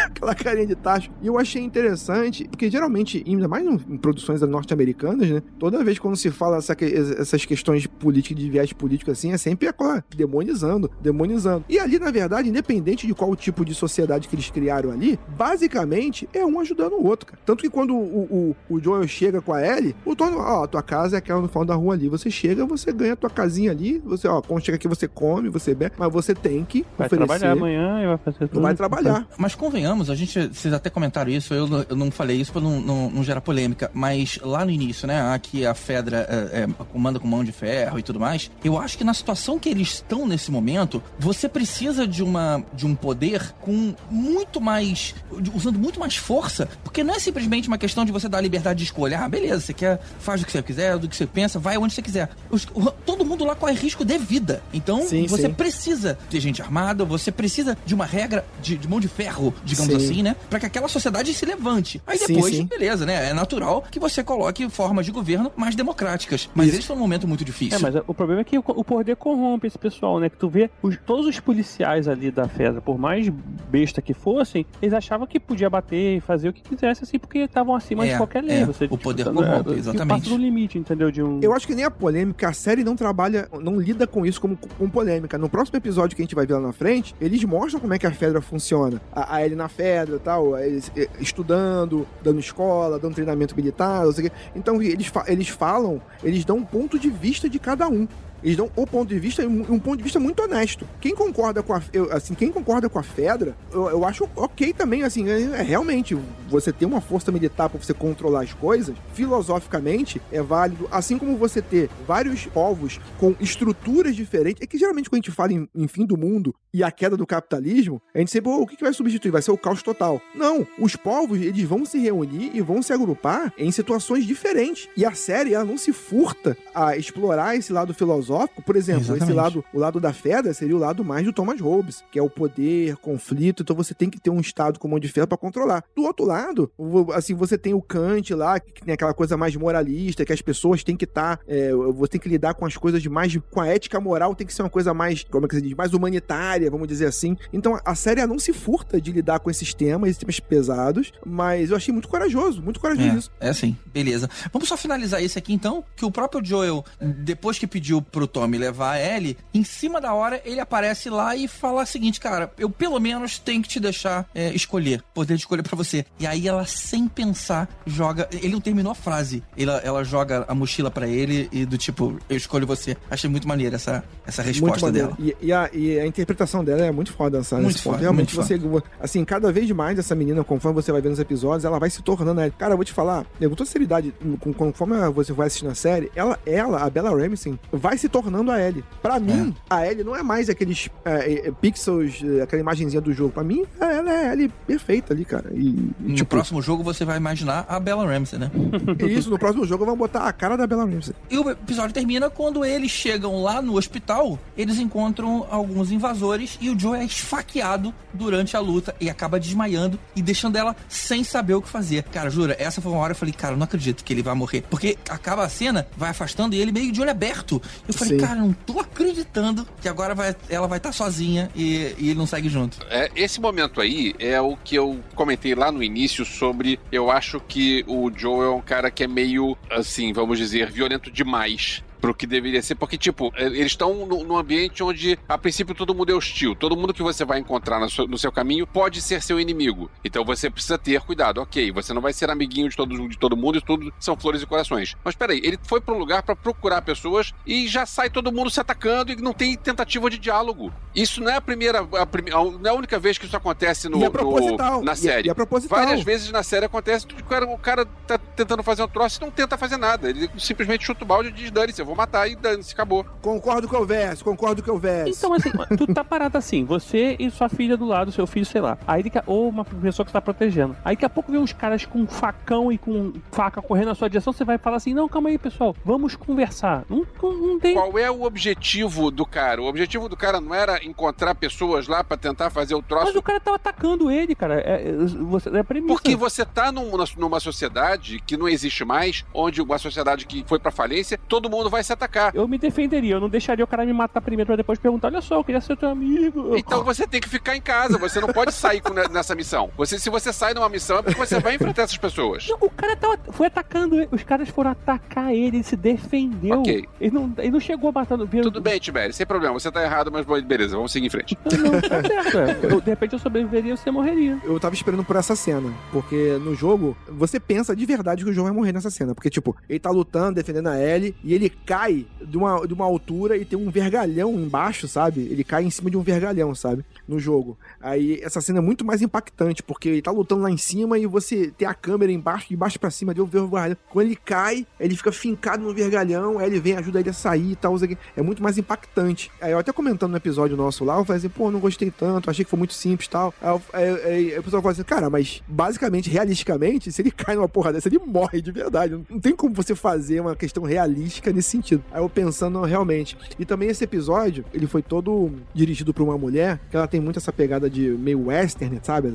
aquela carinha de tacho. E eu achei interessante, porque geralmente, ainda mais em produções norte-americanas, né? Toda vez quando se fala essa, essas questões políticas, de viés político assim, é sempre aquela demonizando, demonizando. E ali, na verdade, independente de qual tipo de sociedade que eles criaram ali, basicamente é um ajudando o outro, cara. Tanto que quando o, o, o Joel chega com a Ellie, o Tony, ó, tua casa é aquela no final da rua ali. Você chega, você ganha a tua casinha ali, você, ó, quando chega aqui você come, você bebe, mas você tem que vai oferecer. trabalhar amanhã e vai fazer tudo. Vai trabalhar. Mas convenhamos, a gente, vocês até comentaram isso, eu, eu não falei isso pra não, não, não, gerar polêmica, mas lá no início, né, aqui a Fedra é, é, comanda com mão de ferro e tudo mais, eu acho que na situação que eles estão nesse momento, você precisa de, uma, de um poder com muito mais, usando muito mais força, porque não é simplesmente uma questão de você dar a liberdade de escolha, ah, beleza, você quer, faz o que você quiser, do que você pensa, vai onde você quiser. Os, todo mundo lá corre risco de vida, então sim, você sim. precisa ter gente armada, você precisa de uma regra de, de mão de ferro, digamos sim. assim, né? Pra que aquela sociedade se levante. Aí depois, sim, sim. beleza, né? É natural que você coloque formas de governo mais democráticas. Mas Isso. eles estão num momento muito difícil. É, mas o problema é que o poder corrompe esse pessoal, né? Que tu vê os, todos os policiais ali da Fedra, por mais besta que fossem, eles achavam que podia bater e fazer o que quisesse, assim, porque estavam acima é, de qualquer lei. É. Você, o poder tipo, corrompe, é, exatamente. Passa do limite, entendeu? De um... Eu acho que nem a polêmica, a série não trabalha, não lida com isso como com polêmica. No próximo episódio que a gente vai ver lá na frente, eles mostram como é que a Fedra funciona. A, a Ellie na Fedra e tal, eles, eh, estudando, dando escola, dando treinamento militar, não sei o quê. Então eles, eles falam, eles dão um ponto de vista de cada um Eles dão o ponto de vista, um, ponto de vista muito honesto. Quem concorda com a, eu, assim, quem concorda com a Fedra, eu, eu acho ok também, assim, é, é realmente, você ter uma força militar para você controlar as coisas, filosoficamente, é válido, assim como você ter vários povos com estruturas diferentes, é que geralmente quando a gente fala em, em fim do mundo e a queda do capitalismo, a gente sempre, "Pô, o que, que vai substituir? Vai ser o caos total. Não, os povos, eles vão se reunir e vão se agrupar em situações diferentes. E a série, ela não se furta a explorar esse lado filosófico. Por exemplo, esse Exatamente. lado, o lado da Fedra seria o lado mais do Thomas Hobbes, que é o poder, conflito, então você tem que ter um estado com mão de ferro para controlar. Do outro lado, assim, você tem o Kant lá, que tem aquela coisa mais moralista, que as pessoas têm que estar, é, você tem que lidar com as coisas de mais, com a ética moral, tem que ser uma coisa mais, como é que se diz, mais humanitária, vamos dizer assim. Então a série não se furta de lidar com esses temas, esses temas pesados, mas eu achei muito corajoso, muito corajoso isso. É, é assim, beleza. Vamos só finalizar esse aqui então, que o próprio Joel, depois que pediu pro Tommy levar a Ellie, em cima da hora ele aparece lá e fala o seguinte, cara, eu pelo menos tenho que te deixar é, escolher, poder de escolher pra você. E aí ela, sem pensar, joga. Ele não terminou a frase. Ela, ela joga a mochila pra ele e do tipo, eu escolho você. Achei muito maneiro essa, essa resposta dela. E, e a, e a interpretação dela é muito foda, sabe? Muito foda, Realmente muito você. Assim, cada vez mais essa menina, conforme você vai vendo os episódios, ela vai se tornando. né? Cara, eu vou te falar, com toda seriedade, conforme você vai assistindo a série, ela, ela a Bella Ramsey, vai se tornando a Ellie. Pra mim, a Ellie não é mais aqueles é, é, pixels, é, aquela imagenzinha do jogo. Pra mim, ela é a Ellie perfeita ali, cara. E, No tipo, próximo jogo você vai imaginar a Bella Ramsey, né? isso, no próximo jogo vão botar a cara da Bella Ramsey. E o episódio termina quando eles chegam lá no hospital, eles encontram alguns invasores e o Joe é esfaqueado durante a luta e acaba desmaiando e deixando ela sem saber o que fazer. Cara, jura, essa foi uma hora que eu falei, cara, eu não acredito que ele vai morrer. Porque acaba a cena, vai afastando e ele meio de olho aberto. Eu falei, Sim. cara, não tô acreditando que agora vai- ela vai estar sozinha e, e ele não segue junto. É, esse momento aí é o que eu comentei lá no início sobre. Eu acho que o Joe é um cara que é meio, assim, vamos dizer, violento demais. Pro que deveria ser, porque, tipo, é, eles estão no- num ambiente onde, a princípio, todo mundo é hostil. Todo mundo que você vai encontrar no seu, no seu caminho pode ser seu inimigo. Então você precisa ter cuidado. Ok, você não vai ser amiguinho de todo, de todo mundo e tudo são flores e corações. Mas peraí, ele foi pra um lugar pra procurar pessoas e já sai todo mundo se atacando e não tem tentativa de diálogo. Isso não é a primeira. A prime- a- não é a única vez que isso acontece no, é no- na E é- série. e é proposital. Várias vezes na série acontece que o cara, o cara tá tentando fazer um troço e não tenta fazer nada. Ele simplesmente chuta o balde e diz: dane-se, eu vou matar e dane-se, acabou. Concordo com o verso, concordo com o verso. Então, assim, tu tá parado assim, você e sua filha do lado, seu filho, sei lá. Aí ou uma pessoa que você tá protegendo. Aí daqui a pouco vem uns caras com facão e com faca correndo na sua direção, você vai falar assim: não, calma aí, pessoal, vamos conversar. Não, não, tem. Qual é o objetivo do cara? O objetivo do cara não era encontrar pessoas lá pra tentar fazer o troço Mas o cara tava atacando ele, cara. É, é, você, é a premissa. Porque você tá num- numa sociedade que não existe mais, onde uma sociedade que foi pra falência, todo mundo vai se atacar. Eu me defenderia, eu não deixaria o cara me matar primeiro pra depois perguntar: olha só, eu queria ser teu amigo. Então você tem que ficar em casa, você não pode sair com- nessa missão. Você, se você sai numa missão é porque você vai enfrentar essas pessoas. Não, o cara tava, foi atacando ele. Os caras foram atacar ele, ele se defendeu. Ok. Ele, não, ele não chegou matando. Tudo bem, Tibério, sem problema, você tá errado, mas bom, beleza, vamos seguir em frente. Não, não, tá certo. é. Eu- de repente eu sobreviveria e você morreria. Eu tava esperando por essa cena, porque no jogo, você pensa de verdade que o João vai morrer nessa cena, porque, tipo, ele tá lutando, defendendo a Ellie, e ele cai de uma, de uma altura e tem um vergalhão embaixo, sabe? Ele cai em cima de um vergalhão, sabe? No jogo. Aí, essa cena é muito mais impactante, porque ele tá lutando lá em cima e você tem a câmera embaixo, de baixo pra cima, de um vergalhão. Quando ele cai, ele fica fincado no vergalhão, aí ele vem, ajuda ele a sair e tal, é muito mais impactante. Aí eu até comentando no episódio nosso lá, eu falei assim, pô, não gostei tanto, achei que foi muito simples e tal. Aí, aí o pessoal fala assim, cara, mas basicamente, realisticamente, se ele cai numa porra dessa, ele morre de verdade. Não tem como você fazer uma questão realística nesse sentido. Aí eu pensando realmente. E também esse episódio, ele foi todo dirigido por uma mulher, que ela tem muito essa pegada de meio western, sabe?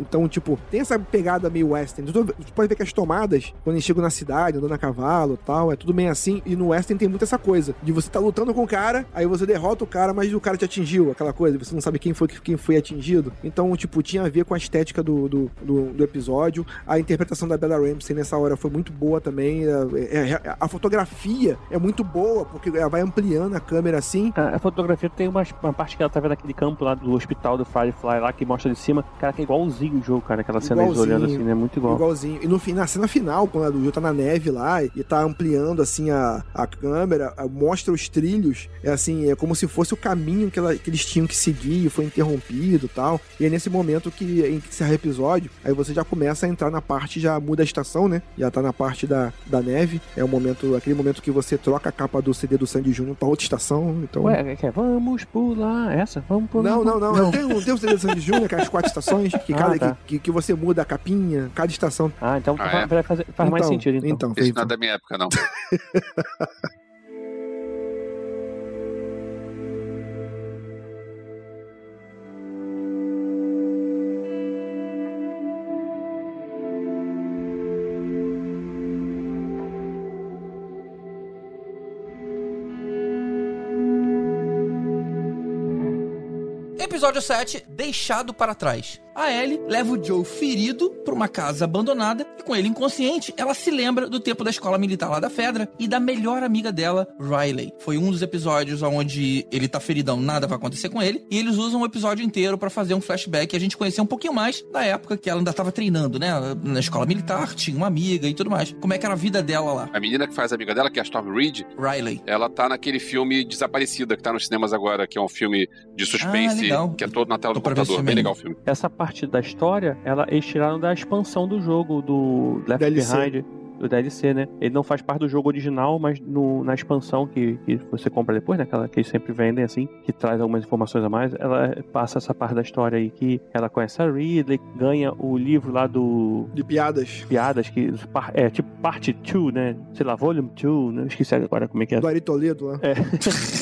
Então, tipo, tem essa pegada meio western. Tu pode ver que as tomadas, quando eles chegam na cidade, andando a cavalo tal, é tudo meio assim. E no western tem muito essa coisa, de você tá lutando com o cara, aí você derrota o cara, mas o cara te atingiu, aquela coisa, você não sabe quem foi quem foi atingido. Então, tipo, tinha a ver com a estética do, do, do, do episódio, a interpretação da Bella Ramsey nessa hora foi muito boa também. É, é, a fotografia é muito boa, porque ela vai ampliando a câmera assim. A, a fotografia tem uma, uma, parte que ela tá vendo aquele campo lá do hospital do Firefly lá, que mostra de cima. Cara, que é igualzinho o jogo, cara. Aquela cena eles olhando assim, né? Muito igual. Igualzinho. E no, na cena final, quando o jogo tá na neve lá e tá ampliando assim a, a câmera, mostra os trilhos. É assim, é como se fosse o caminho que, ela, que eles tinham que seguir, foi interrompido e tal. E é nesse momento que, em que encerra o episódio, aí você já começa a entrar na parte, já muda a estação, né? Já tá na parte da, da neve. É o momento, aquele momento que você troca a capa do CD do Sandy Júnior pra outra estação. Então... Ué, é, vamos pular essa, vamos pular. Não, não, não. não. Tem, um, tem um CD do Sandy Júnior, que é as quatro estações, que, ah, cada, tá. que, que, você muda a capinha, cada estação. Ah, então ah, é? vai fazer, faz então, mais sentido. Então, então Isso não é da minha época, não. Episódio 7, Deixado para Trás. A Ellie leva o Joe ferido para uma casa abandonada e com ele inconsciente, ela se lembra do tempo da escola militar lá da Fedra e da melhor amiga dela, Riley. Foi um dos episódios onde ele tá feridão, nada vai acontecer com ele, e eles usam o episódio inteiro para fazer um flashback e a gente conhecer um pouquinho mais da época que ela ainda tava treinando, né? Na escola militar, tinha uma amiga e tudo mais. Como é que era a vida dela lá? A menina que faz a amiga dela, que é a Storm Reed, Riley. Ela tá naquele filme Desaparecida, que tá nos cinemas agora, que é um filme de suspense, ah, que é todo na tela Tô do computador. Bem legal o filme. Essa parte da história, ela, eles tiraram da expansão do jogo, do Left DLC. Behind do DLC, né? Ele não faz parte do jogo original, mas no, na expansão que, que você compra depois, né? Aquela que eles sempre vendem, assim, que traz algumas informações a mais, ela passa essa parte da história aí que ela conhece a Ridley, ganha o livro lá do... De piadas. Piadas, que é tipo parte 2, né? Sei lá, volume 2, né? Esqueci agora como é que é. Do Ari Toledo lá. É.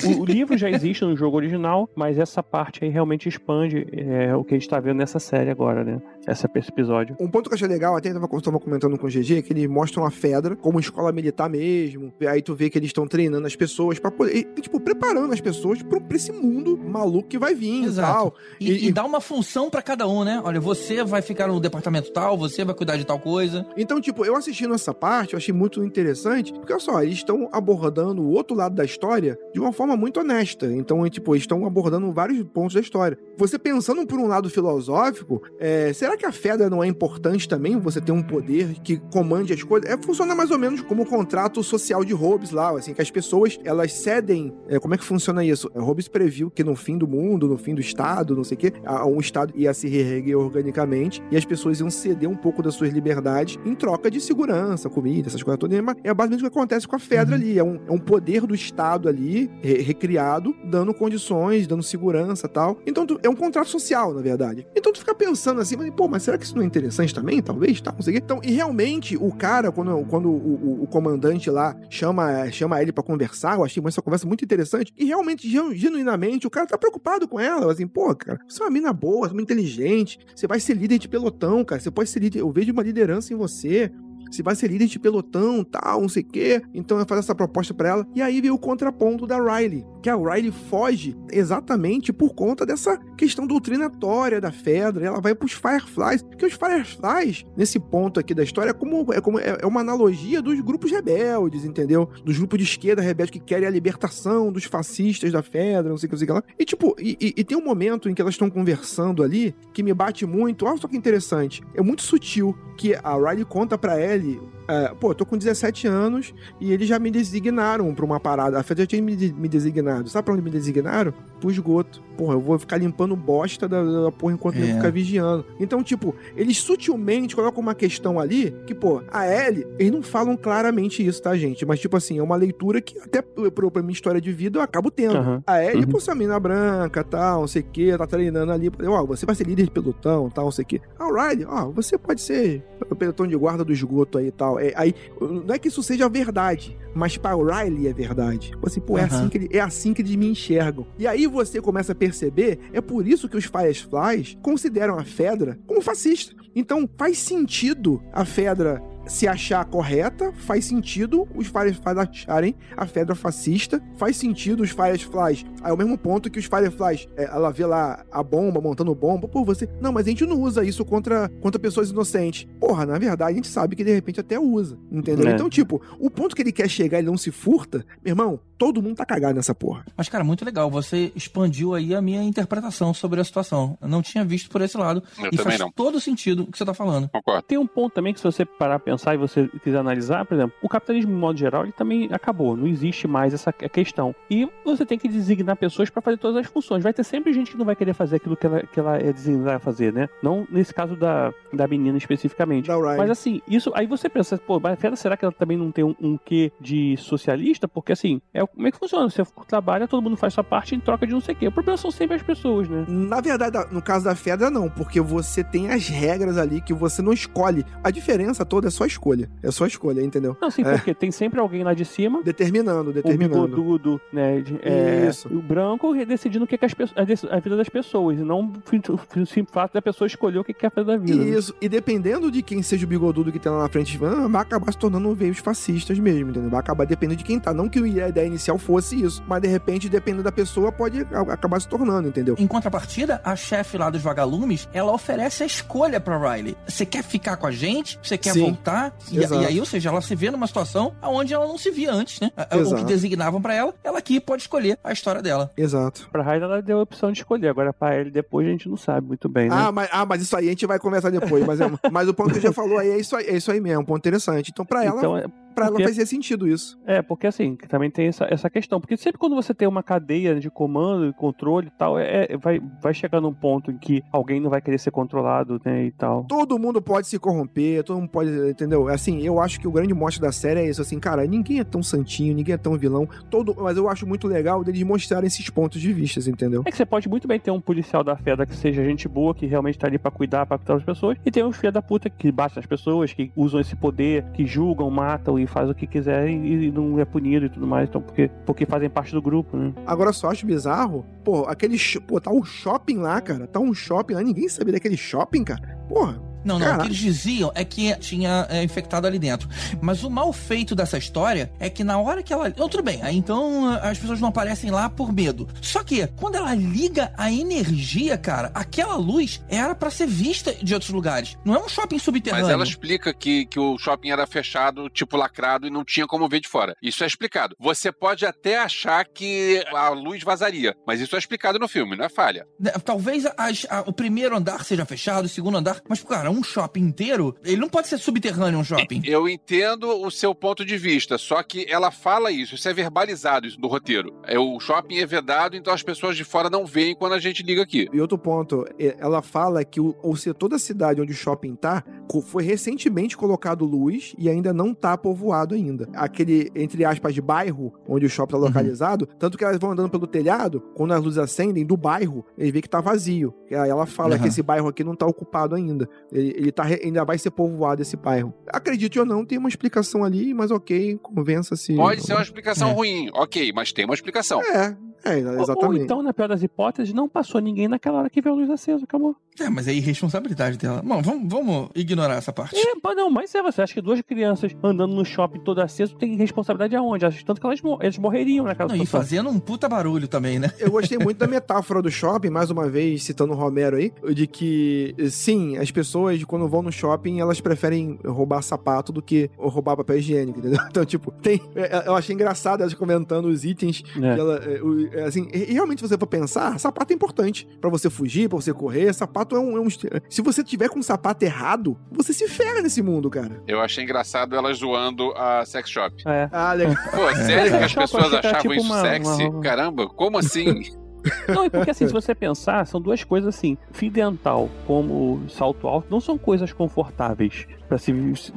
o, o, livro já existe no jogo original, mas essa parte aí realmente expande é, o que a gente tá vendo nessa série agora, né? Essa, esse episódio. Um ponto que eu achei legal, até tava, tava comentando com o GG, é que eles mostram uma Fedra como escola militar mesmo. Aí tu vê que eles estão treinando as pessoas para poder, e, tipo, preparando as pessoas pra, pra, esse mundo maluco que vai vir Exato. e tal. E, e, e dá uma função para cada um, né? Olha, você vai ficar no departamento tal, você vai cuidar de tal coisa. Então, tipo, eu assistindo essa parte, eu achei muito interessante, porque olha só, eles estão abordando o outro lado da história de uma forma muito honesta. Então, é, tipo, eles estão abordando vários pontos da história. Você pensando por um lado filosófico, é, será que a Fedra não é importante também? Você ter um poder que comande as coisas? É, funciona mais ou menos como o contrato social de Hobbes lá, assim, que as pessoas, elas cedem... É, como é que funciona isso? É, Hobbes previu que no fim do mundo, no fim do Estado, não sei o quê, um Estado ia se reerguer organicamente e as pessoas iam ceder um pouco das suas liberdades em troca de segurança, comida, essas coisas todas. É basicamente o que acontece com a Fedra uhum. ali. É um, é um poder do Estado ali, re recriado, dando condições, dando segurança tal. Então, tu, é um contrato social, na verdade. Então, tu fica pensando assim, mas, pô, mas será que isso não é interessante também? Talvez, tá? Não sei o quê. Então, e realmente, o cara, quando, quando o, o, o comandante lá chama, chama ele para conversar, eu achei essa conversa muito interessante. E realmente, genuinamente, o cara tá preocupado com ela. Assim, pô, cara, você é uma mina boa, uma inteligente, você vai ser líder de pelotão, cara. Você pode ser líder. Eu vejo uma liderança em você se vai ser líder de pelotão, tal, não sei o quê. Então eu faço essa proposta para ela. E aí veio o contraponto da Riley, que a Riley foge exatamente por conta dessa questão doutrinatória da Fedra. Ela vai pros Fireflies, porque os Fireflies, nesse ponto aqui da história, é como, é, como, é, é uma analogia dos grupos rebeldes, entendeu? Dos grupos de esquerda rebeldes que querem a libertação dos fascistas da Fedra, não sei o que, não sei o que lá. E tipo, e, e, e tem um momento em que elas estão conversando ali que me bate muito. Olha só que interessante. É muito sutil que a Riley conta para ela ele é, pô, eu tô com 17 anos e eles já me designaram pra uma parada. A Fed já tinha me, me designado. Sabe pra onde me designaram? Pro esgoto. Porra, eu vou ficar limpando bosta da, da porra enquanto é. ele fica vigiando. Então, tipo, eles sutilmente colocam uma questão ali que, pô, a Ellie, eles não falam claramente isso, tá, gente? Mas, tipo assim, é uma leitura que até pra, pra minha história de vida eu acabo tendo. Uhum. A Ellie, uhum. pô, essa mina branca, tal, não sei o que, tá treinando ali. Ó, você vai ser líder de pelotão, tal, não sei o que. A Riley, ó, você pode ser o pelotão de guarda do esgoto aí e tal. É, aí, não é que isso seja verdade, mas para o Riley é verdade. Tipo assim, pô, é, uhum. assim que ele, é assim que eles me enxergam. E aí você começa a perceber, é por isso que os Fireflies consideram a Fedra como fascista. Então faz sentido a Fedra se achar correta, faz sentido os Fireflies acharem a Fedra fascista, faz sentido os Fireflies, aí é o mesmo ponto que os Fireflies, é, ela vê lá a bomba, montando bomba, pô, você, não, mas a gente não usa isso contra, contra pessoas inocentes. Porra, na verdade, a gente sabe que de repente até usa, entendeu? É. Então, tipo, o ponto que ele quer chegar, ele não se furta, meu irmão, todo mundo tá cagado nessa porra. Mas, cara, muito legal. Você expandiu aí a minha interpretação sobre a situação. Eu não tinha visto por esse lado. Eu e faz não. todo sentido o que você tá falando. Concordo. Tem um ponto também que se você parar a pensar e você quiser analisar, por exemplo, o capitalismo, de modo geral, ele também acabou. Não existe mais essa questão. E você tem que designar pessoas para fazer todas as funções. Vai ter sempre gente que não vai querer fazer aquilo que ela, que ela é designada a fazer, né? Não nesse caso da, da menina especificamente. Mas assim, isso aí você pensa, pô, mas será que ela também não tem um, um quê de socialista? Porque assim, é, como é que funciona? Você trabalha, todo mundo faz sua parte em troca de não sei o quê. O problema são sempre as pessoas, né? Na verdade, no caso da Fedra, não, porque você tem as regras ali que você não escolhe. A diferença toda é só escolha. É só escolha, entendeu? Não, assim, É. porque tem sempre alguém lá de cima Determinando, o determinando. bigodudo, né? de- é, Isso. O branco decidindo o que, que as pessoas, a, vida das pessoas, e não o, o fato da pessoa escolher o que quer fazer da vida. né? Isso, e dependendo de quem seja o bigodudo que tem lá na frente, vai acabar se tornando veios fascistas mesmo, entendeu? Vai acabar dependendo de quem tá. Não que a ideia inicial fosse isso, mas de repente, dependendo da pessoa, pode acabar se tornando, entendeu? Em contrapartida, a chefe lá dos vagalumes, ela oferece a escolha pra Riley. Você quer ficar com a gente? Você quer Sim. voltar? E, Exato. e aí, ou seja, ela se vê numa situação onde ela não se via antes, né? O que Exato. designavam pra ela, ela aqui pode escolher a história dela. Exato. Pra Raida ela deu a opção de escolher, agora pra ele depois a gente não sabe muito bem, né? Ah mas, ah, mas isso aí a gente vai conversar depois. Mas, é- mas o ponto que já falou aí é isso aí, é isso aí mesmo, um ponto interessante. Então, pra ela, então, é, pra ela porque- fazia sentido isso. é, porque assim, também tem essa, essa questão. Porque sempre quando você tem uma cadeia de comando e controle e tal, é, é- vai, vai chegar num ponto em que alguém não vai querer ser controlado, né, e tal. Todo mundo pode se corromper, todo mundo pode, entendeu? Assim, eu acho que o grande mote da série é isso, assim, cara, ninguém é tão santinho, ninguém é tão vilão, todo, mas eu acho muito legal deles mostrarem esses pontos de vista, entendeu? É que você pode muito bem ter um policial da Feda que seja gente boa, que realmente tá ali pra cuidar, pra cuidar das pessoas, e tem uns filha da puta que batem nas pessoas, que usam esse poder, que julgam, matam e fazem o que quiserem e não é punido e tudo mais, então porque, porque fazem parte do grupo, né? Agora só acho bizarro, pô, aquele, pô, tá um shopping lá, cara, tá um shopping lá, ninguém sabia daquele shopping, cara, porra. Não, não. Caraca. O que eles diziam é que tinha é, infectado ali dentro. Mas o mal feito dessa história é que na hora que ela. Oh, tudo bem, aí então as pessoas não aparecem lá por medo. Só que quando ela liga a energia, cara, aquela luz era pra ser vista de outros lugares. Não é um shopping subterrâneo. Mas ela explica que, que o shopping era fechado, tipo lacrado, e não tinha como ver de fora. Isso é explicado. Você pode até achar que a luz vazaria, mas isso é explicado no filme, não é falha. Talvez as- a- o primeiro andar seja fechado, o segundo andar. Mas, cara, um shopping inteiro, ele não pode ser subterrâneo um shopping. Eu entendo o seu ponto de vista, só que ela fala isso, isso é verbalizado isso do roteiro. É o shopping é vedado, então as pessoas de fora não veem quando a gente liga aqui. E outro ponto, é, ela fala que o, o setor da cidade onde o shopping tá foi recentemente colocado luz e ainda não tá povoado ainda. Aquele, entre aspas, de bairro onde o shopping tá localizado, tanto que elas vão andando pelo telhado, quando as luzes acendem do bairro, eles veem que tá vazio. Aí ela fala Aham. que esse bairro aqui não tá ocupado ainda. Ele, ele tá, ainda vai ser povoado esse bairro. Acredite ou não, tem uma explicação ali, mas ok, convença-se. Pode ser uma explicação É. ruim, ok, mas tem uma explicação. É, é, Ou- Ou, exatamente. então, na pior das hipóteses, não passou ninguém naquela hora que viu a luz acesa, acabou. É, mas é irresponsabilidade dela. Bom, vamos, vamos ignorar essa parte. É, pá, não, mas é, você acha que duas crianças andando no shopping todo aceso tem responsabilidade aonde? Acho tanto que elas, mo- elas morreriam naquela Não, e situação. fazendo um puta barulho também, né? Eu gostei muito da metáfora do shopping, mais uma vez citando o Romero aí, de que, sim, as pessoas, quando vão no shopping, elas preferem roubar sapato do que roubar papel higiênico, entendeu? Então, tipo, tem. é, Eu achei engraçado elas comentando os itens. É. ela, é, é, assim, e realmente, se você for pensar, sapato é importante. Pra você fugir, pra você correr. Sapato é um, é um. Se você tiver com o sapato errado, você se ferra nesse mundo, cara. Eu achei engraçado elas zoando a sex shop. É. Ah, legal. Pô, sério que as pessoas achavam tipo isso uma- sexy? uma- Caramba, como assim? Não, e porque assim, se você pensar, são duas coisas assim. Fio dental como salto alto não são coisas confortáveis. Pra se,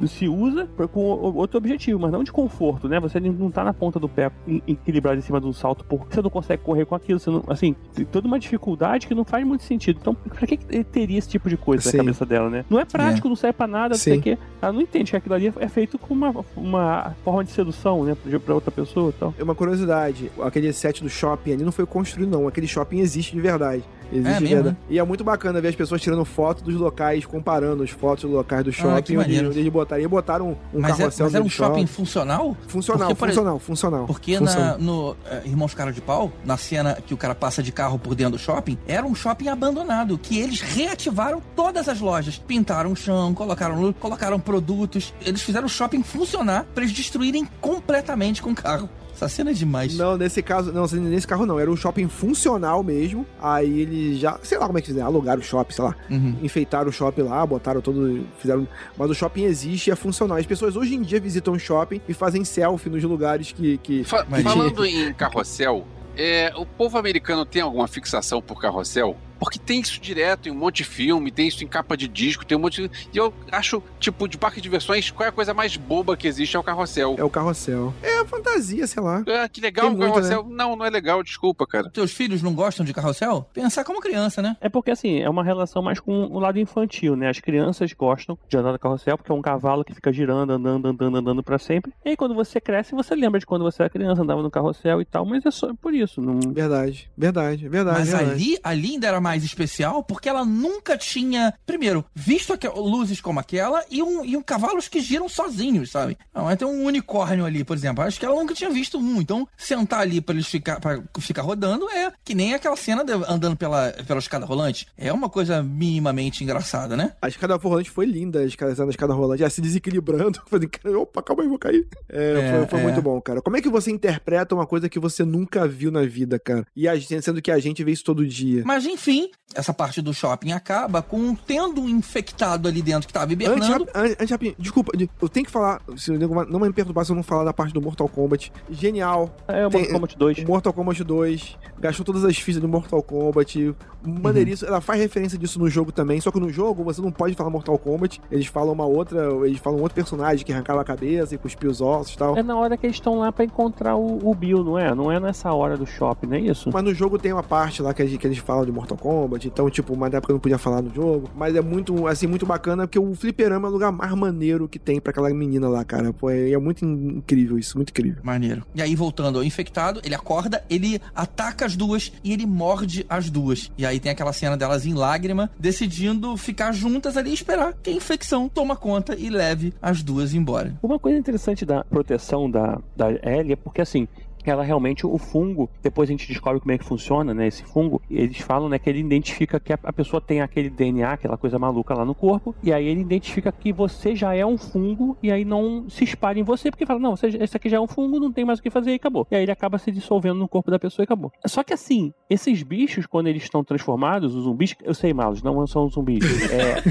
se usa com outro objetivo, mas não de conforto, né? Você não tá na ponta do pé equilibrado em cima de um salto porque você não consegue correr com aquilo. Você não, assim, tem toda uma dificuldade que não faz muito sentido. Então, pra que teria esse tipo de coisa Sim. na cabeça dela, né? Não é prático, não serve pra nada, não sei Sim. o quê. Ela não entende que aquilo ali é feito com uma, uma forma de sedução, né? Pra pra outra pessoa e tal. É uma curiosidade, aquele set do shopping ali não foi construído, não. Aquele shopping existe de verdade. Existe É mesmo, né? E é muito bacana ver as pessoas tirando foto dos locais, comparando as fotos dos locais do shopping. Ah, onde, eles botaram, e botaram um Mas, é, carrossel mas era um do shopping funcional? Funcional, Porque, por funcional, funcional. Porque funcional. na, no eh, Irmãos Cara de Pau, na cena que o cara passa de carro por dentro do shopping, era um shopping abandonado, que eles reativaram todas as lojas. Pintaram o chão, colocaram luz, colocaram produtos. Eles fizeram o shopping funcionar pra eles destruírem completamente com o carro. Essa cena é demais. Não, nesse caso, não, nesse carro não, era um shopping funcional mesmo. Aí eles já, sei lá como é que fizeram, alugaram o shopping, sei lá. Uhum. Enfeitaram o shopping lá, botaram todo, fizeram, mas o shopping existe e é funcional. As pessoas hoje em dia visitam o shopping e fazem selfie nos lugares que que Fa- Mas- falando em carrossel, é, o povo americano tem alguma fixação por carrossel? Porque tem isso direto em um monte de filme, tem isso em capa de disco, tem um monte de... E eu acho, tipo, de parque de diversões, qual é a coisa mais boba que existe é o carrossel. é o carrossel. É a fantasia, sei lá. Ah, que legal Tem o muito, carrossel. Não, não é legal, desculpa, cara. Teus filhos não gostam de carrossel? Pensar como criança, né? É porque, assim, é uma relação mais com o lado infantil, né? As crianças gostam de andar no carrossel, porque é um cavalo que fica girando, andando, andando, andando pra sempre. E aí, quando você cresce, você lembra de quando você era criança, andava no carrossel e tal, mas é só por isso. Não... Verdade, verdade, verdade. Mas verdade. ali, ali ainda era mais especial porque ela nunca tinha, primeiro, visto luzes como aquela e um, e um cavalos que giram sozinhos, sabe? Não, é ter um unicórnio ali, por exemplo. Acho que ela nunca tinha visto um. Então, sentar ali pra eles ficar, pra ficar rodando é que nem aquela cena de- andando pela, pela escada rolante. É uma coisa minimamente engraçada, né? A escada rolante foi linda, a escada, a escada rolante, já se desequilibrando. Falei, cara, opa, calma aí, vou cair. É, É, foi, foi é. muito bom, cara. Como é que você interpreta uma coisa que você nunca viu na vida, cara? E a sendo que a gente vê isso todo dia. Mas enfim, essa parte do shopping acaba com tendo um infectado ali dentro que tava Antes, hibernando. antes, rapidinho, desculpa, de- eu tenho que falar, se o não me perturbar se eu não falar da parte do Mortal Kombat. Genial. É o Tem- Mortal Kombat 2. O Mortal Kombat 2 gastou todas as fichas do Mortal Kombat. Maneiríssimo. Ela faz referência disso no jogo também. Só que no jogo você não pode falar Mortal Kombat. Eles falam uma outra. Eles falam um outro personagem que arrancava a cabeça e cuspia os ossos e tal. É na hora que eles estão lá pra encontrar o, o Bill, não é? Não é nessa hora do shopping, não é isso? Mas no jogo tem uma parte lá que que eles falam de Mortal Kombat, então, tipo, mas na época eu não podia falar no jogo. Mas é muito, assim, muito bacana, porque o fliperama é o lugar mais maneiro que tem pra aquela menina lá, cara. Pô, é, é muito in- incrível isso, muito incrível. Maneiro. E aí, voltando ao infectado, ele acorda, ele ataca as duas e ele morde as duas. E aí tem aquela cena delas em lágrima, decidindo ficar juntas ali e esperar que a infecção toma conta e leve as duas embora. Uma coisa interessante da proteção da, da Ellie é porque, assim, ela realmente, o fungo, depois a gente descobre como é que funciona, né, esse fungo, eles falam, né, que ele identifica que a, a pessoa tem aquele DNA, aquela coisa maluca lá no corpo, e aí ele identifica que você já é um fungo, e aí não se espalha em você, porque fala, não, você, esse aqui já é um fungo, não tem mais o que fazer, e acabou. E aí ele acaba se dissolvendo no corpo da pessoa e acabou. Só que assim, esses bichos, quando eles estão transformados, os zumbis, eu sei, Malos, não são zumbis, é,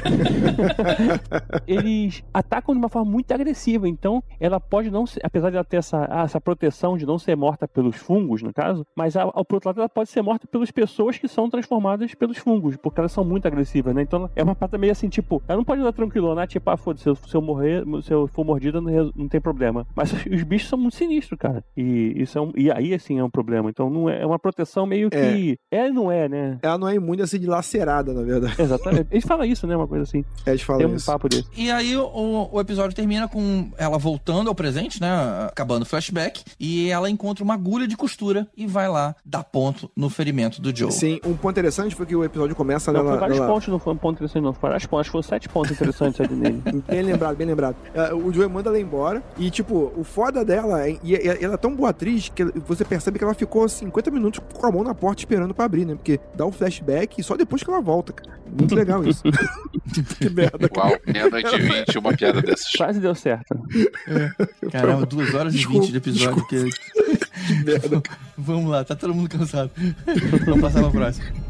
eles atacam de uma forma muito agressiva. Então, ela pode não ser, apesar de ela ter essa, essa proteção de não ser morta pelos fungos, no caso, mas a, ao, por outro lado, ela pode ser morta pelas pessoas que são transformadas pelos fungos, porque elas são muito agressivas, né? Então, é uma parada meio assim, tipo, ela não pode andar tranquilona, tipo, ah, foda-se, se, eu- se eu morrer, se eu for mordida, não, não tem problema. Mas os, os bichos são muito sinistros, cara. E, isso é um, e aí, assim, é um problema. Então, não é, é uma proteção meio que. É, e não é, né? Ela não é imune a ser dilacerada, na verdade. Exatamente. Eles falam isso, né? Uma coisa assim. Eles falam Tem um isso. papo desse. E aí o, o episódio termina com ela voltando ao presente, né? Acabando o flashback. E ela encontra uma agulha de costura e vai lá dar ponto no ferimento do Joe. Sim, um ponto interessante foi que o episódio começa Não, nela. foi vários nela- pontos, não foi um ponto interessante, não. Foi vários pontos. Foram sete pontos interessantes ali nele. Bem lembrado, bem lembrado. É, O Joey manda ela embora. E, tipo, o foda dela, é- e e ela é tão boa atriz que você percebe que ela ficou 50 minutos com a mão na porta esperando pra abrir, né? Porque dá um flashback e só depois que ela volta, cara. Muito legal isso. que merda, cara. Uau, meia-noite e vinte, uma piada dessas. Quase deu certo. Caramba, duas horas e vinte de episódio. Que... Vamos lá, tá todo mundo cansado. Vamos passar pra próxima.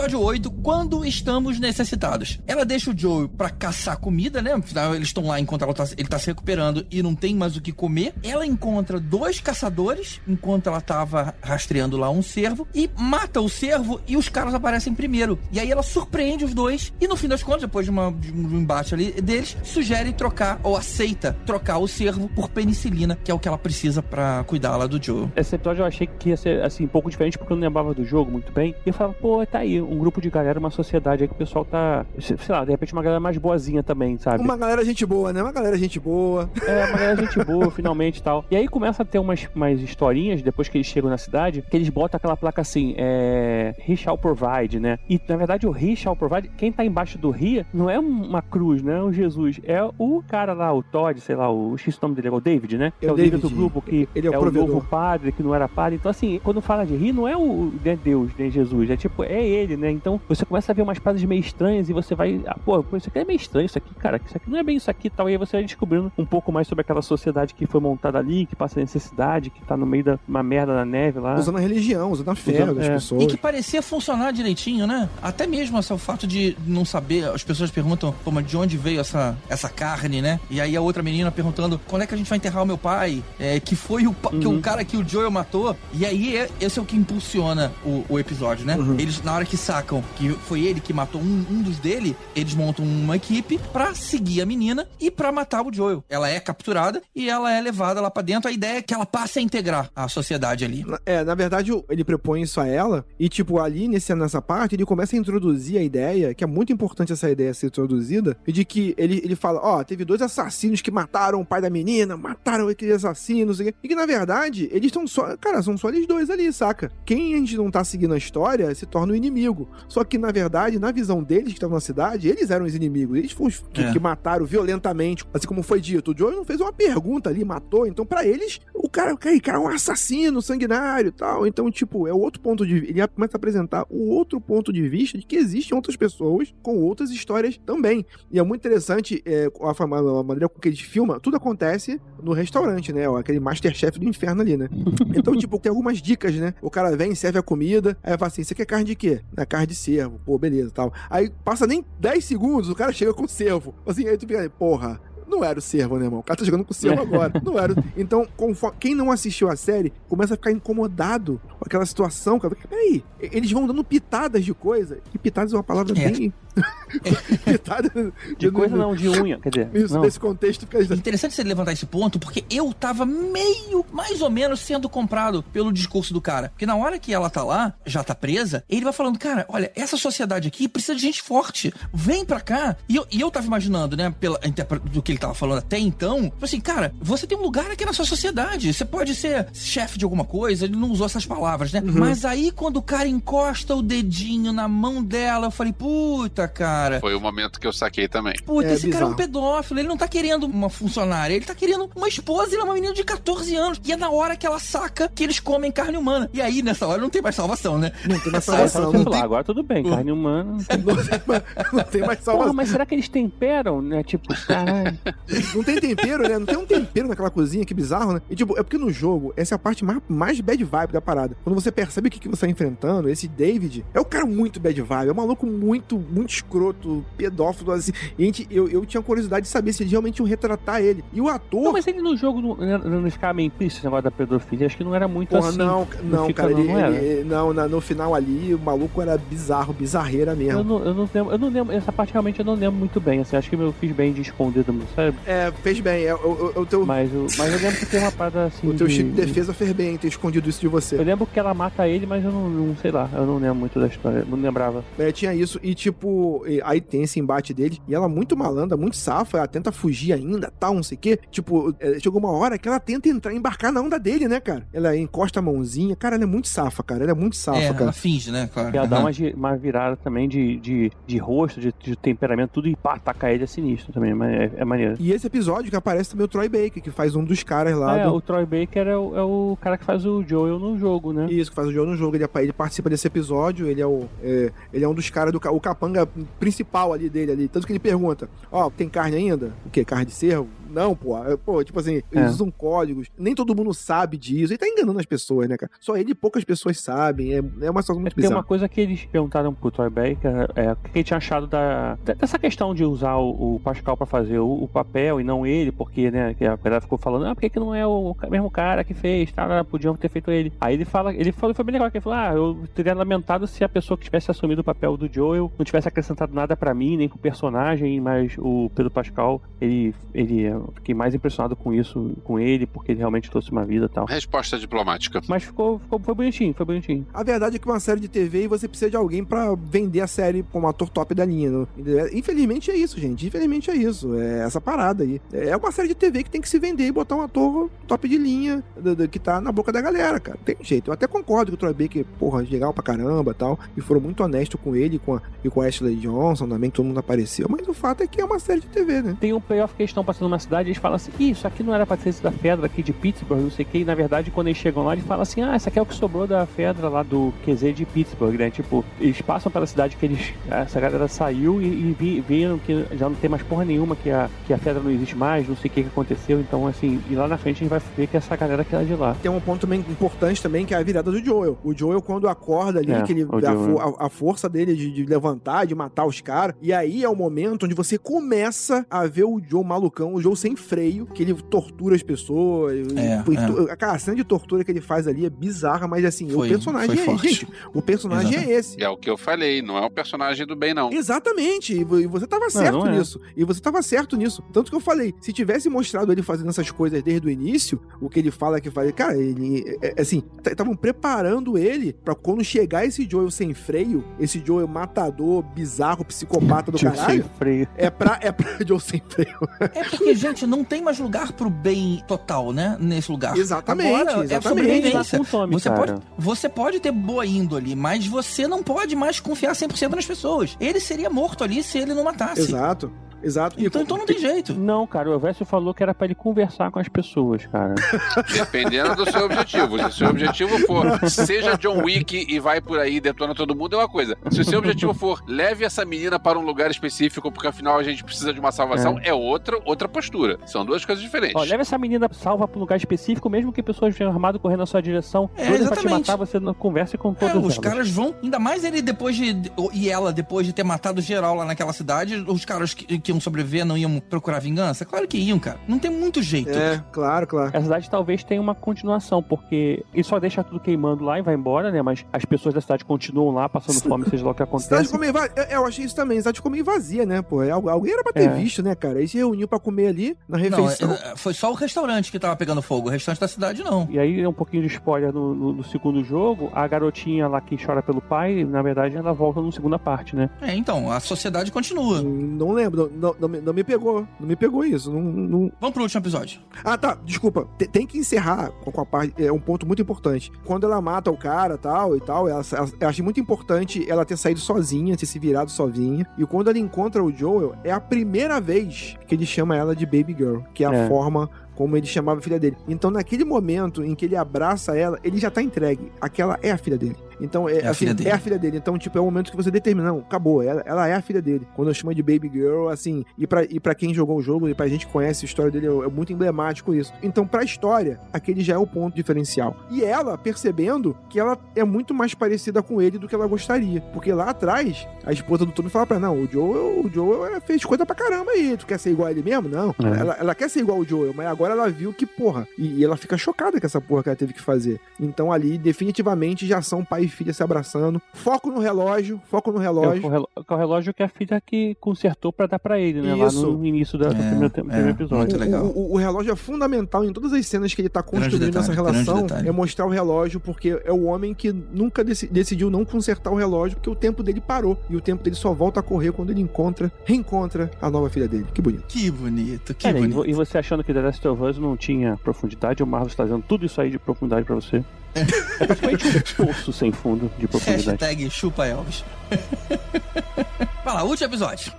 Episódio Episódio 8, quando estamos necessitados. Ela deixa o Joe pra caçar comida, né? Afinal, eles estão lá enquanto tá, ele tá se recuperando e não tem mais o que comer. Ela encontra dois caçadores enquanto ela tava rastreando lá um cervo e mata o cervo e os caras aparecem primeiro. E aí ela surpreende os dois e no fim das contas, depois de, uma, de um embate ali deles, sugere trocar ou aceita trocar o cervo por penicilina, que é o que ela precisa pra cuidar lá do Joe. Esse episódio eu achei que ia ser assim, um pouco diferente porque eu não lembrava do jogo muito bem. E eu falava, pô, tá aí, um grupo de galera, uma sociedade aí que o pessoal tá. Sei lá, de repente uma galera mais boazinha também, sabe? Uma galera gente boa, né? Uma galera gente boa. É, uma galera gente boa, finalmente e tal. E aí começa a ter umas, umas historinhas, depois que eles chegam na cidade, que eles botam aquela placa assim, é. He shall provide, né? E na verdade o He shall provide, quem tá embaixo do He não é uma cruz, não é o Jesus, é o cara lá, o Todd, sei lá, o. Esqueci o nome dele, é o David, né? Que É é o líder David. do grupo, que Ele é o é o novo padre, que não era padre. Então, assim, quando fala de He, não é o né, Deus, né, Jesus, é tipo, é ele, né? Então você começa a ver umas paradas meio estranhas e você vai, ah, pô, isso aqui é meio estranho, isso aqui, cara, isso aqui não é bem isso aqui e tal. E aí você vai descobrindo um pouco mais sobre aquela sociedade que foi montada ali, que passa necessidade, que tá no meio da uma merda na neve lá. Usando a religião, usando a fé Usando- das é. pessoas. E que parecia funcionar direitinho, né? Até mesmo assim, o fato de não saber, as pessoas perguntam, pô, mas de onde veio essa, essa carne, né? E aí a outra menina perguntando, quando é que a gente vai enterrar o meu pai? É, que foi o, pa- que o cara que o Joel matou. E aí é- esse é o que impulsiona o, o episódio, né? Eles, na hora que sacam que foi ele que matou um, um dos dele, eles montam uma equipe pra seguir a menina e pra matar o Joel. Ela é capturada e ela é levada lá pra dentro. A ideia é que ela passe a integrar a sociedade ali. É, na verdade, ele propõe isso a ela, e, tipo, ali nesse, nessa parte, ele começa a introduzir a ideia, que é muito importante essa ideia ser introduzida, e de que ele, ele fala: Ó, teve dois assassinos que mataram o pai da menina, mataram aqueles assassinos, e que na verdade, eles estão só. Cara, são só eles dois ali, saca? Quem a gente não tá seguindo a história se torna o inimigo. Só que, na verdade, na visão deles que estavam na cidade, eles eram os inimigos. Eles foram os que, É. que mataram violentamente. Assim como foi dito, o Joe não fez uma pergunta ali, matou. Então, pra eles, o cara, cara, cara é um assassino sanguinário e tal. Então, tipo, é o outro ponto de Ele começa a apresentar o outro ponto de vista de que existem outras pessoas com outras histórias também. E é muito interessante é, a maneira com que eles filmam. Tudo acontece no restaurante, né? Aquele Masterchef do inferno ali, né? Então, tipo, tem algumas dicas, né? O cara vem, serve a comida, aí fala assim: você quer carne de quê? Na carne de cervo. Pô, beleza, tal. Aí passa nem 10 segundos, o cara chega com cervo. Assim, aí tu fica, porra. Não era o cervo, né, irmão? O cara tá jogando com o cervo agora. Não era. o- Então, conforme- quem não assistiu a série começa a ficar incomodado com aquela situação. Cara. Peraí, eles vão dando pitadas de coisa. E pitadas é uma palavra É. bem. pitada. De coisa não, de unha, quer dizer. Isso, não. nesse contexto fica. Interessante você levantar esse ponto, porque eu tava meio, mais ou menos, sendo comprado pelo discurso do cara. Porque na hora que ela tá lá, já tá presa, ele vai falando, cara, olha, essa sociedade aqui precisa de gente forte. Vem pra cá. E eu, e eu tava imaginando, né, pela, do que ele tava falando até então, tipo assim, cara, você tem um lugar aqui na sua sociedade. Você pode ser chefe de alguma coisa, ele não usou essas palavras, né? Mas aí, quando o cara encosta o dedinho na mão dela, eu falei, puta, cara. Foi o momento que eu saquei também. Puta, É esse cara é um bizarro. pedófilo. Ele não tá querendo uma funcionária, ele tá querendo uma esposa e ela é uma menina de 14 anos. E é na hora que ela saca que eles comem carne humana. E aí, nessa hora, não tem mais salvação, né? Não tem mais salvação. Não tem, agora tudo bem, carne humana. não tem- mais- não tem mais Porra, salvação. mas será que eles temperam, né? Tipo, caralho. Não tem tempero, né? Não tem um tempero naquela cozinha, que bizarro, né? E tipo, é porque no jogo, essa é a parte mais, mais bad vibe da parada. Quando você percebe o que, que você tá enfrentando, esse David é o cara muito bad vibe, é um maluco muito, muito escroto, pedófilo, assim. E a gente, eu, eu tinha curiosidade de saber se eles realmente iam retratar ele. E o ator. Não, mas ele no jogo não, não, não ficava meio implícito esse negócio da pedofilia. Acho que não era muito Porra, assim. não, não, fica, cara, não, ele, não ele- não, na- no final ali, o maluco era bizarro, bizarreira mesmo. Eu não, eu não lembro, eu não lembro, essa parte realmente eu não lembro muito bem, assim, acho que eu fiz bem de esconder do meu cérebro, É, fez bem, o, o, o teu, mas, eu- mas eu lembro que tem uma parada assim. o teu de- de defesa fez bem em ter escondido isso de Eu você. lembro que ela mata ele, mas eu não, não sei lá, eu não lembro muito da história, não lembrava. É, tinha isso, e tipo, e aí tem esse embate dele, e ela muito malandra, muito safa, ela tenta fugir ainda, tal, não sei o quê. Tipo, é, chegou uma hora que ela tenta entrar, embarcar na onda dele, né, cara? Ela encosta a mãozinha, cara, ela é muito safa, cara, ela é muito safa, é, cara. ela finge, né? Claro. E ela dá Aham. uma, uma virada também de, de, de rosto, de, de temperamento, tudo e pá, atacar ele é sinistro também, mas é, é maneiro. E esse episódio que aparece também o Troy Baker, que faz um dos caras lá Ah, é, do... o Troy Baker é o, é o cara que faz o Joel no jogo, né? Isso, que faz o jogo no jogo, ele, ele participa desse episódio, ele é, o, é, ele é um dos caras do o capanga principal ali dele ali. Tanto que ele pergunta: Ó, tem carne ainda? O quê? Carne de cervo? Não, pô. É, Pô, tipo assim, É. eles usam códigos. Nem todo mundo sabe disso. Ele tá enganando as pessoas, né, cara? Só ele e poucas pessoas sabem. É, é uma situação É muito porque uma bizarra. coisa que eles perguntaram pro Troy Baker é o que ele tinha achado da, dessa questão de usar o, o Pascal pra fazer o, o papel e não ele, porque, né, que a galera ficou falando, ah, por que, que não é o mesmo cara que fez, tá, podiam ter feito ele. Aí ele fala, ele falou, foi bem legal, que ele falou, ah, eu teria lamentado se a pessoa que tivesse assumido o papel do Joel não tivesse acrescentado nada pra mim, nem pro personagem, mas o Pedro Pascal, ele, ele, eu fiquei mais impressionado com isso, com ele, porque ele realmente trouxe uma vida e tal. Resposta diplomática. Mas ficou, ficou, foi bonitinho, foi bonitinho. A verdade é que uma série de TV você precisa de alguém pra vender a série como ator top da linha. né? Infelizmente é isso, gente. Infelizmente é isso. É essa parada aí. É uma série de TV que tem que se vender e botar um ator top de linha que tá na boca da galera, cara. Tem jeito. Eu até concordo que o Troy Baker, porra, legal pra caramba e tal. E foram muito honestos com ele e com a, e com a Ashley Johnson também, que todo mundo apareceu. Mas o fato é que é uma série de TV, né? Tem um playoff que eles estão passando numa cidade eles falam assim, "Ih, isso aqui não era pra ter sido da Fedra aqui de Pittsburgh, não sei o que, e na verdade quando eles chegam lá eles falam assim, ah, isso aqui é o que sobrou da Fedra lá do QZ de Pittsburgh, né? Tipo, eles passam pela cidade que eles. Essa galera saiu e, e vi- viram que já não tem mais porra nenhuma, que a, que a Fedra não existe mais, não sei o que, que aconteceu, então assim, e lá na frente a gente vai ver que essa galera que era de lá. Tem um ponto também importante também, que é a virada do Joel. O Joel, quando acorda ali, É, que ele, a, Joel. a- a força dele de, de levantar, de matar os caras. E aí é o momento onde você começa a ver o Joe malucão, o Joe sem freio, que ele tortura as pessoas. É, e- é. to- A cena de tortura que ele faz ali é bizarra, mas assim, Foi- o personagem é forte. Gente, o personagem Exato. é esse. É o que eu falei, não é um personagem do bem, não. Exatamente, e vo- você tava certo não é. nisso. E você tava certo nisso. Tanto que eu falei, se tivesse mostrado ele fazendo essas coisas desde o início, o que ele fala que faz, cara, ele é- é assim, estavam preparando ele pra quando chegar esse Joel sem freio, esse Joel matador, bizarro, psicopata do Tipo, caralho, sem freio. é pra é pra Joel sem freio. É porque, gente, não tem mais lugar pro bem total, né? Nesse lugar. Exatamente, Agora é exatamente. sobrevivência. Com o Tommy, Você cara. pode, você pode ter boa índole, mas você não pode mais confiar 100% nas pessoas. Ele seria morto ali se ele não matasse. Exato. Exato. Então, então não tem jeito. Não, cara, o Elvésio falou que era pra ele conversar com as pessoas, cara. Dependendo do seu objetivo. Se o seu objetivo for seja John Wick e vai por aí detona todo mundo, é uma coisa. Se o seu objetivo for leve essa menina para um lugar específico, porque afinal a gente precisa de uma salvação, é, outra, outra postura. São duas coisas diferentes. Ó, leva essa menina salva pra um lugar específico, mesmo que pessoas venham armado correndo na sua direção. É, doidas pra te exatamente. matar, você não converse com É, todas os elas. caras vão, ainda mais ele depois de. E ela, depois de ter matado geral lá naquela cidade, os caras que, que iam sobreviver não iam procurar vingança? Claro que iam, cara. Não tem muito jeito. É, claro, claro. A cidade talvez tenha uma continuação, porque ele só deixa tudo queimando lá e vai embora, né? Mas as pessoas da cidade continuam lá, passando fome, seja lá o que Cidade acontece. ficou meio vazia. Eu, eu achei isso também. Cidade ficou meio vazia, né, pô? É, algu- Alguém era pra ter É. visto, né, cara? Aí se reuniu pra comer ali na Não, refeição. é- foi só o restaurante que tava pegando fogo, o restante da cidade não. E aí, um pouquinho de spoiler no, no- no segundo jogo, a garotinha lá que chora pelo pai, na verdade, ela volta na segunda parte, né? É, então, a sociedade continua. Não lembro, não, não, não me- pegou. Não me pegou isso. Não, não- Vamos pro último episódio. Ah, tá. Desculpa. Te- Tem que encerrar com com a parte. É um ponto muito importante. Quando ela mata o cara tal e tal, ela, ela- eu achei muito importante ela ter saído sozinha, ter se virado sozinha. E quando ela encontra o Joel, é a primeira vez que ele chama ela de Baby Girl, que é a É. forma como ele chamava a filha dele. Então, naquele momento em que ele abraça ela, ele já tá entregue. Aquela é a filha dele. Então, é, É a assim, filha dele. é a filha dele. Então, tipo, é o momento que você determina, não, acabou, ela, ela é a filha dele. Quando eu chamo de Baby Girl, assim, e pra, e pra quem jogou o jogo e pra gente que conhece a história dele, é, é muito emblemático isso. Então, pra história, aquele já é o ponto diferencial. E ela, percebendo que ela é muito mais parecida com ele do que ela gostaria. Porque lá atrás, a esposa do Tommy fala pra ela, não, o Joel, o Joel é- fez coisa pra caramba aí, tu quer ser igual a ele mesmo? Não. É. Ela, ela quer ser igual ao Joel, mas agora ela viu que, porra, e, e ela fica chocada com essa porra que ela teve que fazer. Então ali, definitivamente, já são pai filha se abraçando. Foco no relógio, foco no É relógio. é o relógio que a filha que consertou pra dar pra ele, né? Isso. Lá no início da, do É, primeiro, te- é, primeiro episódio. muito O- legal. O, o- o relógio é fundamental em todas as cenas que ele tá construindo detalhe, essa grande relação. É mostrar o relógio, porque é o homem que nunca deci- decidiu não consertar o relógio, porque o tempo dele parou. E o tempo dele só volta a correr quando ele encontra, reencontra a nova filha dele. Que bonito. Que bonito, que É, né, e bonito. vo- e você achando que The Last of Us não tinha profundidade, o Marlos tá dizendo tudo isso aí de profundidade pra você. É um poço sem fundo de profundidade. Hashtag chupa Elvis. Vai lá, último episódio.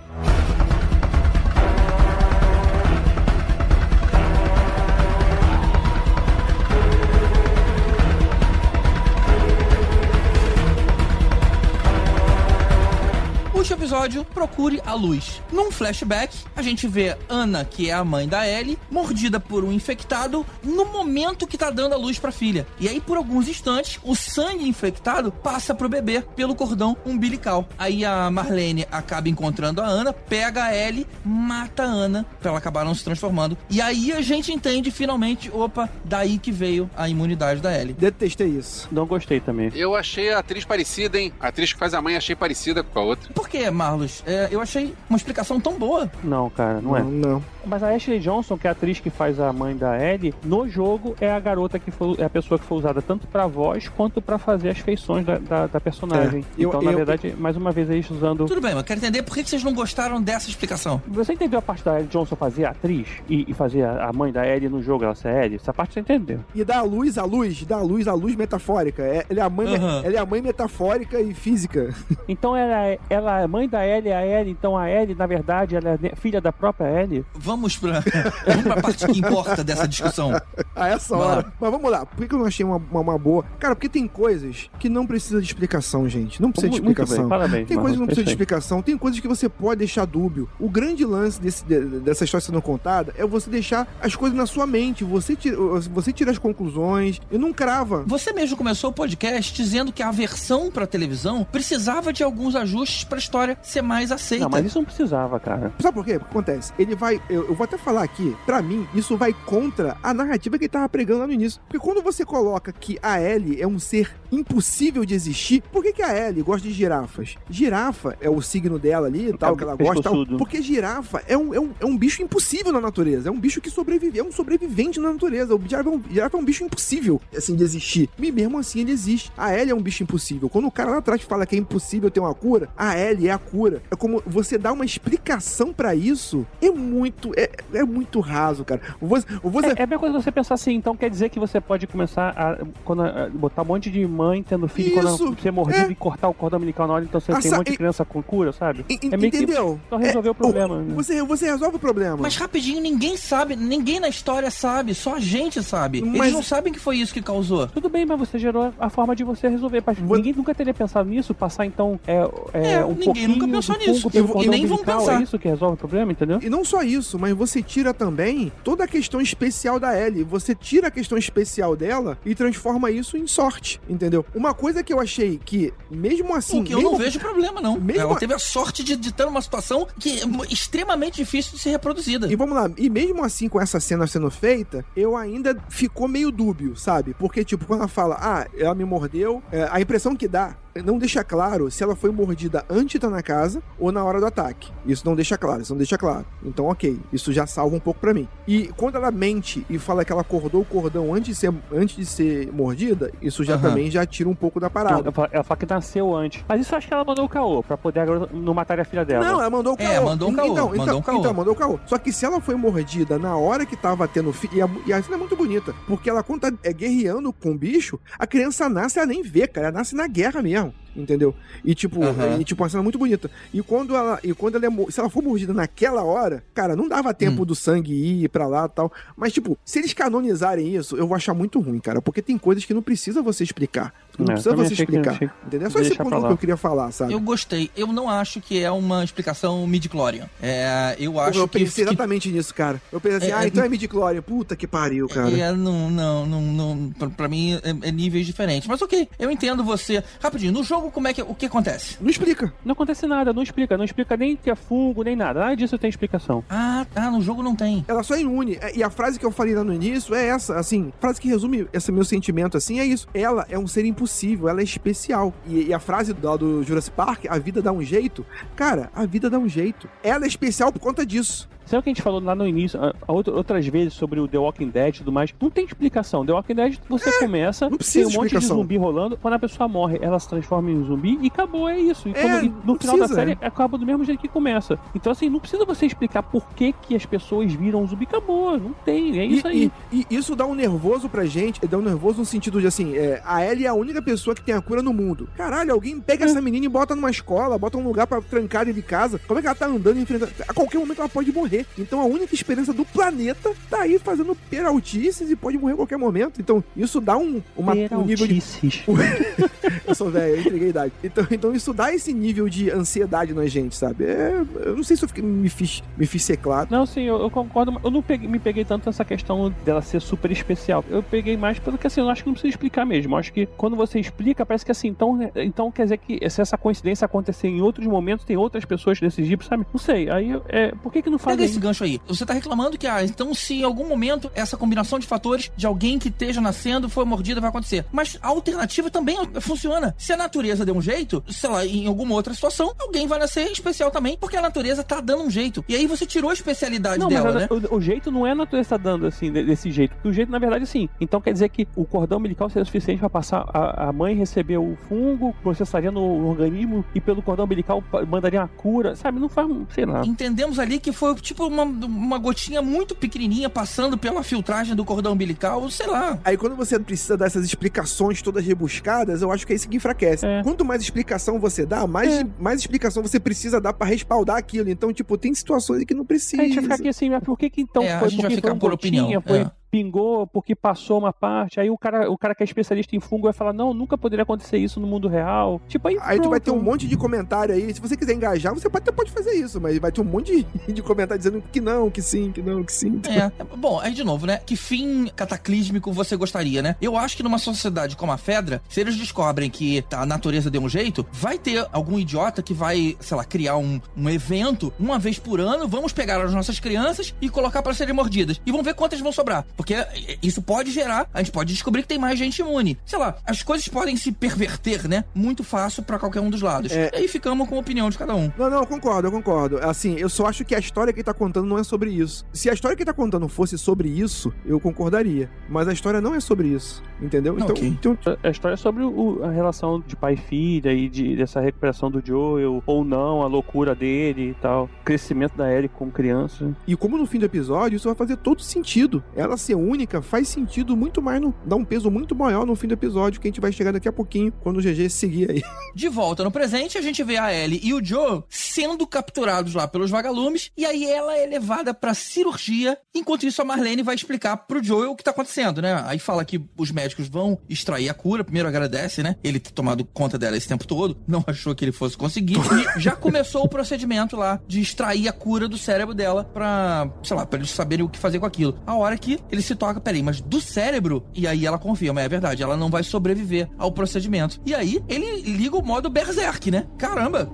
Último episódio Procure a Luz. Num flashback, a gente vê Ana, que é a mãe da Ellie, mordida por um infectado no momento que tá dando a luz pra filha. E aí, por alguns instantes, o sangue infectado passa pro bebê pelo cordão umbilical. Aí a Marlene acaba encontrando a Ana, pega a Ellie, mata a Ana, pra ela acabar não se transformando. E aí a gente entende finalmente, opa, daí que veio a imunidade da Ellie. Detestei isso. Não gostei também. Eu achei a atriz parecida, hein? A atriz que faz a mãe achei parecida com a outra. Por que, Marlos? É, eu achei uma explicação tão boa. Não, cara, não é. Não, não. Mas a Ashley Johnson, que é a atriz que faz a mãe da Ellie, no jogo é a garota que foi, é a pessoa que foi usada tanto pra voz quanto pra fazer as feições da, da, da personagem. É, eu- então, na eu- verdade, mais uma vez eles usando. Tudo bem, mas eu quero entender por que vocês não gostaram dessa explicação. Você entendeu a parte da Ellie Johnson fazer a atriz e, e fazer a a mãe da Ellie no jogo, ela ser a Ellie? Essa parte você entendeu. E dá a luz, a luz, dá a luz, a luz metafórica. É, ela, é a mãe, Aham. ela é a mãe metafórica e física. Então ela, é- ela é mãe da Ellie, a Ellie, então a Ellie, na verdade, ela é filha da própria Ellie. Vamos vamos pra parte que importa dessa discussão. a essa Vai hora. lá. Mas vamos lá, por que eu não achei uma, uma, uma boa? Cara, porque tem coisas que não precisa de explicação, gente. Não precisa de Muito bem, explicação. parabéns, Tem coisas que não precisa de explicação, tem coisas que você pode deixar dúbio. O grande lance desse- de- dessa história sendo contada é você deixar as coisas na sua mente. Você tira, você tira as conclusões e não crava. Você mesmo começou o podcast dizendo que a versão pra televisão precisava de alguns ajustes pra história ser mais aceita. Não, mas isso não precisava, cara. Sabe por quê? O que acontece? Ele vai. Eu, eu vou até falar aqui, pra mim, isso vai contra a narrativa que ele tava pregando lá no início. Porque quando você coloca que a Ellie é um ser impossível de existir, por que, que a Ellie gosta de girafas? Girafa é o signo dela ali e tal, que ela gosta tal. Porque girafa é um, é, um, é um bicho impossível na natureza. É um bicho que sobrevive, é um sobrevivente na natureza. O girafa é um, girafa é um bicho impossível, assim, de existir. E mesmo assim ele existe. A Ellie é um bicho impossível. Quando o cara lá atrás fala que é impossível ter uma cura, a Ellie é a cura. É como você dar uma explicação pra isso. É muito, é, é muito raso, cara. Você, você, É, é a mesma coisa você pensar assim, então quer dizer que você pode começar a, quando, a- botar um monte de mãe tendo filho Isso, quando ser mordido é. e cortar o cordão umbilical na hora, então você Ah, tem um monte de criança com cura, sabe? é meio que entendeu? só resolver o problema. o- né? Você, você resolve o problema. Mas rapidinho, ninguém sabe, ninguém na história sabe, só a gente sabe. Mas- Eles não sabem que foi isso que causou. Tudo bem, mas você gerou a forma de você resolver. Mas Vou- Ninguém nunca teria pensado nisso, passar então é, é, É, um ninguém pouquinho nunca pensou nisso. E- e nem vão umbilical, pensar. É isso que resolve o problema, entendeu? E não só isso, mas você tira também toda a questão especial da Ellie. Você tira a questão especial dela e transforma isso em sorte, entendeu? Uma coisa que eu achei que, mesmo assim. o que eu mesmo- não vejo problema, não. mesmo- Ela teve a sorte de, de estar numa situação que é extremamente difícil de ser reproduzida. E vamos lá, e mesmo assim com essa cena sendo feita, eu ainda ficou meio dúbio, sabe? Porque, tipo, quando ela fala, ah, ela me mordeu, é, a impressão que dá não deixa claro se ela foi mordida antes de estar na casa ou na hora do ataque. Isso não deixa claro, isso não deixa claro. Então, ok, isso já salva um pouco pra mim. E quando ela mente e fala que ela acordou o cordão antes de ser, antes de ser mordida, isso já Aham. também já tira um pouco da parada. ela, fala, ela fala que nasceu antes. Mas isso acho que ela mandou o caô, pra poder não matar a filha dela. Não, ela mandou o caô. É, mandou um caô, Então, mandou então, um caô. então, mandou o caô. Só que se ela foi mordida na hora que tava tendo filho. E a, e a cena é muito bonita. Porque ela, quando tá é, guerreando com o bicho, a criança nasce, ela nem vê, cara. Ela nasce na guerra mesmo. Não, Entendeu? E tipo, Aham. e, tipo, uma cena muito bonita. E quando ela. E quando ela é, Se ela for mordida naquela hora, cara, não dava tempo Hum. do sangue ir pra lá e tal. Mas, tipo, se eles canonizarem isso, eu vou achar muito ruim, cara. Porque tem coisas que não precisa você explicar. Não É, precisa você que- explicar. achei- Entendeu? É só esse ponto que eu queria falar, sabe? Eu gostei. Eu não acho que é uma explicação midi-chlorian. É, eu acho eu que... pensei que exatamente nisso, cara. Eu pensei assim, É, ah, é- então é midi-chlorian. Puta que pariu, cara. É, não, não, não, não pra, pra mim é, é níveis diferentes. Mas ok, eu entendo você. Rapidinho, no jogo, como é que o que acontece? Não explica. Não acontece nada, não explica. Não explica nem que é fungo, nem nada. Nada disso tem explicação. Ah, ah, no jogo não tem. Ela só é imune. É, E a frase que eu falei lá no início é essa, assim, frase que resume esse meu sentimento, assim, é isso. Ela é um ser impossível, ela é especial. E, e a frase do, do Jurassic Park, a vida dá um jeito. Cara, a vida dá um jeito. Ela é especial por conta disso. Sabe o que a gente falou lá no início, a- a outra- outras vezes sobre o The Walking Dead e tudo mais? Não tem explicação. The Walking Dead, você começa, É, precisa tem um monte de zumbi rolando, quando a pessoa morre, ela se transforma em zumbi e acabou, é isso. E, É, quando- e no final da precisa, série, é. acaba do mesmo jeito que começa. Então, assim, não precisa você explicar por que, que as pessoas viram zumbi, acabou. Não tem, é isso e, aí. E, e isso dá um nervoso pra gente, dá um nervoso no sentido de assim, é, a Ellie é a única pessoa que tem a cura no mundo. Caralho, alguém pega essa menina e bota numa escola, bota um lugar pra trancar dentro de casa. Como é que ela tá andando e enfrentando? A qualquer momento ela pode morrer. Morrer. Então a única esperança do planeta tá aí fazendo peraltices e pode morrer a qualquer momento. Então isso dá um, uma, um nível de. Peraltices. eu sou velho, eu entreguei a idade. Então, então isso dá esse nível de ansiedade na gente, sabe? É, eu não sei se eu fiquei- me, fiz, me fiz ser claro. Não, sim, eu, eu concordo. mas Eu não peguei- me peguei tanto nessa questão dela ser super especial. Eu peguei mais pelo que assim, eu acho que não precisa explicar mesmo. Eu acho que quando você explica, parece que assim, então, então quer dizer que se essa coincidência acontecer em outros momentos, tem outras pessoas desse tipo, sabe? Não sei. Aí, é, por que que não Pega esse gancho aí. Você tá reclamando que, ah, então se em algum momento essa combinação de fatores de alguém que esteja nascendo foi mordida vai acontecer. Mas a alternativa também funciona. Se a natureza deu um jeito, sei lá, em alguma outra situação, alguém vai nascer especial também, porque a natureza tá dando um jeito. E aí você tirou a especialidade Não, dela, mas né? o, o jeito não é a natureza tá dando assim, de- desse jeito. O jeito, na verdade, sim. Então quer dizer que o cordão umbilical seria suficiente para passar a, a mãe receber o fungo, processaria no organismo e pelo cordão umbilical mandaria uma cura, sabe? Não faz, sei lá. Entendemos ali que foi tipo uma, uma gotinha muito pequenininha passando pela filtragem do cordão umbilical, sei lá. Aí quando você precisa dessas explicações todas rebuscadas, eu acho que é isso que enfraquece. É. Quanto mais explicação você dá, mais, mais explicação você precisa dar pra respaldar aquilo. Então, tipo, tem situações que não precisa. A gente vai ficar aqui assim, mas por que que então É, a foi? gente vai Porque ficar foi por gotinha, opinião, Foi, é. Pingou porque passou uma parte. Aí o cara, o cara que é especialista em fungo vai falar, não, nunca poderia acontecer isso no mundo real. Tipo, aí Aí tu vai ter um pronto. monte de comentário aí. Se você quiser engajar, você pode, até pode fazer isso, mas vai ter um monte de, de comentário dizendo que não, que sim, que não, que sim. É. Bom, aí de novo, né? Que fim cataclísmico você gostaria, né? Eu acho que numa sociedade como a Fedra, se eles descobrem que a natureza deu um jeito, vai ter algum idiota que vai, sei lá, criar um, um evento uma vez por ano. Vamos pegar as nossas crianças e colocar para serem mordidas. E vamos ver quantas vão sobrar. Porque isso pode gerar, a gente pode descobrir que tem mais gente imune. Sei lá, as coisas podem se perverter, né? Muito fácil pra qualquer um dos lados. É. E aí ficamos com a opinião de cada um. Não, não, eu concordo, eu concordo. Assim, eu só acho que a história que ele tá contando não é sobre isso. Se a história que ele tá contando fosse sobre isso, eu concordaria. Mas a história não é sobre isso, entendeu? Então, Ok. então A história é sobre o- a relação de pai e filha e de, dessa recuperação do Joel, ou não, a loucura dele e tal. O crescimento da Ellie como criança. E como no fim do episódio, isso vai fazer todo sentido. Ela ser única faz sentido muito mais, no, dá um peso muito maior no fim do episódio, que a gente vai chegar daqui a pouquinho, quando o GG seguir aí. De volta no presente, a gente vê a Ellie e o Joe sendo capturados lá pelos vagalumes, e aí ela é levada pra cirurgia. Enquanto isso, a Marlene vai explicar pro Joe o que tá acontecendo, né? Aí fala que os médicos vão extrair a cura. Primeiro agradece, né? Ele ter tomado conta dela esse tempo todo, não achou que ele fosse conseguir. E já começou o procedimento lá de extrair a cura do cérebro dela pra, sei lá, pra eles saberem o que fazer com aquilo. A hora que ele se toca, peraí, mas do cérebro? E aí ela confirma, é verdade, ela não vai sobreviver ao procedimento. E aí ele liga o modo Berserk, né? Caramba,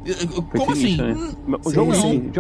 Foi como assim? né? Hum, O Sim, John sim. Wick,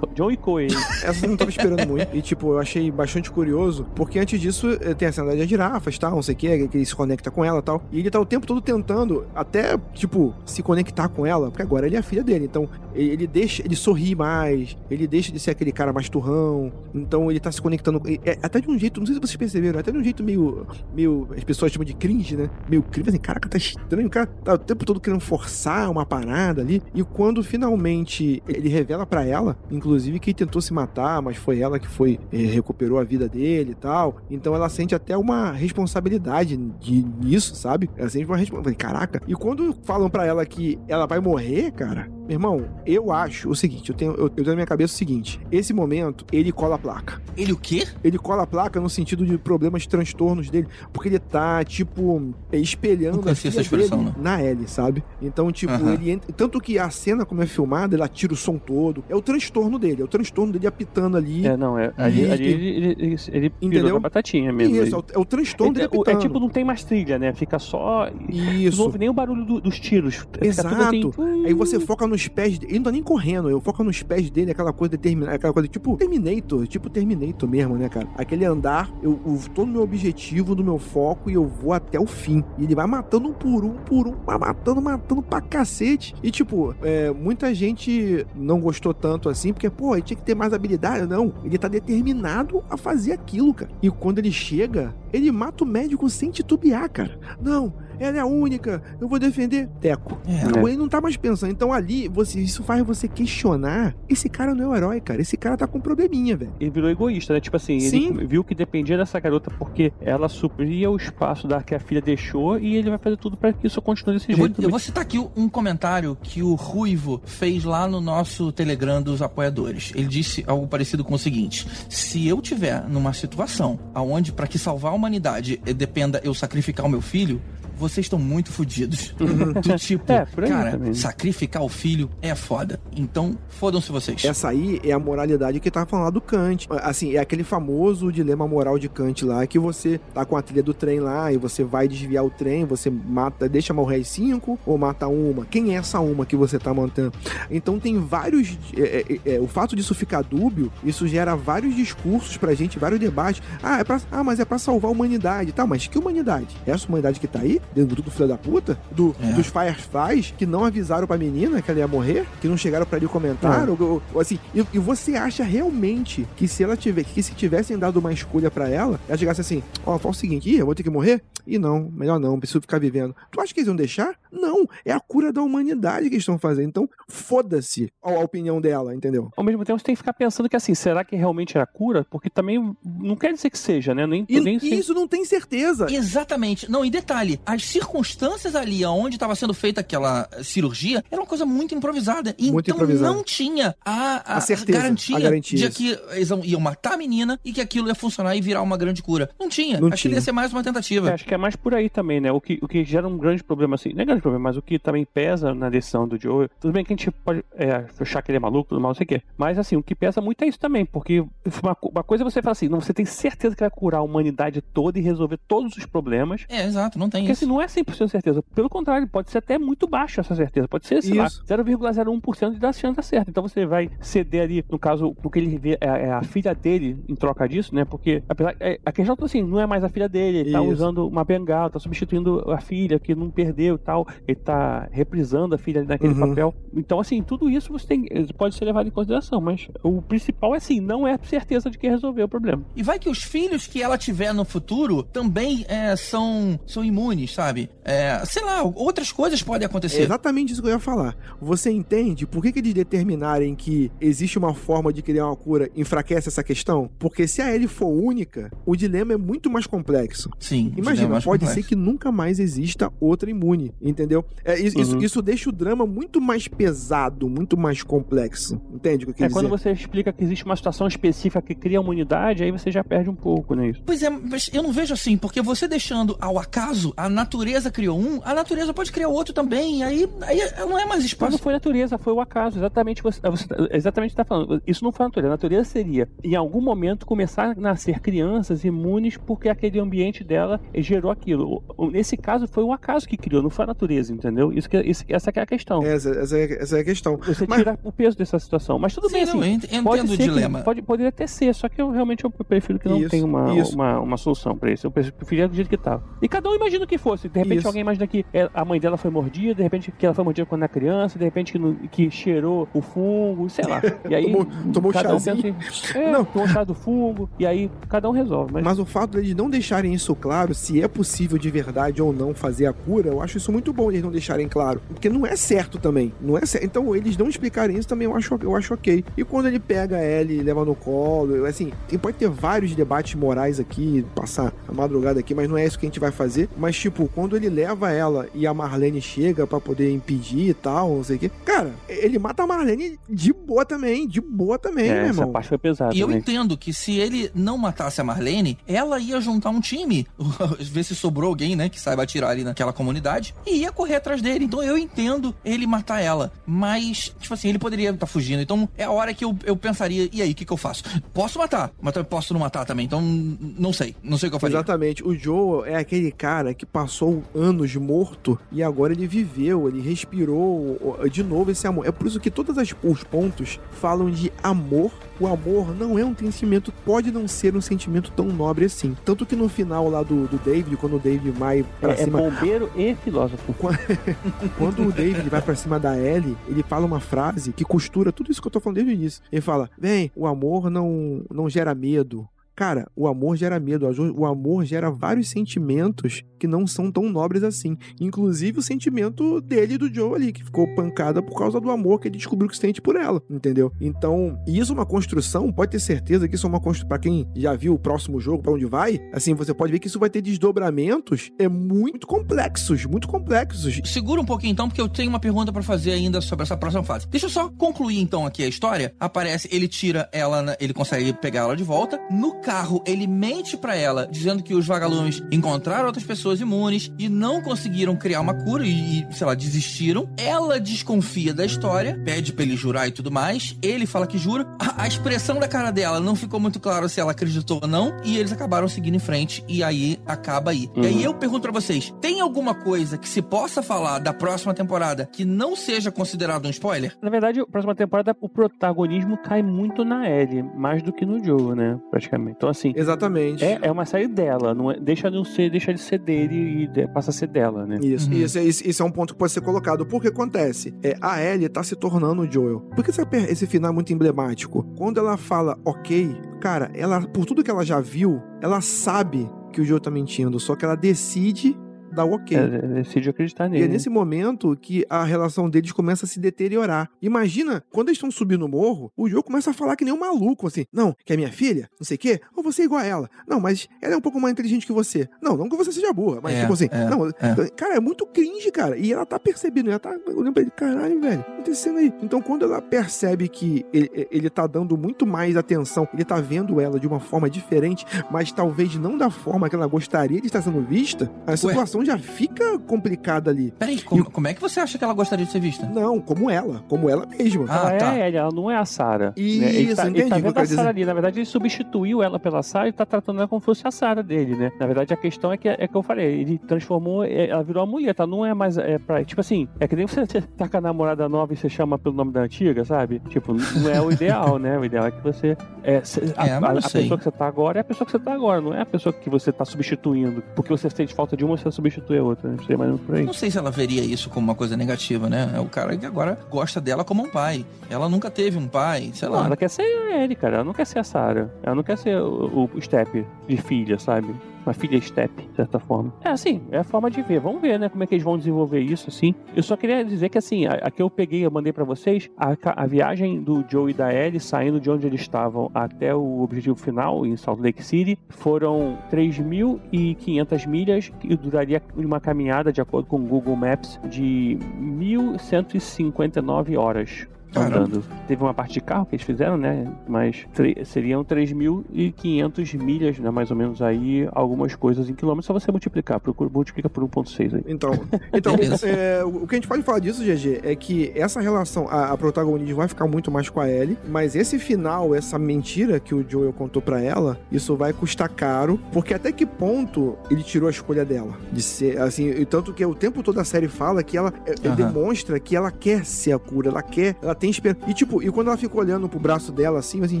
John Wick, John. Essa eu não tava esperando muito. E, tipo, eu achei bastante curioso, porque antes disso eh, tem a cena das girafas, tal, não sei o que, que ele se conecta com ela e tal. E ele tá o tempo todo tentando, até, tipo, se conectar com ela, porque agora ele é a filha dele. Então, ele, deixa, ele sorri mais, ele deixa de ser aquele cara mais turrão. Então, ele tá se conectando. e- é, até de um jeito, não sei se vocês perceberam, até de um jeito meio. meio as pessoas chamam de cringe, né? Meio cringe, assim, caraca, tá estranho. O cara tá o tempo todo querendo forçar uma parada ali. E quando finalmente ele revela pra ela, inclusive que tentou se matar, mas foi ela que foi eh, recuperou a vida dele e tal. Então ela sente até uma responsabilidade de, nisso, sabe? Ela sente uma responsabilidade. Caraca. E quando falam pra ela que ela vai morrer, cara, meu irmão, eu acho o seguinte, eu tenho, eu, eu tenho na minha cabeça o seguinte: esse momento ele cola a placa. Ele o quê? Ele cola a placa no sentido de problemas, transtornos dele, porque ele tá, tipo, eh, espelhando Não a filha essa expressão, dele não. na Ellie, sabe? Então, tipo, ele entra. Tanto que a cena, como é filmada, ela tira o som todo. É o transtorno dele, é o transtorno dele apitando ali. É, não, é. Ali, E- ali ele, ele, ele, ele Entendeu? pirou na batatinha mesmo. Isso, é o, é o transtorno Ele- dele é, apitando. é tipo, não tem mais trilha, né? Fica só. Não Isso. ouve nem o barulho do- dos tiros. Tudo Exato. assim, Aí você foca nos pés dele. Ele não tá nem correndo, eu foco nos pés dele, aquela coisa determinada, aquela coisa tipo Terminator, tipo Terminator mesmo, né, cara? Aquele andar, eu, eu tô no meu objetivo, no meu foco e eu vou até o fim. E ele vai matando um por um, por um, vai matando, matando pra cacete. E tipo, é, muita gente não gostou tanto assim, porque, pô, ele tinha que ter mais habilidade. Não, ele tá determinado a fazer aquilo, cara. E quando ele chega, ele mata o médico sem titubear, cara. Não, ela é a única, eu vou defender. Teco. É. Não, ele não tá mais pensando. Então ali, você, isso faz você questionar. Esse cara não é o herói, cara. Esse cara tá com um probleminha, velho. Ele virou egoísta, né? Tipo assim, Sim. ele viu que dependia dessa garota porque ela supria o espaço da que a filha deixou e ele vai fazer tudo pra que isso continue desse Eu vou, jeito. eu vou citar aqui um comentário que o Ruivo fez lá no nosso Telegram dos apoiadores. Ele disse algo parecido com o seguinte: se eu tiver numa situação aonde para que salvar a humanidade dependa eu sacrificar o meu filho, vocês estão muito fodidos. Do tipo, É, cara, também. sacrificar o filho é foda. Então, fodam-se vocês. Essa aí é a moralidade que tava falando lá do Kant. Assim, é aquele famoso dilema moral de Kant lá, que você tá com a trilha do trem lá e você vai desviar o trem, você mata, deixa morrer as cinco ou mata uma. Quem é essa uma que você tá mantendo? Então tem vários. é, é, é, o fato disso ficar dúbio, isso gera vários discursos pra gente, vários debates. Ah, é pra, ah mas é pra salvar a humanidade. Tá, mas que humanidade? Essa humanidade que tá aí? Dentro do filho da puta? Do, É. Dos Fireflies que não avisaram pra menina que ela ia morrer? Que não chegaram pra ali comentar? Ou, ou- ou assim, e, e você acha realmente que se ela tiver, que se tivessem dado uma escolha pra ela, ela chegasse assim: Ó, fala o seguinte, ih, eu vou ter que morrer? Ih, não, melhor não, preciso ficar vivendo. Tu acha que eles iam deixar? Não, é a cura da humanidade que eles estão fazendo. Então, foda-se a, a opinião dela, entendeu? Ao mesmo tempo, você tem que ficar pensando que assim, será que realmente era cura? Porque também não quer dizer que seja, né? Nem, E, nem e sempre- isso não tem certeza. Exatamente. Não, e detalhe, as circunstâncias ali onde estava sendo feita aquela cirurgia era uma coisa muito improvisada. Muito então improvisada. não tinha a, a, A certeza, garantia, a garantia, de que eles iam- matar a menina e que aquilo ia funcionar e virar uma grande cura. Não tinha. Não Acho que tinha. ia ser mais uma É, tentativa. acho que é mais por aí também, né? O que, o que gera um grande problema, assim, não é grande problema, mas o que também pesa na decisão do Joe. Tudo bem que a gente pode é, achar que ele é maluco, tudo mal, não sei o quê. Mas assim, o que pesa muito é isso também, porque uma, uma coisa é você fala assim, não, você tem certeza que vai curar a humanidade toda e resolver todos os problemas. É, exato, não tem Porque isso. Não é 100% certeza. Pelo contrário, pode ser até muito baixa essa certeza. Pode ser, sei Isso. lá, 0,01% de dar chance de dar certo. Então você vai ceder ali, no caso, porque ele vê é, é a filha dele em troca disso, né? Porque, apesar. é, a questão é assim, não é mais a filha dele, ele tá Isso. usando uma bengala, tá substituindo a filha que não perdeu e tal. Ele tá reprisando a filha ali naquele Uhum. papel. Então, assim, tudo isso você tem, pode ser levado em consideração, mas o principal é assim, não é certeza de que resolveu o problema. E vai que os filhos que ela tiver no futuro também é, são, são imunes, sabe? É, sei lá, outras coisas podem É acontecer. exatamente isso que eu ia falar. Você entende por que, que eles determinarem que existe uma forma de criar uma cura enfraquece essa questão? Porque se a Ellie for única, o dilema é muito mais complexo. Sim. isso é Imagina, mais pode complexo. ser que nunca mais exista outra imune, entendeu? É, isso, isso, Uhum. isso deixa o drama muito mais pesado, muito mais complexo. Entende o que eu É quero quando dizer? você explica que existe uma situação específica que cria uma unidade, aí você já perde um pouco, né? Isso. Pois é, mas eu não vejo assim, porque você deixando ao acaso, a natureza criou um, a natureza pode criar outro também, e aí, aí não é mais Mas não espaço. foi natureza, foi o acaso. Exatamente você, você exatamente está falando. Isso não foi a natureza. A natureza seria, em algum momento, começar a nascer crianças imunes porque aquele ambiente dela gerou aquilo. Nesse caso, foi o acaso que criou, não foi a natureza, entendeu? Isso que, isso- essa que é a questão. Essa, essa, é, essa é a questão. Você Mas- tira o peso dessa situação. Mas tudo Sim, bem, não, assim. eu ent- eu pode entendo o ser que- dilema. pode, poderia até ser, só que eu realmente eu prefiro que não Isso, tenha uma, uma, uma solução pra isso. Eu preferia do jeito que tava. E cada um imagina o que fosse. De repente Isso. alguém imagina que é, a mãe dela foi mordida, de repente que ela foi mordida quando era criança, de repente que, que cheirou o fungo, sei lá. E aí Tomou- tomou cada um pensa em- é, Não. tomou chá do fungo, e aí cada um resolve. Mas, Mas o fato deles não deixarem isso claro, se é possível de verdade ou não fazer a cura, eu acho isso muito bom eles não deixarem claro. Porque não é certo também. Não é certo. Então, eles não explicarem isso também eu acho, eu acho ok. E quando ele pega ela e leva no colo, eu- assim, pode ter vários debates morais aqui, passar a madrugada aqui, mas não é isso que a gente vai fazer. Mas, tipo, quando ele leva ela e a Marlene chega pra poder impedir e tal, não sei o quê. Cara, ele mata a Marlene de boa também, de boa também, é, meu essa irmão. parte foi pesada. E eu né? entendo que se ele não matasse a Marlene, ela ia juntar um time, ver se sobrou alguém, né, que saiba atirar ali naquela comunidade, e ia correr atrás dele. Então eu entendo ele matar ela. Mas, tipo assim, ele poderia estar fugindo. Então é a hora que eu, eu pensaria, e aí, o que, que eu faço? Posso matar, mas posso não matar também. Então, não sei. Não sei o que eu faria. Exatamente. O Joe é aquele cara que passou anos morto e agora ele viveu, ele respirou de novo esse amor. É por isso que todos os pontos falam de amor. O amor não é um sentimento, pode não ser um sentimento tão nobre assim. Tanto que no final lá do, do David, quando o David vai pra É, é cima. bombeiro e filósofo. Quando o David vai pra cima da Ellie, ele fala uma frase que costura tudo isso que eu tô falando desde o início. Ele fala: Vem, o amor não, não gera medo. Cara, o amor gera medo, o amor gera vários sentimentos que não são tão nobres assim. Inclusive o sentimento dele do Joe ali, que ficou pancada por causa do amor que ele descobriu que sente por ela, entendeu? Então, isso é uma construção, pode ter certeza que isso é uma construção. Pra quem já viu o próximo jogo, para onde vai, assim, você pode ver que isso vai ter desdobramentos é muito complexos, muito complexos. Segura um pouquinho então, porque eu tenho uma pergunta para fazer ainda sobre essa próxima fase. Deixa eu só concluir então aqui a história. Aparece, ele tira ela, ele consegue pegar ela de volta. No carro, ele mente para ela, dizendo que os vagalumes encontraram outras pessoas imunes e não conseguiram criar uma cura e, sei lá, desistiram. Ela desconfia da história, pede pra ele jurar e tudo mais. Ele fala que jura. A, a expressão da cara dela não ficou muito claro se ela acreditou ou não. E eles acabaram seguindo em frente e aí acaba aí. Uhum. E aí eu pergunto para vocês: tem alguma coisa que se possa falar da próxima temporada que não seja considerado um spoiler? Na verdade, a próxima temporada o protagonismo cai muito na Ellie, mais do que no Joe, né? Praticamente. Então, assim. Exatamente. É, é uma série dela, não é, deixa, de ser, deixa de ser dele e de, passa a ser dela, né? Isso, uhum. isso, isso, isso, é um ponto que pode ser colocado. Porque acontece? É, a Ellie tá se tornando o Joel. Por que esse final é muito emblemático? Quando ela fala ok, cara, ela, por tudo que ela já viu, ela sabe que o Joe tá mentindo, só que ela decide dá o ok. É, decide acreditar nele. E é nesse momento que a relação deles começa a se deteriorar. Imagina, quando eles estão subindo o morro, o Joe começa a falar que nem um maluco, assim. Não, que é minha filha, não sei o quê, ou você é igual a ela. Não, mas ela é um pouco mais inteligente que você. Não, não que você seja burra, mas é, tipo assim. É, não, é. Cara, é muito cringe, cara. E ela tá percebendo, ela tá olhando pra ele, caralho, velho, o que tá acontecendo aí? Então, quando ela percebe que ele, ele tá dando muito mais atenção, ele tá vendo ela de uma forma diferente, mas talvez não da forma que ela gostaria de estar sendo vista, a situação já fica complicada ali. Peraí, como, e... como é que você acha que ela gostaria de ser vista? Não, como ela, como ela mesma. Ah, ela tá. é ela, não é a Sarah. Isso, né? ele tá, entendi. Ele tá vendo a Sarah ali. Na verdade, ele substituiu ela pela Sarah e tá tratando ela como se fosse a Sarah dele, né? Na verdade, a questão é que, é que eu falei, ele transformou, é, ela virou a mulher, tá? Não é mais é pra, tipo assim, é que nem você tá com a namorada nova e você chama pelo nome da antiga, sabe? Tipo, não é o ideal, né? O ideal é que você, é, a, é, a, a pessoa que você tá agora é a pessoa que você tá agora, não é a pessoa que você tá substituindo. Porque você sente falta de uma, você substitui a outra outra, não sei mais por aí. Não sei se ela veria isso como uma coisa negativa, né? É o cara que agora gosta dela como um pai. Ela nunca teve um pai, sei lá. Não, ela quer ser ele, cara. Ela não quer ser a Sarah. Ela não quer ser o, o Step de filha, sabe? Uma filha step, de certa forma. É assim, é a forma de ver. Vamos ver, né, como é que eles vão desenvolver isso, assim. Eu só queria dizer que, assim, a, a que eu peguei, eu mandei para vocês, a, a, viagem do Joe e da Ellie saindo de onde eles estavam até o objetivo final, em Salt Lake City, foram 3.500 milhas e duraria uma caminhada, de acordo com o Google Maps, de 1.159 horas andando. Teve uma parte de carro que eles fizeram, né? Mas seriam 3.500 milhas, né? Mais ou menos aí, algumas coisas em quilômetros. Só você multiplicar. Procura, multiplica por 1.6 aí. Então, então é, o que a gente pode falar disso, GG, é que essa relação, a, a protagonista vai ficar muito mais com a Ellie, mas esse final, essa mentira que o Joel contou para ela, isso vai custar caro, porque até que ponto ele tirou a escolha dela? De ser, assim, e tanto que o tempo todo a série fala que ela uhum. demonstra que ela quer ser a cura, ela quer, ela tem tem esperança. E tipo, e quando ela fica olhando pro braço dela assim, assim,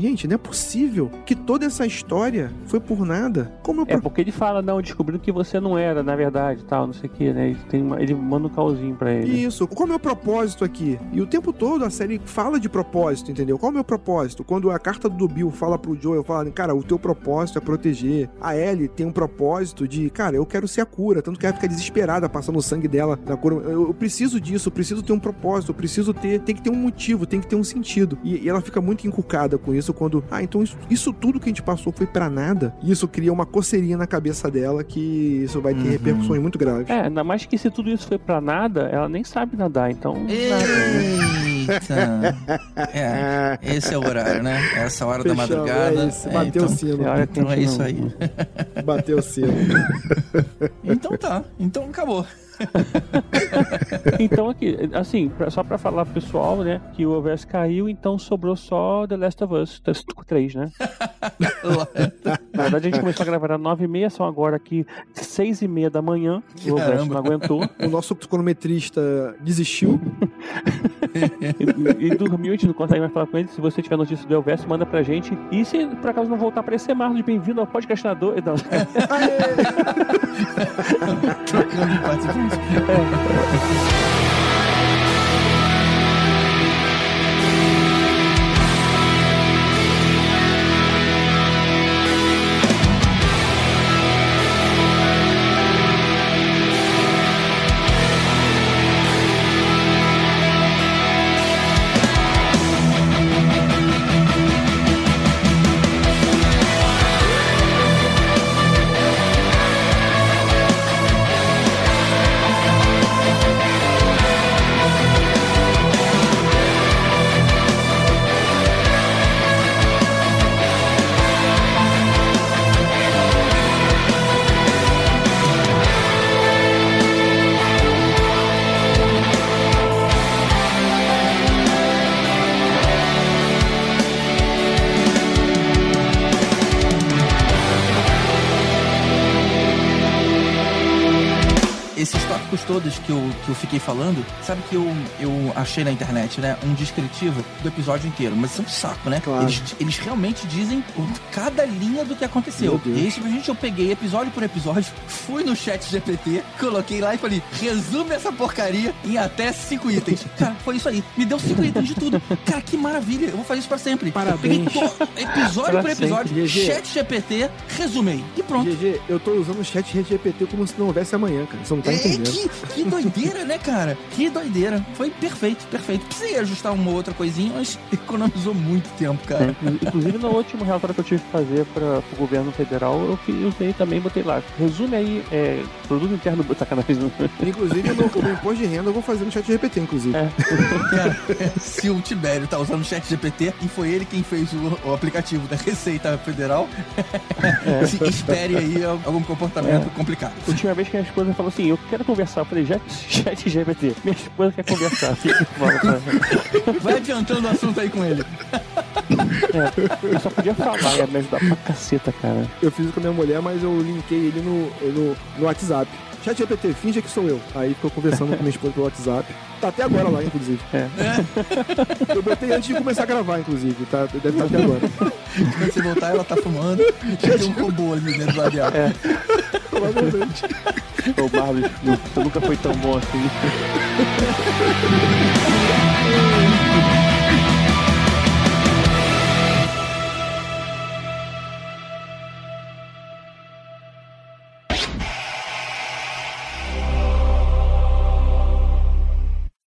gente, não é possível que toda essa história foi por nada. Como eu... É porque ele fala, não, descobrindo que você não era, na verdade, tal, não sei o que, né? Ele, tem uma... ele manda um calzinho pra ele. Isso, qual é o meu propósito aqui? E o tempo todo a série fala de propósito, entendeu? Qual é o meu propósito? Quando a carta do Bill fala pro Joel, fala, cara, o teu propósito é proteger. A Ellie tem um propósito de, cara, eu quero ser a cura, tanto que ela fica desesperada passando o sangue dela na cura. Eu, eu preciso disso, eu preciso ter um propósito, eu preciso ter, tem que ter um motivo motivo, tem que ter um sentido. E, e ela fica muito encucada com isso quando, ah, então isso, isso tudo que a gente passou foi para nada. E isso cria uma coceirinha na cabeça dela que isso vai ter uhum. repercussões muito graves. É, ainda mais que se tudo isso foi para nada, ela nem sabe nadar, então. Eita! é, esse é o horário, né? Essa hora Fechou, da madrugada. É isso, bateu é, então, o sino. É então é isso aí. Bateu o sino. então tá, então acabou. então aqui, assim, só pra falar pro pessoal, né, que o OVS caiu, então sobrou só The Last of Us 3, né? Na verdade a gente começou a gravar às 9h30, são agora aqui 6h30 da manhã, o OVS não aguentou. O nosso cronometrista desistiu. e, e, dormiu, a gente não consegue mais falar com ele. Se você tiver notícia do OVS, manda pra gente. E se por acaso não voltar a aparecer, Marlos, bem-vindo ao podcastinador. Não. Trocando de friends. todos que eu, que eu fiquei falando, sabe que eu, eu achei na internet, né? Um descritivo do episódio inteiro. Mas isso é um saco, né? Claro. Eles, eles realmente dizem cada linha do que aconteceu. E aí, simplesmente, eu peguei episódio por episódio, fui no chat GPT, coloquei lá e falei, resume essa porcaria em até cinco itens. Cara, foi isso aí. Me deu cinco itens de tudo. Cara, que maravilha. Eu vou fazer isso pra sempre. Parabéns. Peguei episódio Pra por episódio, chat GPT, resumei. E pronto. GG, eu tô usando o chat GPT como se não houvesse amanhã, cara. Você não tá É, entendendo. que, que doideira, né, cara? Que doideira. Foi perfeito, perfeito. Precisei ajustar uma outra coisinha, mas economizou muito tempo, cara. Inclusive, no último relatório que eu tive que fazer para o governo federal, eu usei também, botei lá. Resume aí, é, produto interno. Sacanagem. Inclusive, o meu, o meu imposto de renda eu vou fazer no chat GPT, inclusive. É. Cara, se o Tibério tá usando o chat GPT e foi ele quem fez o, o aplicativo da Receita Federal, se espere aí algum comportamento complicado. Última vez que minha esposa falou assim, eu quero conversar. Eu falei, já, chat GPT. Minha esposa quer conversar. Ela? Vai adiantando o assunto aí com ele. É, eu só podia falar, ia me ajudar pra caceta, cara. Eu fiz isso com a minha mulher, mas eu linkei ele no, no, no WhatsApp. Chat GPT, finge que sou eu. Aí ficou conversando com minha esposa pelo WhatsApp. Tá até agora lá, inclusive. É. Eu botei antes de começar a gravar, inclusive. Tá, deve estar até agora. Quando você voltar, ela tá fumando e tem um robô ali dentro do labial. Provavelmente. Ô, nunca foi tão bom assim.